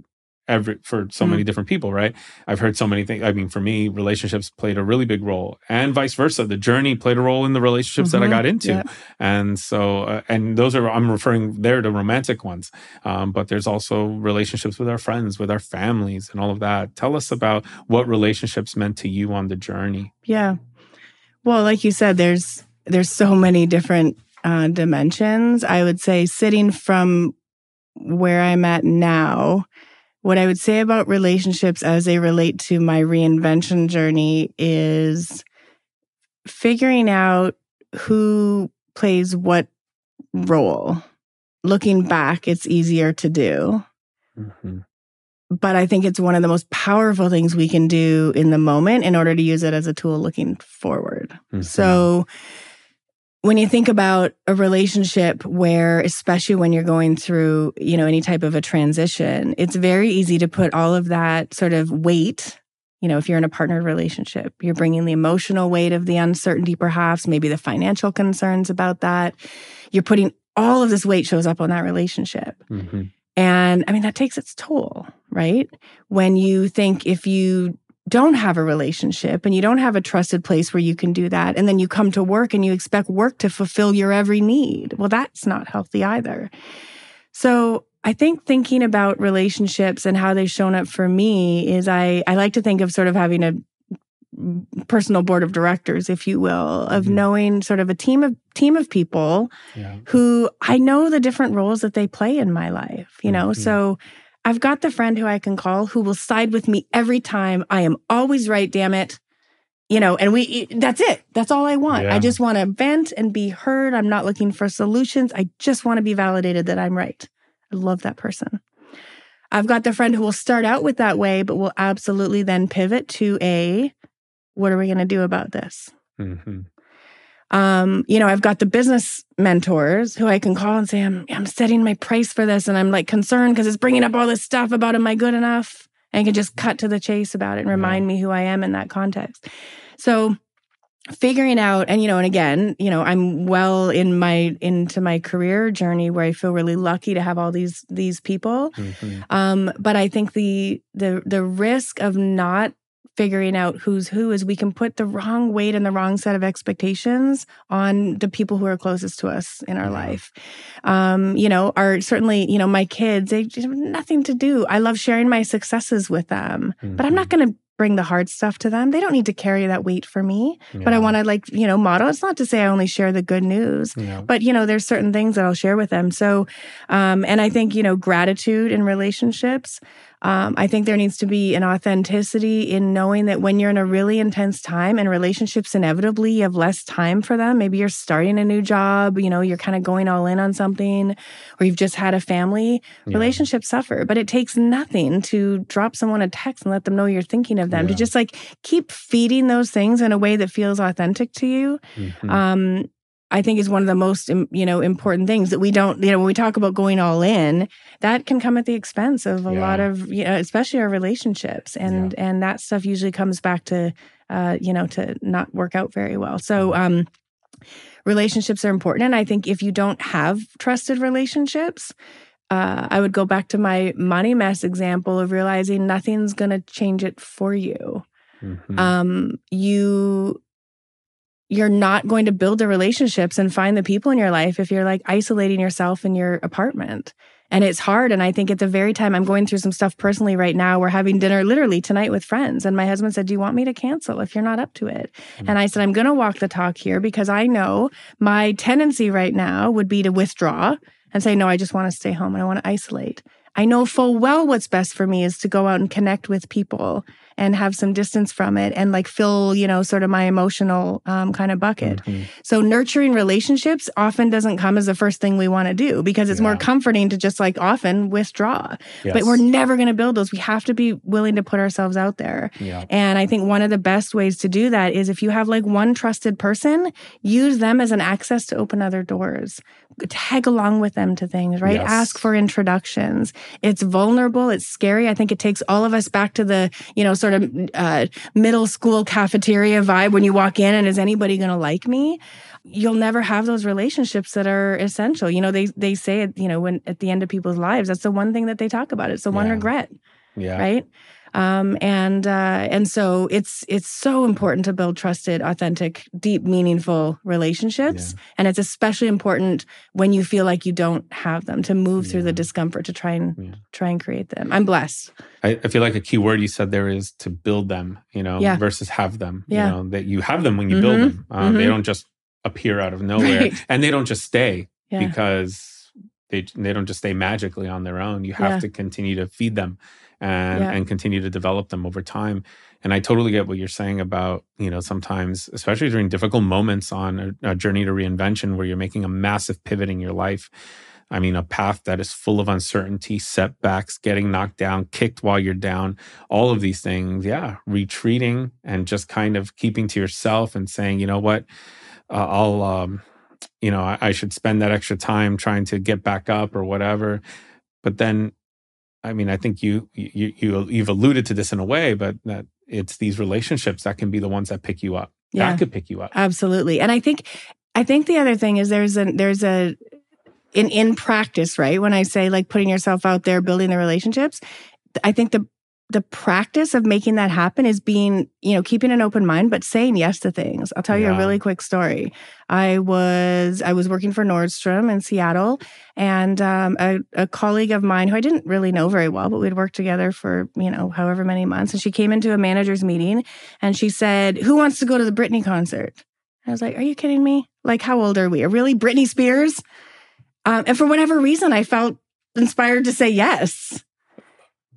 [SPEAKER 1] every for so
[SPEAKER 2] Mm.
[SPEAKER 1] many different people right i've heard so many things i mean for me relationships played a really big role and vice versa the journey played a role in the relationships that i
[SPEAKER 2] Mhm.
[SPEAKER 1] got into and so uh, and those are i'm referring there to romantic ones um, but there's also relationships with our friends with our families and all of that tell us about what relationships meant to you on the journey
[SPEAKER 2] Yeah. Well, like you said, there's there's so many different uh, dimensions. I would say sitting from where I'm at now, what I would say about relationships as they relate to my reinvention journey is figuring out who plays what role. Looking back, it's easier to do.
[SPEAKER 1] Mhm.
[SPEAKER 2] but I think it's one of the most powerful things we can do in the moment in order to use it as a tool looking forward.
[SPEAKER 1] Mhm.
[SPEAKER 2] So when you think about a relationship where especially when you're going through, you know, any type of a transition, it's very easy to put all of that sort of weight you know, if you're in a partnered relationship, you're bringing the emotional weight of the uncertainty, perhaps, maybe the financial concerns about that. You're putting all of this weight shows up on that relationship.
[SPEAKER 1] Mhm.
[SPEAKER 2] And I mean, that takes its toll, right? When you think if you don't have a relationship and you don't have a trusted place where you can do that, and then you come to work and you expect work to fulfill your every need, well, that's not healthy either. So I think thinking about relationships and how they've shown up for me is I, I like to think of sort of having a personal board of directors, if you will, of
[SPEAKER 1] Mhm.
[SPEAKER 2] knowing sort of a team of team of people
[SPEAKER 1] Yeah.
[SPEAKER 2] who I know the different roles that they play in my life, you know?
[SPEAKER 1] Mhm.
[SPEAKER 2] So I've got the friend who I can call who will side with me every time. I am always right, damn it. You know, and we, that's it. That's all I want.
[SPEAKER 1] Yeah.
[SPEAKER 2] I just want to vent and be heard. I'm not looking for solutions. I just want to be validated that I'm right. I love that person. I've got the friend who will start out with that way, but will absolutely then pivot to a, what are we going to do about this?
[SPEAKER 1] Mhm.
[SPEAKER 2] Um, you know, I've got the business mentors who I can call and say, I'm, I'm setting my price for this and I'm like concerned because it's bringing up all this stuff about, am I good enough? And I can just cut to the chase about it and remind me who I am in that context. So figuring out, and, you know, and again, you know, I'm well in my, into my career journey where I feel really lucky to have all these, these people.
[SPEAKER 1] Mhm.
[SPEAKER 2] Um, but I think the the the risk of not figuring out who's who is we can put the wrong weight and the wrong set of expectations on the people who are closest to us in our life. Um, you know, are certainly, you know, my kids, they just have nothing to do. I love sharing my successes with them, but I'm not
[SPEAKER 1] Mhm.
[SPEAKER 2] going to bring the hard stuff to them. They don't need to carry that weight for me. But I want to like, you know, model. It's not to say I only share the good news
[SPEAKER 1] Yeah.
[SPEAKER 2] but you know there's certain things that i'll share with them so um and i think you know gratitude in relationships um, I think there needs to be an authenticity in knowing that when you're in a really intense time and relationships inevitably you have less time for them. Maybe you're starting a new job, you know, you're kind of going all in on something, or you've just had a family.
[SPEAKER 1] Yeah.
[SPEAKER 2] Relationships suffer, but it takes nothing to drop someone a text and let them know you're thinking of them. To just like keep feeding those things in a way that feels authentic to you
[SPEAKER 1] Mhm.
[SPEAKER 2] um, I think is one of the most you know important things that we don't you know when we talk about going all in that can come at the expense of a
[SPEAKER 1] Yeah.
[SPEAKER 2] lot of you know especially our relationships and and that stuff usually comes back to uh, you know to not work out very well so
[SPEAKER 1] Mm-hmm.
[SPEAKER 2] um relationships are important and I think if you don't have trusted relationships uh, I would go back to my money mess example of realizing nothing's going to change it for you
[SPEAKER 1] Mhm.
[SPEAKER 2] um, you you're not going to build the relationships and find the people in your life if you're like isolating yourself in your apartment. And it's hard and i think at the very time i'm going through some stuff personally right now. We're having dinner literally tonight with friends and my husband said do you want me to cancel if you're not up to it? Mm. And i said i'm going to walk the talk here because i know my tendency right now would be to withdraw and say no i just want to stay home. And i want to isolate I know full well what's best for me is to go out and connect with people and have some distance from it and like fill, you know, sort of my emotional um, kind of bucket.
[SPEAKER 1] Mhm.
[SPEAKER 2] So nurturing relationships often doesn't come as the first thing we want to do because it's more comforting to just like often withdraw. But we're never going to build those. We have to be willing to put ourselves out there.
[SPEAKER 1] yeah.
[SPEAKER 2] And I think one of the best ways to do that is if you have like one trusted person, use them as an access to open other doors. Tag along with them to things, right?
[SPEAKER 1] Yes.
[SPEAKER 2] Ask for introductions. It's vulnerable. It's scary. I think it takes all of us back to the, you know, sort of uh, middle school cafeteria vibe when you walk in and is anybody going to like me? You'll never have those relationships that are essential. You know, they they say it, you know, when at the end of people's lives, that's the one thing that they talk about. It's the one regret
[SPEAKER 1] Yeah.
[SPEAKER 2] right um, and uh, and so it's it's so important to build trusted authentic deep meaningful relationships and it's especially important when you feel like you don't have them to move through the discomfort to try and
[SPEAKER 1] Yeah.
[SPEAKER 2] try and create them i'm blessed
[SPEAKER 1] I, I feel like a key word you said there is to build them, you know,
[SPEAKER 2] Yeah.
[SPEAKER 1] versus have them.
[SPEAKER 2] Yeah.
[SPEAKER 1] You know, that you have them when you build
[SPEAKER 2] Mhm.
[SPEAKER 1] them. Um, They
[SPEAKER 2] Mhm.
[SPEAKER 1] don't just appear out of nowhere
[SPEAKER 2] Right.
[SPEAKER 1] and they don't just stay
[SPEAKER 2] yeah
[SPEAKER 1] because they, they don't just stay magically on their own. You have
[SPEAKER 2] Yeah.
[SPEAKER 1] to continue to feed them and,
[SPEAKER 2] Yeah.
[SPEAKER 1] and continue to develop them over time. And I totally get what you're saying about, you know, sometimes, especially during difficult moments on a, a journey to reinvention where you're making a massive pivot in your life. I mean, a path that is full of uncertainty, setbacks, getting knocked down, kicked while you're down, all of these things. Yeah. Retreating and just kind of keeping to yourself and saying, you know what, uh, I'll, um, you know, I, I should spend that extra time trying to get back up or whatever. But then, I mean, I think you, you, you, you've alluded to this in a way, but that it's these relationships that can be the ones that pick you up.
[SPEAKER 2] Yeah.
[SPEAKER 1] That could pick you up.
[SPEAKER 2] absolutely and i think i think the other thing is there's a there's a in in practice right when i say like putting yourself out there building the relationships i think the the practice of making that happen is being you know keeping an open mind but saying yes to things i'll tell you a really quick story i was i was working for nordstrom in seattle and um, a, a colleague of mine who i didn't really know very well but we'd worked together for you know however many months and she came into a manager's meeting and she said who wants to go to the britney concert I was like, "Are you kidding me? Like, how old are we? Are really, Britney Spears?" Um, and for whatever reason, I felt inspired to say yes.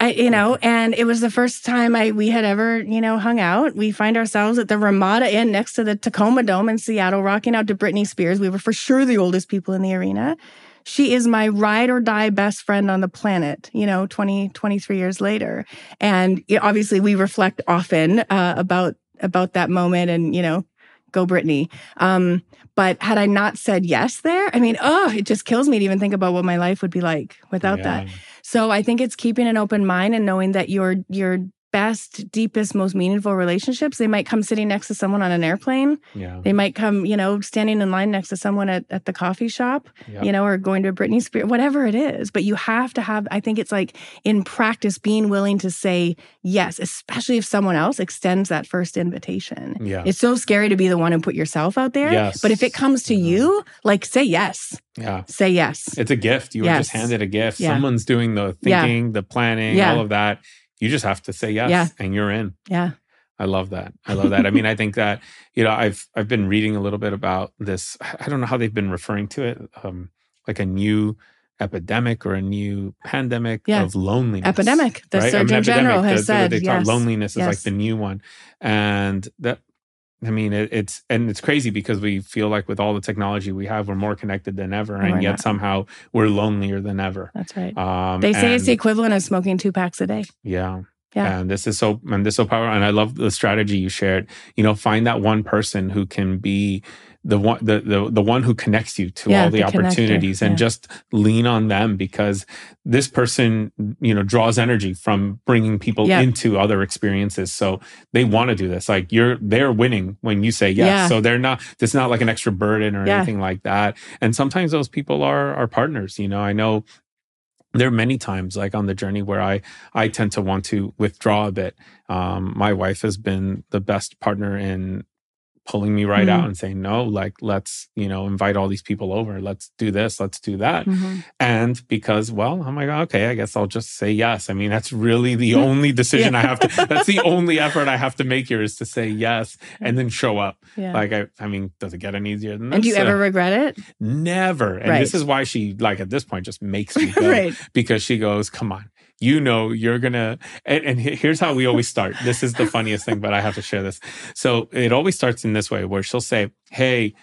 [SPEAKER 2] I, you know, and it was the first time I we had ever, you know, hung out. We find ourselves at the Ramada Inn next to the Tacoma Dome in Seattle, rocking out to Britney Spears. We were for sure the oldest people in the arena. She is my ride or die best friend on the planet, you know, 20, 23 years later. And obviously we reflect often uh, about about that moment and, you know, go Britney. Um, but had I not said yes there, I mean, oh, it just kills me to even think about what my life would be like without that. So I think it's keeping an open mind and knowing that your your best, deepest, most meaningful relationships, they might come sitting next to someone on an airplane.
[SPEAKER 1] Yeah.
[SPEAKER 2] They might come, you know, standing in line next to someone at, at the coffee shop,
[SPEAKER 1] Yeah.
[SPEAKER 2] you know, or going to a Britney Spears, whatever it is. But you have to have, I think it's like in practice, being willing to say yes, especially if someone else extends that first invitation.
[SPEAKER 1] Yeah.
[SPEAKER 2] It's so scary to be the one who put yourself out there.
[SPEAKER 1] Yes.
[SPEAKER 2] But if it comes to
[SPEAKER 1] Mhm.
[SPEAKER 2] you, like say yes.
[SPEAKER 1] Yeah.
[SPEAKER 2] Say yes.
[SPEAKER 1] It's a gift. You were just handed a gift.
[SPEAKER 2] Yeah.
[SPEAKER 1] Someone's doing the
[SPEAKER 2] Yeah.
[SPEAKER 1] thinking, the planning,
[SPEAKER 2] Yeah.
[SPEAKER 1] all of that. You just have to say yes
[SPEAKER 2] Yeah.
[SPEAKER 1] and you're in.
[SPEAKER 2] Yeah.
[SPEAKER 1] I love that. I love that. I mean, I think that, you know, I've I've been reading a little bit about this. I don't know how they've been referring to it. Um, like a new epidemic or a new pandemic
[SPEAKER 2] Yeah.
[SPEAKER 1] of loneliness.
[SPEAKER 2] Epidemic. The
[SPEAKER 1] right?
[SPEAKER 2] Surgeon
[SPEAKER 1] An
[SPEAKER 2] General
[SPEAKER 1] epidemic.
[SPEAKER 2] has
[SPEAKER 1] what
[SPEAKER 2] said
[SPEAKER 1] talk-
[SPEAKER 2] yes.
[SPEAKER 1] loneliness is like the new one. And that I mean, it, it's and it's crazy because we feel like with all the technology we have, we're more connected than ever,
[SPEAKER 2] And
[SPEAKER 1] and
[SPEAKER 2] we're
[SPEAKER 1] yet
[SPEAKER 2] not.
[SPEAKER 1] somehow we're lonelier than ever.
[SPEAKER 2] That's right.
[SPEAKER 1] Um,
[SPEAKER 2] They say it's the equivalent of smoking two packs a day.
[SPEAKER 1] yeah.
[SPEAKER 2] Yeah.
[SPEAKER 1] And this is so and this is so powerful. And I love the strategy you shared. You know, find that one person who can be the one the the, the one who connects you to
[SPEAKER 2] Yeah,
[SPEAKER 1] all the,
[SPEAKER 2] the connector.
[SPEAKER 1] opportunities and
[SPEAKER 2] Yeah.
[SPEAKER 1] just lean on them because this person, you know, draws energy from bringing people into other experiences. So they want to do this. Like you're they're winning when you say yes.
[SPEAKER 2] Yeah.
[SPEAKER 1] So they're not it's not like an extra burden or anything like that. And sometimes those people are are partners, you know. I know there are many times like on the journey where i i tend to want to withdraw a bit um my wife has been the best partner in pulling me right
[SPEAKER 2] Mhm.
[SPEAKER 1] out and saying no like let's you know invite all these people over let's do this let's do that
[SPEAKER 2] Mhm.
[SPEAKER 1] and because well i'm like okay i guess i'll just say yes i mean that's really the only decision i have to that's the only effort i have to make here is to say yes and then show up
[SPEAKER 2] Yeah.
[SPEAKER 1] like i i mean does it get any easier than this
[SPEAKER 2] and do you
[SPEAKER 1] Uh,
[SPEAKER 2] ever regret it?
[SPEAKER 1] never and
[SPEAKER 2] Right.
[SPEAKER 1] this is why she like at this point just makes me go
[SPEAKER 2] right.
[SPEAKER 1] because she goes, "Come on, you know you're gonna and, and here's how we always start. This is the funniest thing but i have to share this. So it always starts in this way where she'll say hey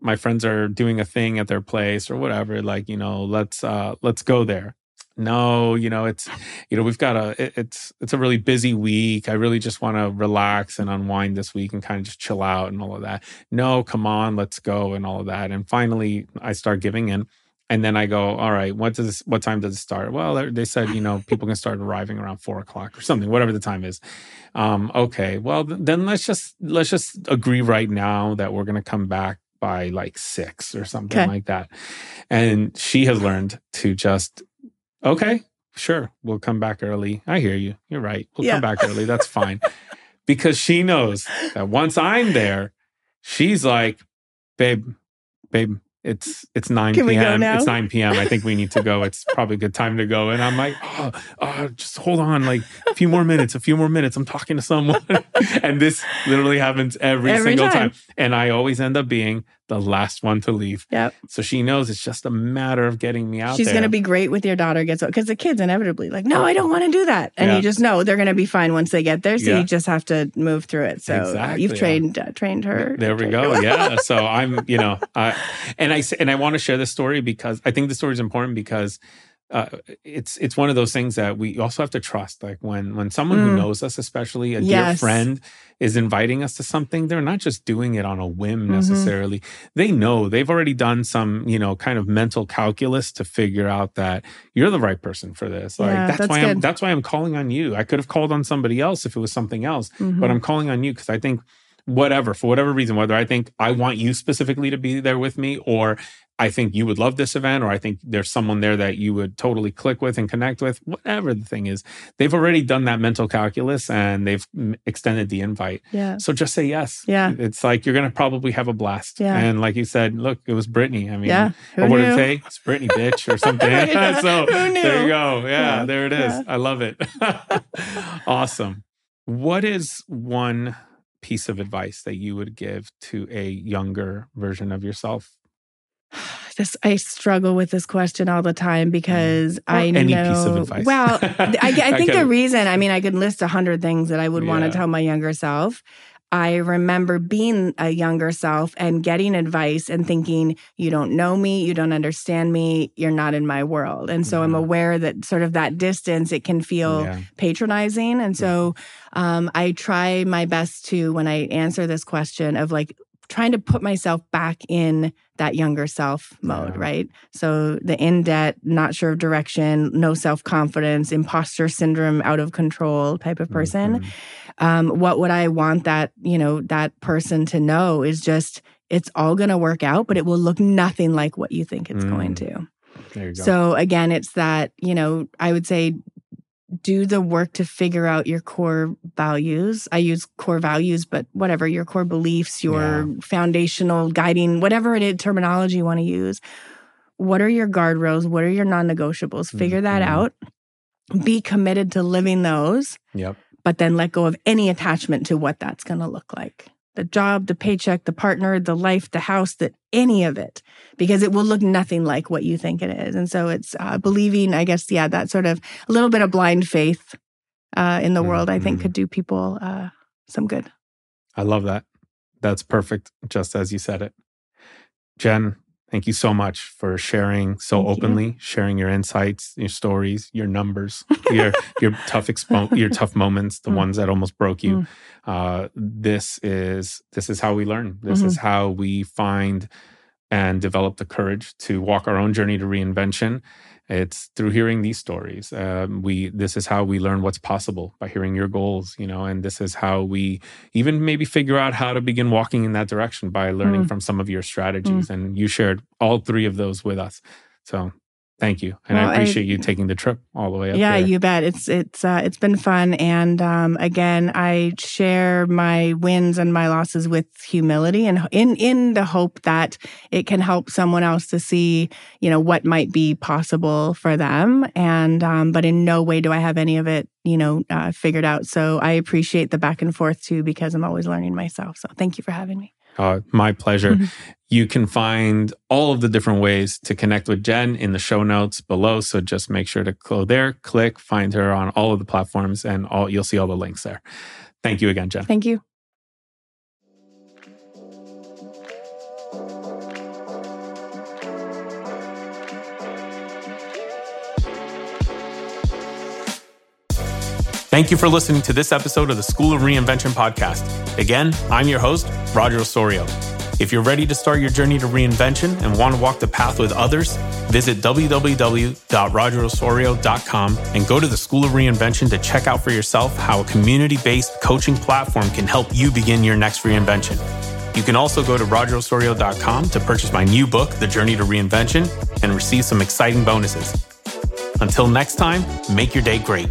[SPEAKER 1] my friends are doing a thing at their place or whatever like you know let's uh let's go there. No you know it's you know we've got a it, it's it's a really busy week. I really just want to relax and unwind this week and kind of just chill out and all of that. No come on let's go and all of that. And finally i start giving in and then I go, all right, what does what time does it start? Well, they said, you know, people can start arriving around four o'clock or something, whatever the time is. Um, okay, well then let's just let's just agree right now that we're gonna come back by like six or something okay. like that. And she has learned to just, okay, sure, we'll come back early. I hear you. You're right. We'll yeah. come back early. That's fine. because she knows that once I'm there, she's like, babe, babe, it's it's 9 Can p.m. It's 9 p.m. I think we need to go. It's probably a good time to go. And I'm like, oh, oh, just hold on, like a few more minutes, a few more minutes. I'm talking to someone. and this literally happens every, every single time. time. And I always end up being the last one to leave.
[SPEAKER 2] Yep.
[SPEAKER 1] So she knows it's just a matter of getting me out
[SPEAKER 2] She's going to be great with your daughter gets because the kids inevitably like, no, I don't want to do that. And yeah. you just know they're going to be fine once they get there. So yeah. you just have to move through it. So exactly. you've trained uh, trained her.
[SPEAKER 1] There we go. yeah. So I'm, you know, I, and I and I want to share this story because I think the story is important because uh, it's it's one of those things that we also have to trust. Like when when someone mm. who knows us, especially a yes. dear friend, is inviting us to something, they're not just doing it on a whim mm-hmm. necessarily. They know they've already done some you know kind of mental calculus to figure out that you're the right person for this. Like yeah, that's, that's, why good. I'm that's why I'm calling on you. I could have called on somebody else if it was something else, mm-hmm. but I'm calling on you because I think whatever for whatever reason whether i think i want you specifically to be there with me or I think you would love this event, or I think there's someone there that you would totally click with and connect with, whatever the thing is. They've already done that mental calculus and they've extended the invite.
[SPEAKER 2] Yeah.
[SPEAKER 1] So just say yes.
[SPEAKER 2] Yeah.
[SPEAKER 1] It's like you're going to probably have a blast.
[SPEAKER 2] Yeah.
[SPEAKER 1] And like you said, look, it was Britney. I mean, yeah. what would it say? It's Britney, bitch, or something. yeah. so there you go. Yeah, yeah. there it is. Yeah. I love it. awesome. What is one piece of advice that you would give to a younger version of yourself?
[SPEAKER 2] this I struggle with this question all the time mm. because well, I
[SPEAKER 1] any
[SPEAKER 2] know.
[SPEAKER 1] Piece of advice.
[SPEAKER 2] Well, I, I think the reason I mean I could list a hundred things that I would yeah. want to tell my younger self. I remember being a younger self and getting advice and thinking, you don't know me, you don't understand me, you're not in my world. And so yeah. I'm mm-hmm. aware that sort of that distance, it can feel yeah. patronizing. And so um, I try my best to, when I answer this question, of like trying to put myself back in that younger self mode, yeah. right? So the in debt, not sure of direction, no self confidence, imposter syndrome, out of control type of person. Mm-hmm. Um, what would I want that, you know, that person to know is just it's all going to work out, but it will look nothing like what you think it's mm. going to. Go. So again, it's that, you know, I would say do the work to figure out your core values. I use core values, but whatever your core beliefs, your yeah. foundational guiding, whatever it is, terminology you want to use. What are your guardrails? What are your non negotiables? Figure mm-hmm. that out. Be committed to living those.
[SPEAKER 1] Yep.
[SPEAKER 2] But then let go of any attachment to what that's going to look like the job, the paycheck, the partner, the life, the house, that any of it, because it will look nothing like what you think it is. And so it's uh, believing, I guess, yeah, that sort of a little bit of blind faith uh, in the mm-hmm. world, I think, mm-hmm. could do people uh, some good.
[SPEAKER 1] I love that. That's perfect, just as you said it. Jen, Thank you so much for sharing so Thank openly, you. sharing your insights, your stories, your numbers, your your tough expo- your tough moments, the mm. ones that almost broke you. Mm. Uh, this is this is how we learn. This mm-hmm. is how we find and develop the courage to walk our own journey to reinvention it's through hearing these stories um, we this is how we learn what's possible by hearing your goals you know and this is how we even maybe figure out how to begin walking in that direction by learning mm. from some of your strategies mm. and you shared all three of those with us so Thank you, and well, I appreciate I, you taking the trip all the way up.
[SPEAKER 2] Yeah,
[SPEAKER 1] there.
[SPEAKER 2] you bet. It's it's uh, it's been fun, and um, again, I share my wins and my losses with humility, and in in the hope that it can help someone else to see, you know, what might be possible for them. And um, but in no way do I have any of it, you know, uh, figured out. So I appreciate the back and forth too, because I'm always learning myself. So thank you for having me.
[SPEAKER 1] Uh, my pleasure. You can find all of the different ways to connect with Jen in the show notes below. So just make sure to go there, click, find her on all of the platforms, and all you'll see all the links there. Thank you again, Jen.
[SPEAKER 2] Thank you.
[SPEAKER 1] Thank you for listening to this episode of the School of Reinvention podcast. Again, I'm your host, Roger Osorio. If you're ready to start your journey to reinvention and want to walk the path with others, visit www.rogerosorio.com and go to the School of Reinvention to check out for yourself how a community based coaching platform can help you begin your next reinvention. You can also go to rogerosorio.com to purchase my new book, The Journey to Reinvention, and receive some exciting bonuses. Until next time, make your day great.